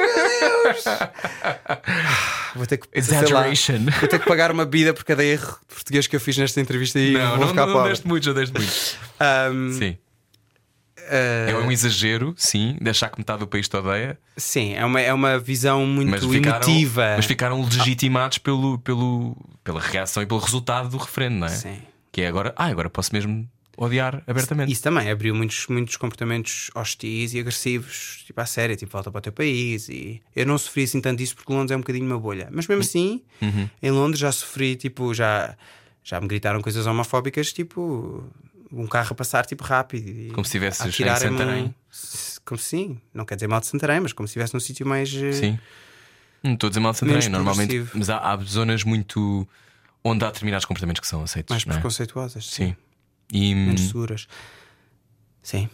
Vou ter que, sei lá, Exaggeration. vou ter que pagar uma bida por cada erro de português que eu fiz nesta entrevista e Não, vou não, ficar não, pobre. deste muito, já deste muito. Ahm, Sim. ah, É um exagero, sim, de achar que metade do país te odeia, sim, é uma, é uma visão muito mas ficaram, emotiva. mas ficaram legitimados pelo, pelo, pela reação e pelo resultado do referendo, não é? Sim. Que é agora, ah, agora posso mesmo odiar abertamente. Isso também abriu muitos, muitos comportamentos hostis e agressivos, tipo à séria, tipo volta para o teu país. E eu não sofri assim tanto disso porque Londres é um bocadinho uma bolha. Mas mesmo assim, Uhum. em Londres já sofri, tipo, já, já me gritaram coisas homofóbicas, tipo um carro a passar tipo rápido. E Como se estivesses a em Santarém. um- Como sim, não quer dizer mal de Santarém, mas como se estivesse num sítio mais. eh, Sim. Não estou a dizer mal de Santarém, normalmente. Mas há, há zonas muito. onde há determinados comportamentos que são aceitos. mais é? preconceituosas. Sim. E Menos hum, seguras. Sim.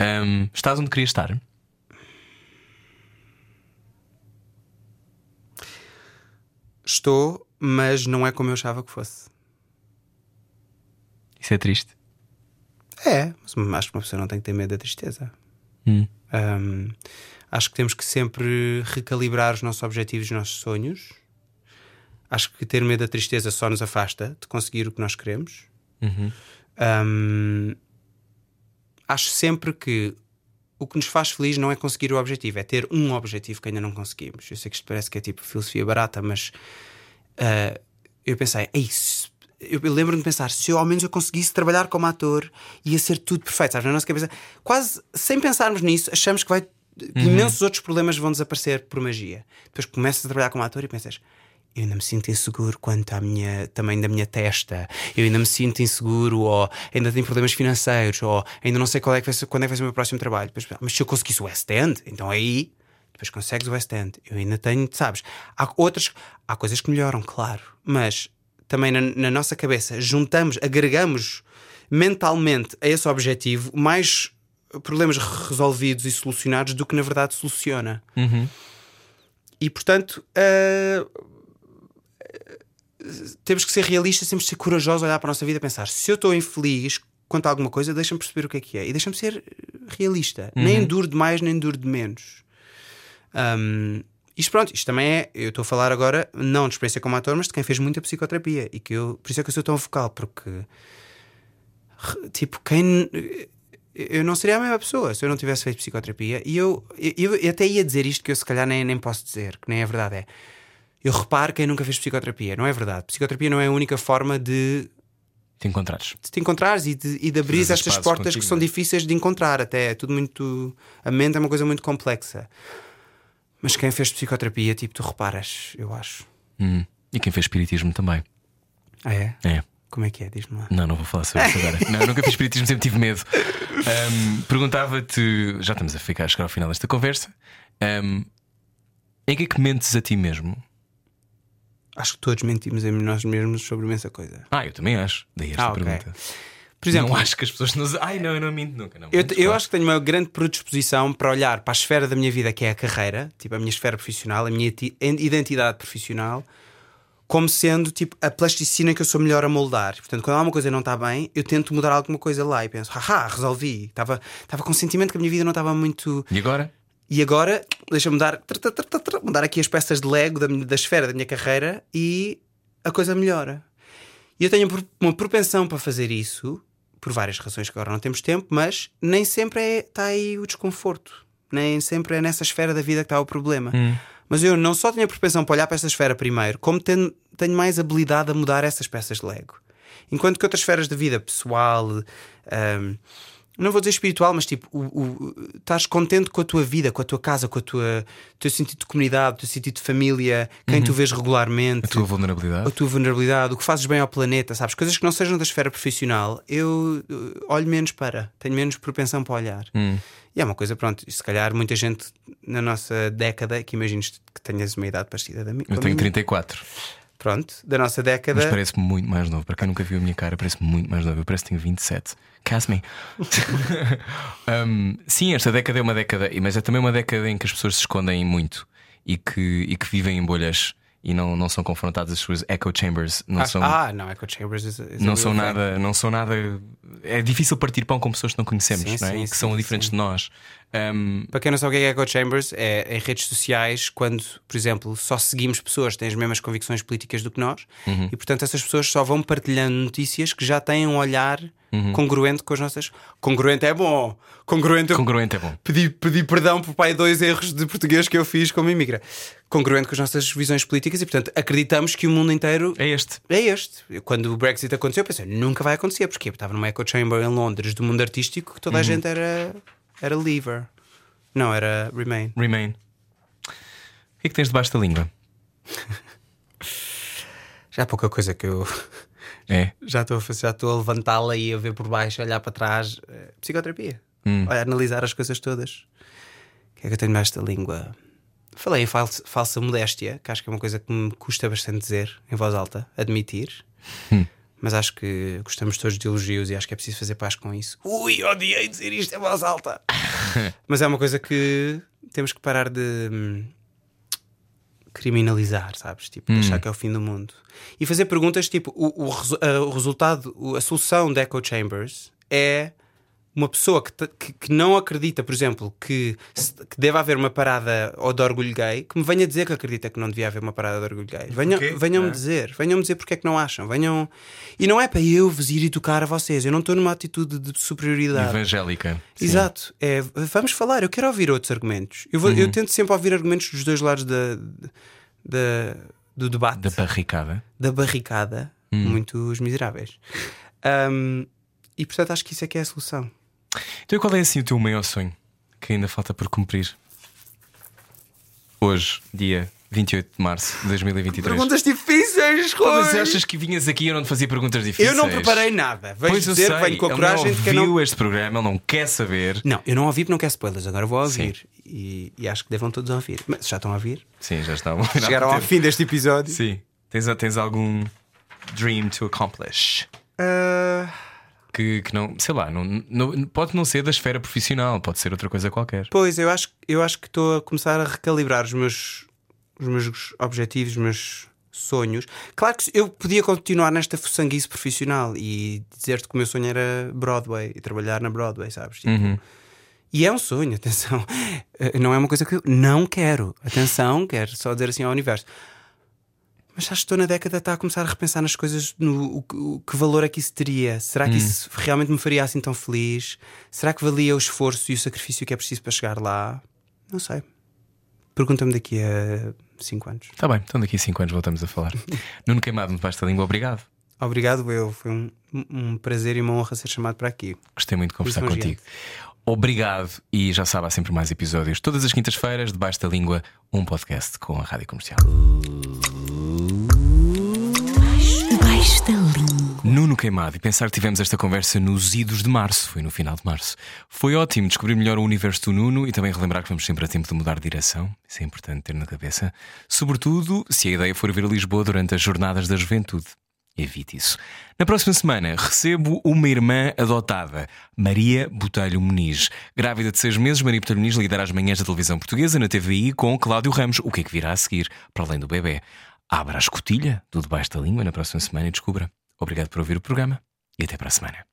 hum, estás onde querias estar? Estou, mas não é como eu achava que fosse. Isso é triste. É, mas acho que uma pessoa não tem que ter medo da tristeza. Hum. Um, acho que temos que sempre recalibrar os nossos objetivos e os nossos sonhos. Acho que ter medo da tristeza só nos afasta de conseguir o que nós queremos. Uhum. Um, acho sempre que o que nos faz feliz não é conseguir o objetivo, é ter um objetivo que ainda não conseguimos. Eu sei que isto parece que é tipo filosofia barata, mas ah, eu pensei, é isso. Eu lembro-me de pensar, se eu ao menos eu conseguisse trabalhar como ator, ia ser tudo perfeito, sabes? Na nossa cabeça, quase sem pensarmos nisso, achamos que vai. que imensos outros problemas vão desaparecer por magia. Depois começas a trabalhar como ator e pensas, eu ainda me sinto inseguro quanto à minha tamanho da minha testa, eu ainda me sinto inseguro, ou ainda tenho problemas financeiros, ou ainda não sei qual é que vai ser, quando é que vai ser o meu próximo trabalho. Depois, mas se eu conseguisse o West End, então aí depois consegues o West End. Eu ainda tenho, sabes? Há outras, há coisas que melhoram, claro, mas também na, na nossa cabeça juntamos, agregamos mentalmente a esse objetivo mais problemas resolvidos e solucionados do que na verdade soluciona. Uhum. E portanto, ah, temos que ser realistas, temos que ser corajosos, olhar para a nossa vida e pensar: se eu estou infeliz quanto a alguma coisa, deixa-me perceber o que é que é. E deixa-me ser realista, nem duro de mais, nem duro de menos. Um, isto pronto, isto também é, eu estou a falar agora não de experiência como ator, mas de quem fez muita psicoterapia. E que eu, por isso é que eu sou tão vocal, porque tipo, quem eu não seria a mesma pessoa se eu não tivesse feito psicoterapia. E eu, eu, eu até ia dizer isto que eu se calhar nem, nem posso dizer, que nem é verdade, é eu reparo quem nunca fez psicoterapia, não é verdade. Psicoterapia não é a única forma de, Te encontrares. de te encontrares e de, e de abrir estas portas contigo, que são é? difíceis de encontrar, até é tudo muito. A mente é uma coisa muito complexa. Mas quem fez psicoterapia, tipo, tu reparas, eu acho. Hum. E quem fez espiritismo também. Ah, é? É. Como é que é? Diz-me lá. Não, não vou falar sobre isso agora. Não, nunca fiz espiritismo, sempre tive medo. Ahm, Perguntava-te, já estamos a ficar a chegar ao final desta conversa. ahm, em que é que mentes a ti mesmo? Acho que todos mentimos em nós mesmos sobre imensa coisa. Ah, eu também acho. Daí esta Ah, ok. pergunta. Por exemplo, não acho que as pessoas nos. Ai, não, eu não minto nunca. Não. Eu, eu claro. acho que tenho uma grande predisposição para olhar para a esfera da minha vida, que é a carreira, tipo a minha esfera profissional, a minha ti- identidade profissional, como sendo tipo a plasticina que eu sou melhor a moldar. Portanto, quando há uma coisa que não está bem, eu tento mudar alguma coisa lá e penso, haha, resolvi. Estava, estava com o sentimento que a minha vida não estava muito. E agora? E agora, deixa-me tr- mudar aqui as peças de Lego da, minha- da esfera da minha carreira e a coisa melhora. E eu tenho uma propensão para fazer isso, por várias razões que agora não temos tempo, mas nem sempre é, está aí o desconforto. Nem sempre é nessa esfera da vida que está o problema. Mas eu não só tenho a propensão para olhar para essa esfera primeiro, como tenho, tenho mais habilidade a mudar essas peças de Lego. Enquanto que outras esferas da vida, pessoal, ahm, não vou dizer espiritual, mas tipo, o, o- estás contente com a tua vida, com a tua casa, com a tua, o teu sentido de comunidade, o teu sentido de família, quem tu vês regularmente, A tua vulnerabilidade? a tua vulnerabilidade, o que fazes bem ao planeta, sabes? Coisas que não sejam da esfera profissional, eu olho menos para, tenho menos propensão para olhar. Hum. E é uma coisa, pronto, se calhar muita gente na nossa década, que imagines que tenhas uma idade parecida da minha. Eu tenho minha, 34, Pronto, da nossa década. mas parece-me muito mais novo. Para quem nunca viu a minha cara, parece-me muito mais novo. Eu parece que tenho 27. Case-me. Um, sim, esta década é uma década, mas é também uma década em que as pessoas se escondem muito e que, e que vivem em bolhas e não, não são confrontados as suas echo chambers. Não Ah, são, ah, não, Echo Chambers is, is não são thing. nada, não são nada. É difícil partir pão com pessoas que não conhecemos, Sim, não é? sim, e que sim, são diferentes de nós. Um, Para quem não sabe o que é Echo Chambers, é em redes sociais, quando, por exemplo, só seguimos pessoas que têm as mesmas convicções políticas do que nós, Uhum. e portanto essas pessoas só vão partilhando notícias que já têm um olhar Uhum. congruente com as nossas. Congruente é bom! Congruente congruente é bom. pedi, pedi perdão por pai dois erros de português que eu fiz como imigra. Congruente com as nossas visões políticas e, portanto, acreditamos que o mundo inteiro É este. é este. Quando o Brexit aconteceu, eu pensei, nunca vai acontecer, porque eu estava numa echo chamber em Londres do mundo artístico que toda a gente era, era Leaver. Não, era Remain. Remain. O que é que tens debaixo da língua? Já há pouca coisa que eu É. já estou a já estou a levantá-la e a ver por baixo, olhar para trás. Eh, Psicoterapia. Hum. Olha, analisar as coisas todas. O que é que eu tenho mais da língua? Falei em falsa, falsa modéstia, que acho que é uma coisa que me custa bastante dizer em voz alta, admitir. Hum. Mas acho que gostamos todos de elogios e acho que é preciso fazer paz com isso. Ui, odiei dizer isto em voz alta. Mas é uma coisa que temos que parar de hum, criminalizar, sabes? Tipo, Hum. achar que é o fim do mundo. E fazer perguntas tipo: o, o ah, o resultado, a solução da Echo Chambers é uma pessoa que, que, que não acredita, por exemplo, que, que deve haver uma parada ou de orgulho gay, que me venha dizer que acredita que não devia haver uma parada de orgulho gay. Venham, Porquê? venham-me É. dizer, venham-me dizer porque é que não acham. Venham... E não é para eu vos ir educar a vocês, eu não estou numa atitude de superioridade. Evangélica. Sim. Exato, é, vamos falar. Eu quero ouvir outros argumentos. Eu, vou- Uhum. eu tento sempre ouvir argumentos dos dois lados da, da- do debate, Da da, barricada. barricada, Hum. muitos miseráveis. Ahm, e portanto acho que isso é que é a solução. Então, qual é assim o teu maior sonho que ainda falta por cumprir? Hoje, dia 28 de março de 2023. Perguntas difíceis, Pô, Mas Rui! achas que vinhas aqui e eu não te fazia perguntas difíceis? Eu não preparei nada. Vejo Pois eu dizer, sei, venho com a ele coragem não de ouviu não. este programa, ele não quer saber. Não, eu não ouvi porque não quero spoilers, agora vou ouvir. E, e acho que devam todos ouvir. Mas já estão a ouvir? Sim, já está. Chegaram ao fim deste episódio. Sim. Tens, tens algum dream to accomplish? Ah, Que, que não, sei lá, não, não- pode não ser da esfera profissional, pode ser outra coisa qualquer. Pois, eu acho, eu acho que estou a começar a recalibrar os meus, os meus objetivos, os meus sonhos. Claro que eu podia continuar nesta fuçanguice profissional e dizer-te que o meu sonho era Broadway e trabalhar na Broadway, sabes? Tipo, Uhum. E é um sonho, atenção. Eh, Não é uma coisa que eu não quero. Atenção, quero só dizer assim ao universo. Mas já estou na década, está a começar a repensar nas coisas, no o, que- o que valor é que isso teria. Será que isso realmente me faria assim tão feliz? Será que valia o esforço e o sacrifício que é preciso para chegar lá? Não sei. Pergunta-me daqui a 5 anos. Está bem, então daqui a 5 anos voltamos a falar. Nuno Queimado, me basta a língua, obrigado. Obrigado, eu. Foi um, um prazer e uma honra ser chamado para aqui. Gostei muito de conversar é contigo. Obrigado e já sabe, há sempre mais episódios. Todas as quintas-feiras, debaixo da língua, um podcast com a Rádio Comercial. Nuno Queimado, e pensar que tivemos esta conversa nos idos de março, foi no final de março. Foi ótimo descobrir melhor o universo do Nuno e também relembrar que vamos sempre a tempo de mudar de direção. Isso é importante ter na cabeça. Sobretudo se a ideia for vir a Lisboa durante as Jornadas da Juventude. Evite isso. Na próxima semana recebo uma irmã adotada, Maria Botelho Muniz. Grávida de seis meses, Maria Botelho Muniz lidera as manhãs da televisão portuguesa na TVI com Cláudio Ramos. O que é que virá a seguir, para além do bebê? Abra a escotilha do debaixo da língua na próxima semana e descubra. Obrigado por ouvir o programa e até para a semana.